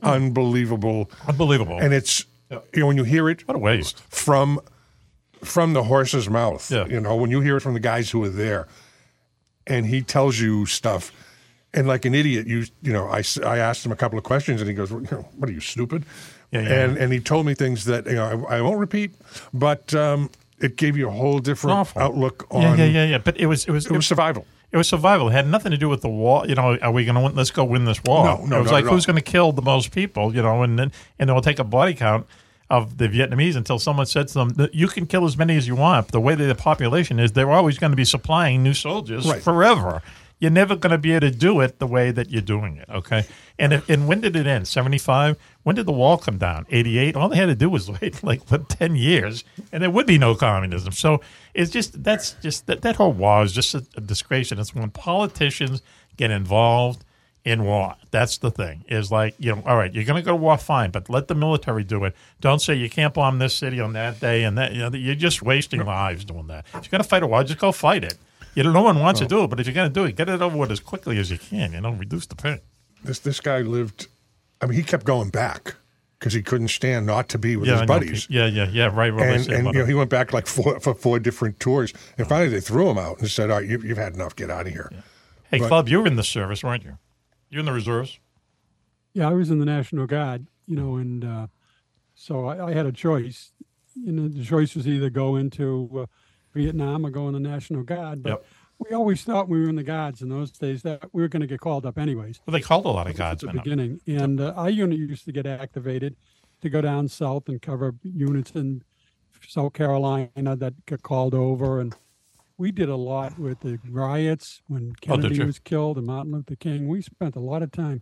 unbelievable, unbelievable, and it's you know when you hear it, what a waste from from the horse's mouth. Yeah. You know when you hear it from the guys who were there, and he tells you stuff. And like an idiot, you you know, I, I asked him a couple of questions, and he goes, "What you know, what are you stupid?" Yeah, yeah. And and he told me things that you know I, I won't repeat, but um, it gave you a whole different Awful. outlook on yeah, yeah, yeah, yeah. But it was it was it was survival. It was survival. It had nothing to do with the war. You know, are we going to win? Let's go win this war. No, no, it was like who's going to kill the most people? You know, and then and they'll take a body count of the Vietnamese until someone said to them, that "You can kill as many as you want." The way that the population is, they're always going to be supplying new soldiers Right. forever. You're never going to be able to do it the way that you're doing it. Okay, and if, and when did it end? Seventy five. When did the wall come down? Eighty eight. All they had to do was wait (laughs) like what ten years, and there would be no communism. So it's just that's just that, that whole war is just a, a disgrace, and it's when politicians get involved in war. That's the thing. Is like you know, all right, you're going to go to war, fine, but let the military do it. Don't say you can't bomb this city on that day and that. You know, you're just wasting lives doing that. If you're going to fight a war, just go fight it. You know, no one wants to do it, but if you're going to do it, get it over with as quickly as you can. You know, reduce the pain. This this guy lived. I mean, he kept going back because he couldn't stand not to be with yeah, his I know. buddies. Yeah, yeah, yeah. Right. I and and you know he went back like four for four different tours, and uh-huh. finally they threw him out and said, "All right, you, you've had enough. Get out of here." hey, but- Club, you were in the service, weren't you? You in the reserves? Yeah, I was in the National Guard, you know, and uh, so I, I had a choice. You know, the choice was either go into uh, Vietnam or go in the National Guard. But Yep. we always thought we were in the Guards in those days that we were going to get called up anyways. Well, they called a lot of Guards at the up. beginning, and uh, our unit used to get activated to go down south and cover units in South Carolina that got called over, and we did a lot with the riots when Oh, Kennedy you? was killed and Martin Luther King. We spent a lot of time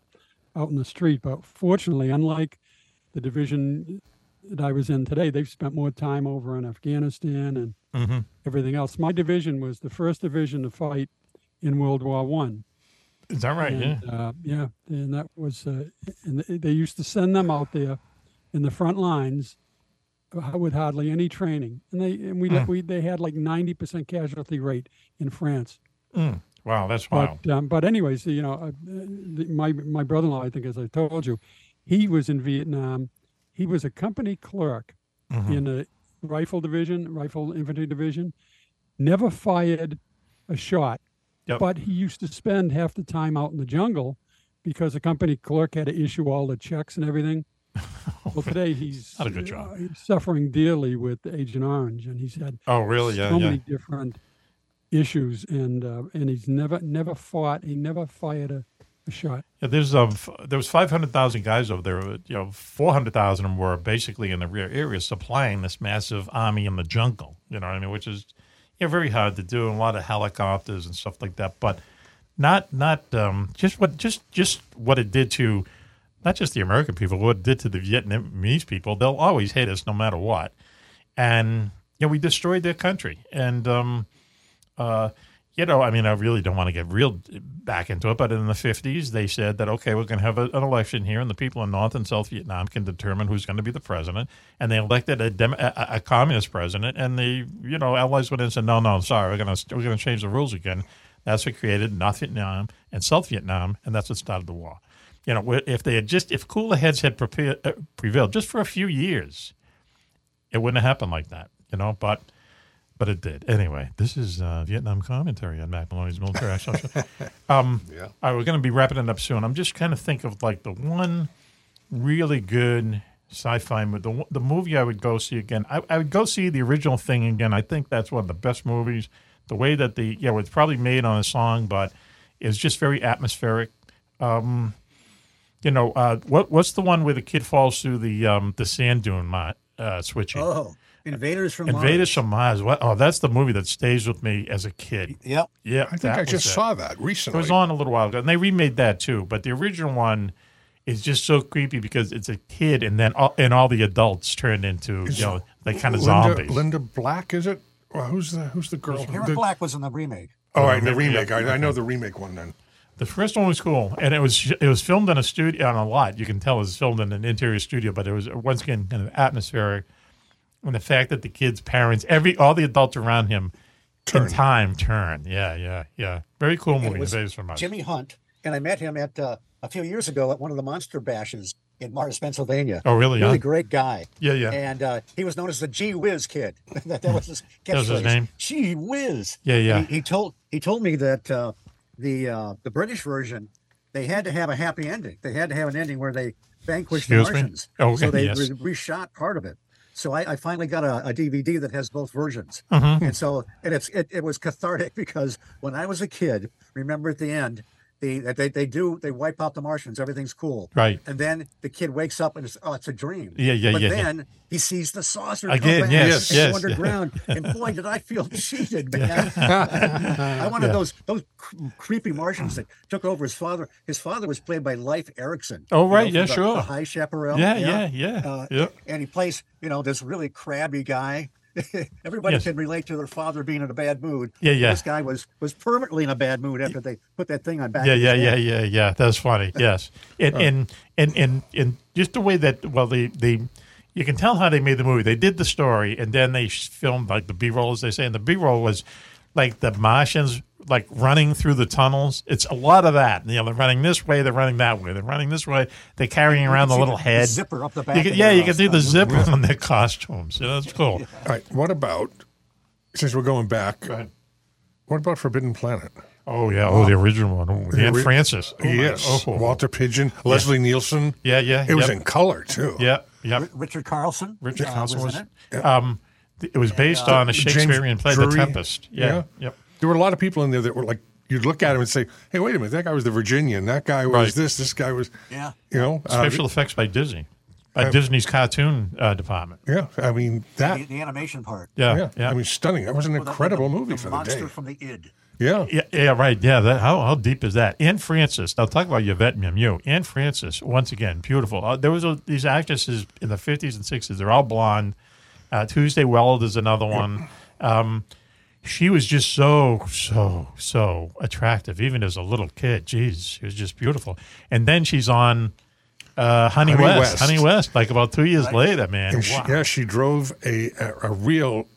out in the street, but fortunately, unlike the division that I was in today, they've spent more time over in Afghanistan and Mhm. everything else. My division was the first division to fight in World War One. Is that right? And, yeah. uh, yeah, and that was, uh, and they- used to send them out there in the front lines with hardly any training, and they and we, Mm. we they had like ninety percent casualty rate in France. Mm. Wow, that's wild. But um, but anyways, you know, uh, the, my my brother-in-law, I think, as I told you, he was in Vietnam. He was a company clerk Mhm. in a rifle division, rifle infantry division. Never fired a shot, Yep. but he used to spend half the time out in the jungle because the company clerk had to issue all the checks and everything. (laughs) well, today he's Not a good job. uh, he's suffering dearly with Agent Orange, and he's had Oh, really? Yeah, so yeah. many different issues, and uh, and he's never never fought. He never fired a, a shot. Yeah, there's um, there was five hundred thousand guys over there. You know, four hundred thousand of them were basically in the rear area supplying this massive army in the jungle. You know what I mean? Which is, yeah, very hard to do. A lot of helicopters and stuff like that, but not not um, just what just just what it did to not just the American people, what it did to the Vietnamese people. They'll always hate us no matter what, and you know we destroyed their country. And um, uh, you know, I mean, I really don't want to get real back into it, but in the 50s, they said that, okay, we're going to have a, an election here, and the people in North and South Vietnam can determine who's going to be the president. And they elected a, dem- a, a communist president, and the, you know, allies went in and said, no, no, sorry, we're going to we're going to change the rules again. That's what created North Vietnam and South Vietnam, and that's what started the war. You know, if they had just, if cooler heads had prepare, uh, prevailed just for a few years, it wouldn't have happened like that, you know, but – but it did. Anyway, this is uh, Vietnam commentary on Mack Maloney's Military Action. (laughs) Um, Yeah. All right, we're going to be wrapping it up soon. I'm just kind of think of like the one really good sci-fi movie. The, the movie I would go see again. I, I would go see the original thing again. I think that's one of the best movies. The way that the yeah, it was probably made on a song, but it's just very atmospheric. Um, you know, uh, what what's the one where the kid falls through the um, the sand dune mot, uh, switching? Oh, Invaders from Invaders from Mars. What? Oh, that's the movie that stays with me as a kid. Yep. Yeah, I think I just it. saw that recently. It was on a little while ago, and they remade that too. But the original one is just so creepy because it's a kid, and then all, and all the adults turned into Is you know like kind of Linda, zombies. Linda Black, is it? Well, who's the who's the girl? Karen The- Black was in the remake. Oh, right, the Yeah, remake. yeah, I, I know the remake one then. The first one was cool, and it was it was filmed in a studio on a lot. You can tell it was filmed in an interior studio, but it was once again kind of atmospheric. And the fact that the kid's parents, every all the adults around him, in time turn. Yeah, yeah, yeah. Very cool And it movie. was Invaders from Mars. Jimmy Hunt, and I met him at uh, a few years ago at one of the monster bashes in Mars, Pennsylvania. Oh, really, Really huh? great guy. Yeah, yeah. And uh, he was known as the Gee Whiz Kid. (laughs) that, that was his catchphrase. That was his name? Gee Whiz. Yeah, yeah. He, he told he told me that uh, the uh, the British version they had to have a happy ending. They had to have an ending where they vanquished Excuse the me? Martians. Oh, so they (laughs) yes. re- reshot part of it. So I, I finally got a, a DVD that has both versions, Mhm. and so and it's it, it was cathartic (laughs) because when I was a kid, remember at the end, the they they do they wipe out the Martians, everything's cool, Right. And then the kid wakes up and it's oh it's a dream, Yeah, yeah, But yeah, yeah. then he sees the saucer Again, come yes, and yes. go underground, (laughs) and boy did I feel cheated, man. (laughs) I wanted Yeah. those those cr- creepy Martians that took over his father. His father was played by Leif Erickson. Oh, you know, right, yeah, the- sure. The High Chaparral. Yeah, yeah, yeah, Uh, yeah. And he plays, you know, this really crabby guy. (laughs) Everybody Yes. can relate to their father being in a bad mood. Yeah, yeah. This guy was was permanently in a bad mood after they put that thing on back. yeah, yeah, yeah, yeah, yeah. That's funny. (laughs) Yes, and and and and and just the way that well, the the you can tell how they made the movie. They did the story, and then they filmed like the B roll, as they say, and the B roll was like the Martians like running through the tunnels. It's a lot of that. You know, they're running this way, they're running that way, they're running this way. They're carrying around the little the head zipper up the You back can- yeah, you can see the zipper on their costumes. You know, that's cool. (laughs) All right, what about since we're going back? ahead. What about Forbidden Planet? Oh yeah, oh the original one. Oh, Dan ori- Francis. Oh, yes, oh. Walter Pidgeon, Leslie Nielsen. Yeah, yeah. It was in color too. Yeah, yeah. Richard Carlson. Richard uh, Carlson was. was in it. Um, th- it was based on a James Shakespearean play, The Tempest. Yeah, yep. There were a lot of people in there that were like, you'd look at him and say, "Hey, wait a minute, that guy was the Virginian. That guy was Right. this. This guy was." Yeah. You know, uh, Special effects by Disney, by uh, Disney's cartoon uh, department. Yeah, I mean that. The, the animation part. Yeah, yeah. I mean, stunning. That was an Well, incredible the, movie the for the day. Monster from the id. Yeah. Yeah, yeah, right. Yeah, that, how how deep is that? Anne Francis. Now talk about Yvette Mimieux. Anne Francis, once again, beautiful. Uh, there was a, these actresses in the fifties and sixties. They're all blonde. Uh, Tuesday Weld is another one. Um, she was just so so so attractive, even as a little kid. Jeez, she was just beautiful. And then she's on uh, Honey, Honey West. West. Honey West, like about two years later, man. And she, yeah, she drove a a, a real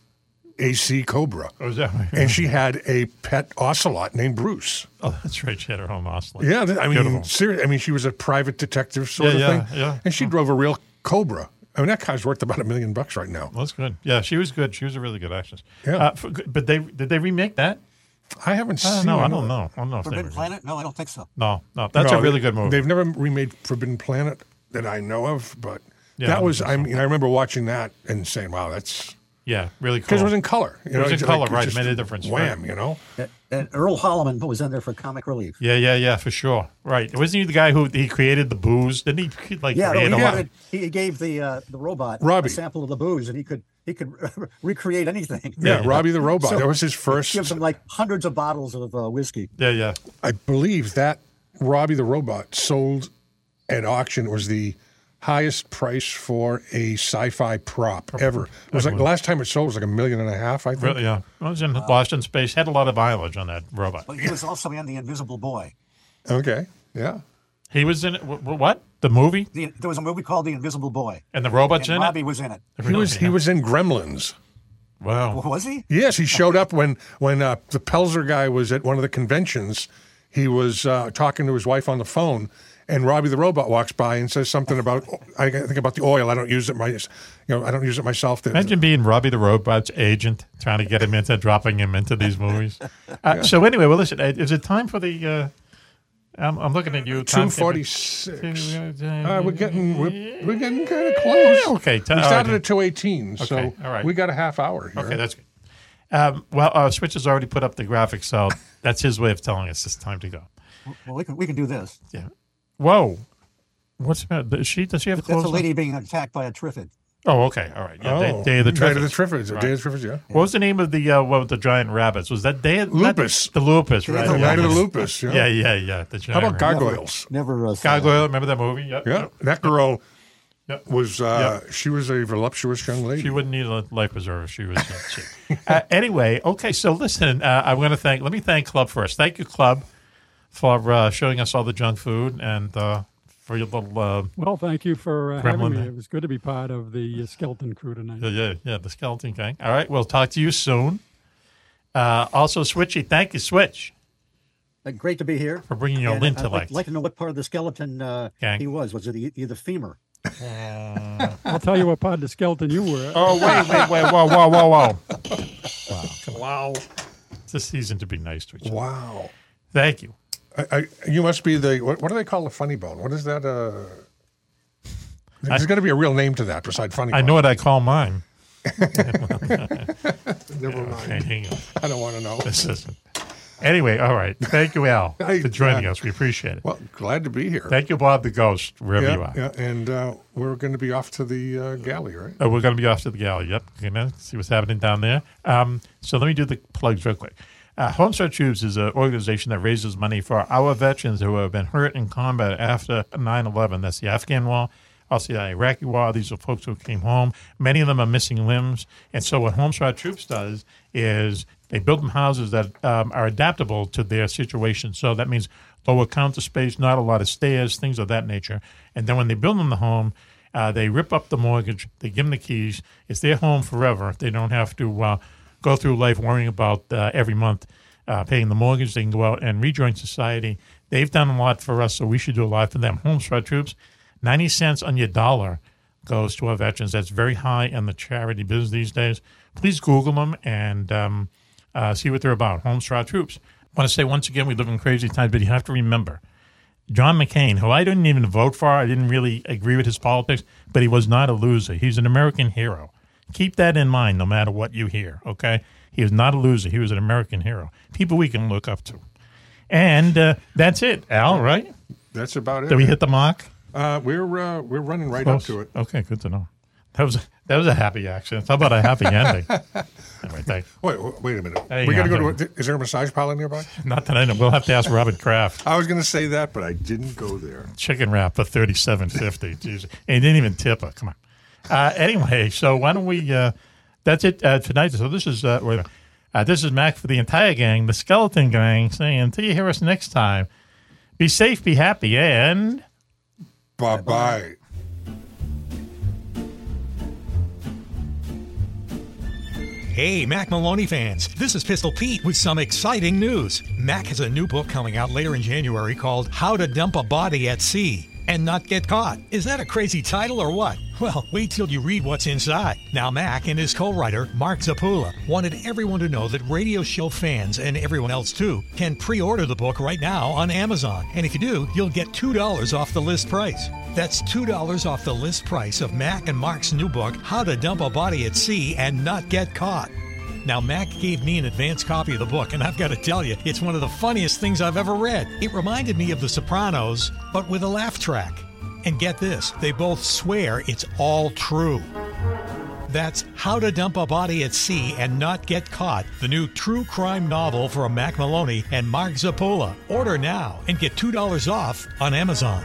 AC Cobra, Oh, right? and she had a pet ocelot named Bruce. Oh, that's right. She had her own oscillator. Yeah, I mean, seriously, I mean, she was a private detective sort Yeah, of yeah, thing. yeah. And she drove a real Cobra. I mean, that car's worth about a million bucks right now. That's good. Yeah, she was good. She was a really good actress. Yeah. Uh, for, but they did they remake that? I haven't I seen. No, I don't know. I don't know if they Forbidden remade Planet? No, I don't think so. No, no. That's No, a really good movie. They've never remade Forbidden Planet that I know of, but Yeah, that don't was. think I so. mean, I remember watching that and saying, "Wow, that's." Yeah, really cool. Because it was in color. You It was in color, like, right? It just made a difference. Wham, right. you know. And- And Earl Holliman was in there for comic relief. Yeah, yeah, yeah, for sure. Right. Wasn't he the guy who he created the booze? Didn't he like Yeah, no, he, a lot? wanted, he gave the uh, the robot Robbie. a sample of the booze, and he could he could (laughs) recreate anything. Yeah, Robbie the Robot. that was his first. He Gives him like hundreds of bottles of uh, whiskey. Yeah, yeah. I believe that Robbie the Robot sold at auction was the highest price for a sci-fi prop ever. It was like the last time it sold was like a million and a half. I think. Really, yeah. I was in Lost in Space. Had a lot of mileage on that robot. But he was also in The Invisible Boy. Okay. Yeah. He was in it. wh- wh- What? The movie? The, there was a movie called The Invisible Boy. And the robot's and in it? Robbie was in it. He was he was in Gremlins. Wow. Was he? Yes, he showed up when when uh, the Peltzer guy was at one of the conventions. He was uh, talking to his wife on the phone, and Robbie the robot walks by and says something about I think about the oil. I don't use it my, you know, I don't use it myself. The- Imagine being Robbie the Robot's agent, trying to get him into dropping him into these movies. (laughs) Uh, So anyway, well, listen. uh, Is it time for the? Uh, I'm, I'm looking at you. Two forty six. Uh, we're getting we're, we're getting kind of close. Okay, we t- all started right. at two eighteen, so Okay, all right. we got a half hour. Here. Okay, that's good. Um, well, uh, Switch has already put up the graphics, so that's his way of telling us it's time to go. Well, we can we can do this. Yeah. Whoa. What's that? Does she? Does she have That's clothes? a on? lady being attacked by a triffid. Oh, okay, all right. Yeah, Oh, Day of the Day of Triffids. the Triffids, Day of the Triffids, yeah. What was the name of the uh, one with the giant rabbits? Was that Day of not the- Lupus. The, Lupus, Day right? of the yeah. Night of the Lupus, yeah. Yeah, yeah, yeah. The How about. Gargoyles? Never uh, Gargoyle. Remember that movie? Yep. Yeah, that girl Yep. was uh, she was a voluptuous young lady. She wouldn't need a life preserver. She was. Uh, she. (laughs) uh, anyway, okay. So listen, uh, I'm going to thank. Let me thank Club first. Thank you, Club, for uh, showing us all the junk food and uh, for your little. Uh, Well, thank you for uh, having me. It was good to be part of the uh, skeleton crew tonight. yeah, yeah, yeah, the skeleton gang. All right, we'll talk to you soon. Uh, also, Switchy, thank you, Switch, Uh, great to be here. for bringing your And I'd like, like to know what part of the skeleton uh, Gang. he was. Was it e- either femur? (laughs) I'll tell you what part of the skeleton you were. Oh wait, wait, wait! Whoa, whoa, whoa, whoa! (laughs) Wow. Wow, it's a season to be nice to each other. Wow. Thank you. I, I, you must be the what, what do they call the funny bone? What is that? Uh, there's got to be a real name to that besides funny. I know what I call mine. (laughs) Never mind. Okay, hang on. I don't want to know. This isn't. Anyway, all right. Thank you, Al, (laughs) Hey, for joining uh, us. We appreciate it. Well, glad to be here. Thank you, Bob the Ghost, wherever yeah, you are. yeah, and uh, we're going to be off to the uh, galley, right? Oh, we're going to be off to the galley. Yep. We're going to see what's happening down there. Um, so let me do the plugs real quick. Uh, Homes For Our Troops is an organization that raises money for our veterans who have been hurt in combat after 9 11. That's the Afghan war, also the Iraqi war. These are folks who came home. Many of them are missing limbs. And so, what Homes For Our Troops does is they build them houses that um, are adaptable to their situation. So that means lower counter space, not a lot of stairs, things of that nature. And then when they build them the home, uh, they rip up the mortgage. They give them the keys. It's their home forever. They don't have to uh, go through life worrying about uh, every month uh, paying the mortgage. They can go out and rejoin society. They've done a lot for us, so we should do a lot for them. Homes For Our Troops, 90 cents on your dollar goes to our veterans. That's very high in the charity business these days. Please Google them and um, uh, see what they're about. Homes For Our Troops. I want to say once again, we live in crazy times, but you have to remember John McCain, who I didn't even vote for, I didn't really agree with his politics, but he was not a loser. He's an American hero. Keep that in mind no matter what you hear, okay? He was not a loser. He was an American hero. People we can look up to. And uh, that's it, Al, right? That's about it. Did we hit the mark? Uh, we're uh, we're running right Close? up to it. Okay, good to know. That was that was a happy accident. How about a happy (laughs) ending? anyway, Wait, wait, wait a minute. Hang we got to go to. A, is there a massage parlor nearby? (laughs) Not that I know. We'll have to ask Robert Kraft. I was going to say that, but I didn't go there. Chicken wrap for thirty seven fifty. Jesus, and he didn't even tip her. Come on. Uh, anyway, (laughs) so why don't we? Uh, that's it uh, tonight. So this is uh, wait. Uh, this is Mack for the entire gang, the skeleton gang, saying until you hear us next time, be safe, be happy, and bye bye. Hey, Mack Maloney fans, this is Pistol Pete with some exciting news. Mack has a new book coming out later in January called How to Dump a Body at Sea and Not Get Caught. Is that a crazy title or what? Well, wait till you read what's inside. Now, Mack and his co writer, Mark Zapula, wanted everyone to know that radio show fans and everyone else too can pre order the book right now on Amazon. And if you do, you'll get $2 off the list price. That's $2 off the list price of Mack and Mark's new book, How to Dump a Body at Sea and Not Get Caught. Now, Mack gave me an advance copy of the book, and I've got to tell you, it's one of the funniest things I've ever read. It reminded me of The Sopranos, but with a laugh track. And get this, they both swear it's all true. That's How to Dump a Body at Sea and Not Get Caught, the new true crime novel from Mack Maloney and Mark Zapola. Order now and get $2 off on Amazon.